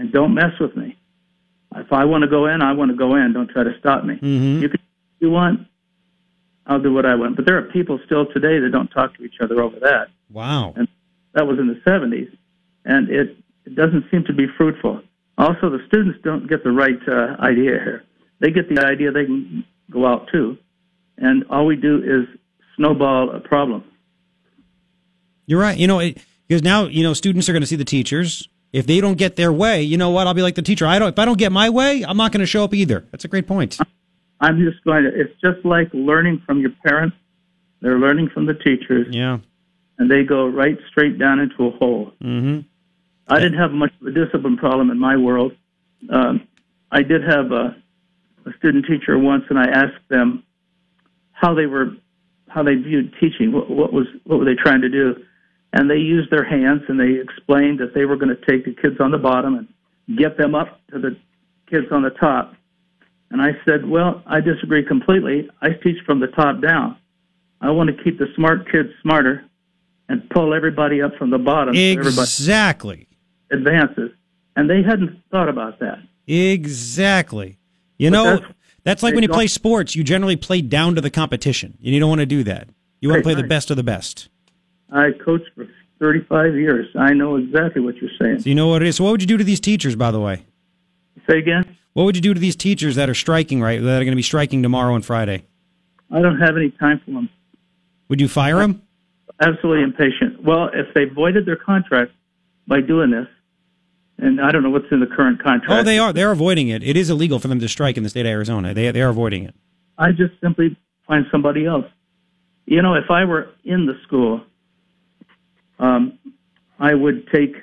And don't mess with me. If I want to go in, I want to go in. Don't try to stop me. Mm-hmm. You can do you want. I'll do what I want. But there are people still today that don't talk to each other over that. Wow. And that was in the 70s, and it, it doesn't seem to be fruitful. Also, the students don't get the right uh, idea here. They get the idea they can go out too, and all we do is snowball a problem. You're right. You know, it, because now you know students are going to see the teachers. If they don't get their way, you know what? I'll be like the teacher. I don't. If I don't get my way, I'm not going to show up either. That's a great point. I'm just going to. It's just like learning from your parents. They're learning from the teachers, Yeah. and they go right straight down into a hole. Mm-hmm. I didn't have much of a discipline problem in my world. Um, I did have a, a student teacher once, and I asked them how they were, how they viewed teaching. What, what was what were they trying to do? And they used their hands, and they explained that they were going to take the kids on the bottom and get them up to the kids on the top. And I said, well, I disagree completely. I teach from the top down. I want to keep the smart kids smarter and pull everybody up from the bottom. so Exactly. advances, and they hadn't thought about that. Exactly. You But know, that's- that's, like when you play sports. You generally play down to the competition, and you don't want to do that. You want to play the best of the best. I coached for 35 years. I know exactly what you're saying. So you know what it is. So what would you do to these teachers, by the way? Say again? What would you do to these teachers that are striking right? That are going to be striking tomorrow and Friday? I don't have any time for them. Would you fire them? Absolutely impatient. Well, if they voided their contract by doing this, and I don't know what's in the current contract. Oh, they are. They're avoiding it. It is illegal for them to strike in the state of Arizona. They they are avoiding it. I just simply find somebody else. You know, if I were in the school, um, I would take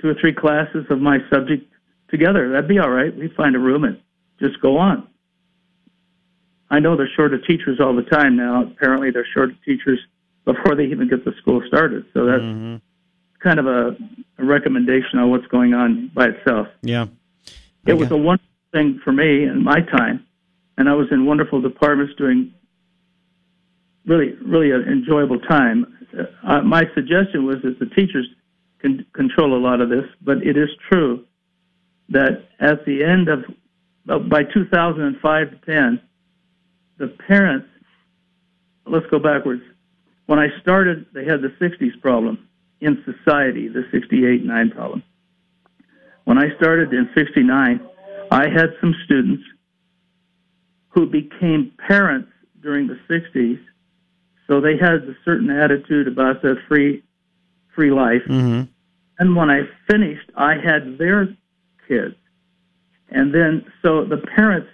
two or three classes of my subject together. That'd be all right. We'd find a room and just go on. I know they're short of teachers all the time now. Apparently, they're short of teachers before they even get the school started. So that's Mm-hmm. kind of a, a recommendation on what's going on by itself. Yeah. It was a wonderful thing for me in my time, and I was in wonderful departments doing really, really an enjoyable time. Uh, my suggestion was that the teachers can control a lot of this, but it is true that at the end of uh, by 2005 to 10, the parents. Let's go backwards. When I started, they had the 60s problem in society, the 68 9 problem. When I started in 69, I had some students who became parents during the 60s, so they had a certain attitude about the free free life. Mm-hmm. And when I finished, I had their kids. And then, so the parents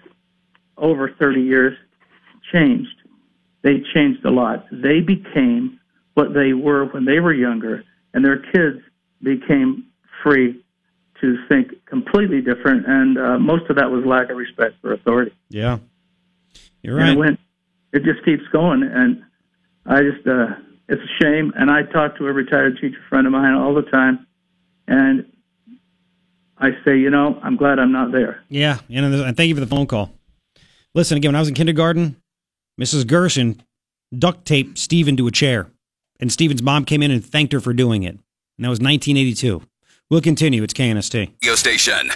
over 30 years changed. They changed a lot. They became what they were when they were younger, and their kids became free to think completely different. And uh, most of that was lack of respect for authority. Yeah. You're And right. it went, it just keeps going. And I just, uh, it's a shame. And I talk to a retired teacher friend of mine all the time. And I say, you know, I'm glad I'm not there. Yeah, and, and thank you for the phone call. Listen, again, when I was in kindergarten, Mrs. Gerson duct taped Steven to a chair, and Steven's mom came in and thanked her for doing it. And that was 1982. We'll continue. It's KNST. Radio station.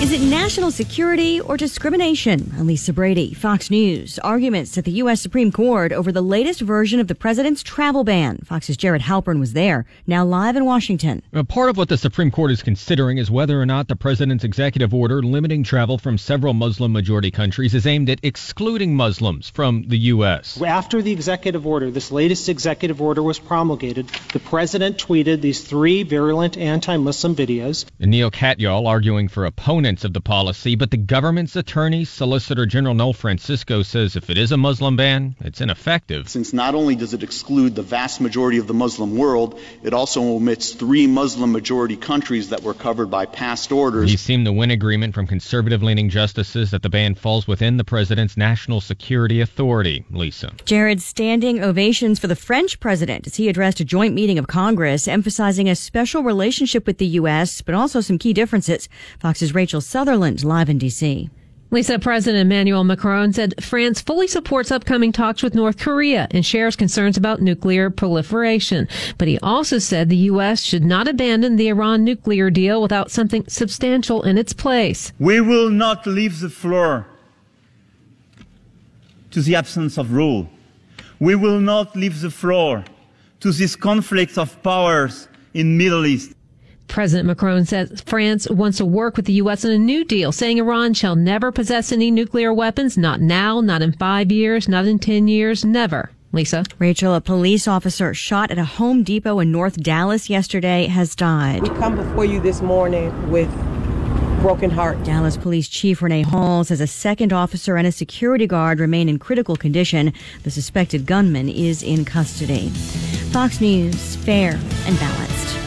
Is it national security or discrimination? I'm Lisa Brady, Fox News. Arguments at the U.S. Supreme Court over the latest version of the president's travel ban. Fox's Jared Halpern was there, now live in Washington. Uh, Part of what the Supreme Court is considering is whether or not the president's executive order limiting travel from several Muslim majority countries is aimed at excluding Muslims from the U.S. After the executive order, this latest executive order was promulgated, the president tweeted these three virulent anti Muslim videos. And Neil Katyal, arguing for opponents proponents of the policy, but the government's attorney, Solicitor General Noel Francisco, says if it is a Muslim ban, it's ineffective. Since not only does it exclude the vast majority of the Muslim world, it also omits three Muslim majority countries that were covered by past orders. He seemed to win agreement from conservative leaning justices that the ban falls within the president's national security authority. Lisa. Jared standing ovations for the French president as he addressed a joint meeting of Congress, emphasizing a special relationship with the U.S., but also some key differences. Fox's Rachel Sutherland live in D.C. Lisa, President Emmanuel Macron said France fully supports upcoming talks with North Korea and shares concerns about nuclear proliferation. But he also said the U.S. should not abandon the Iran nuclear deal without something substantial in its place. We will not leave the floor to the absence of rule. We will not leave the floor to this conflict of powers in Middle East. President Macron says France wants to work with the U.S. on a new deal, saying Iran shall never possess any nuclear weapons, not now, not in five years, not in 10 years, never. Lisa. Rachel, a police officer shot at a Home Depot in North Dallas yesterday has died. We come before you this morning with broken heart. Dallas Police Chief Renee Hall says a second officer and a security guard remain in critical condition. The suspected gunman is in custody. Fox News, fair and balanced.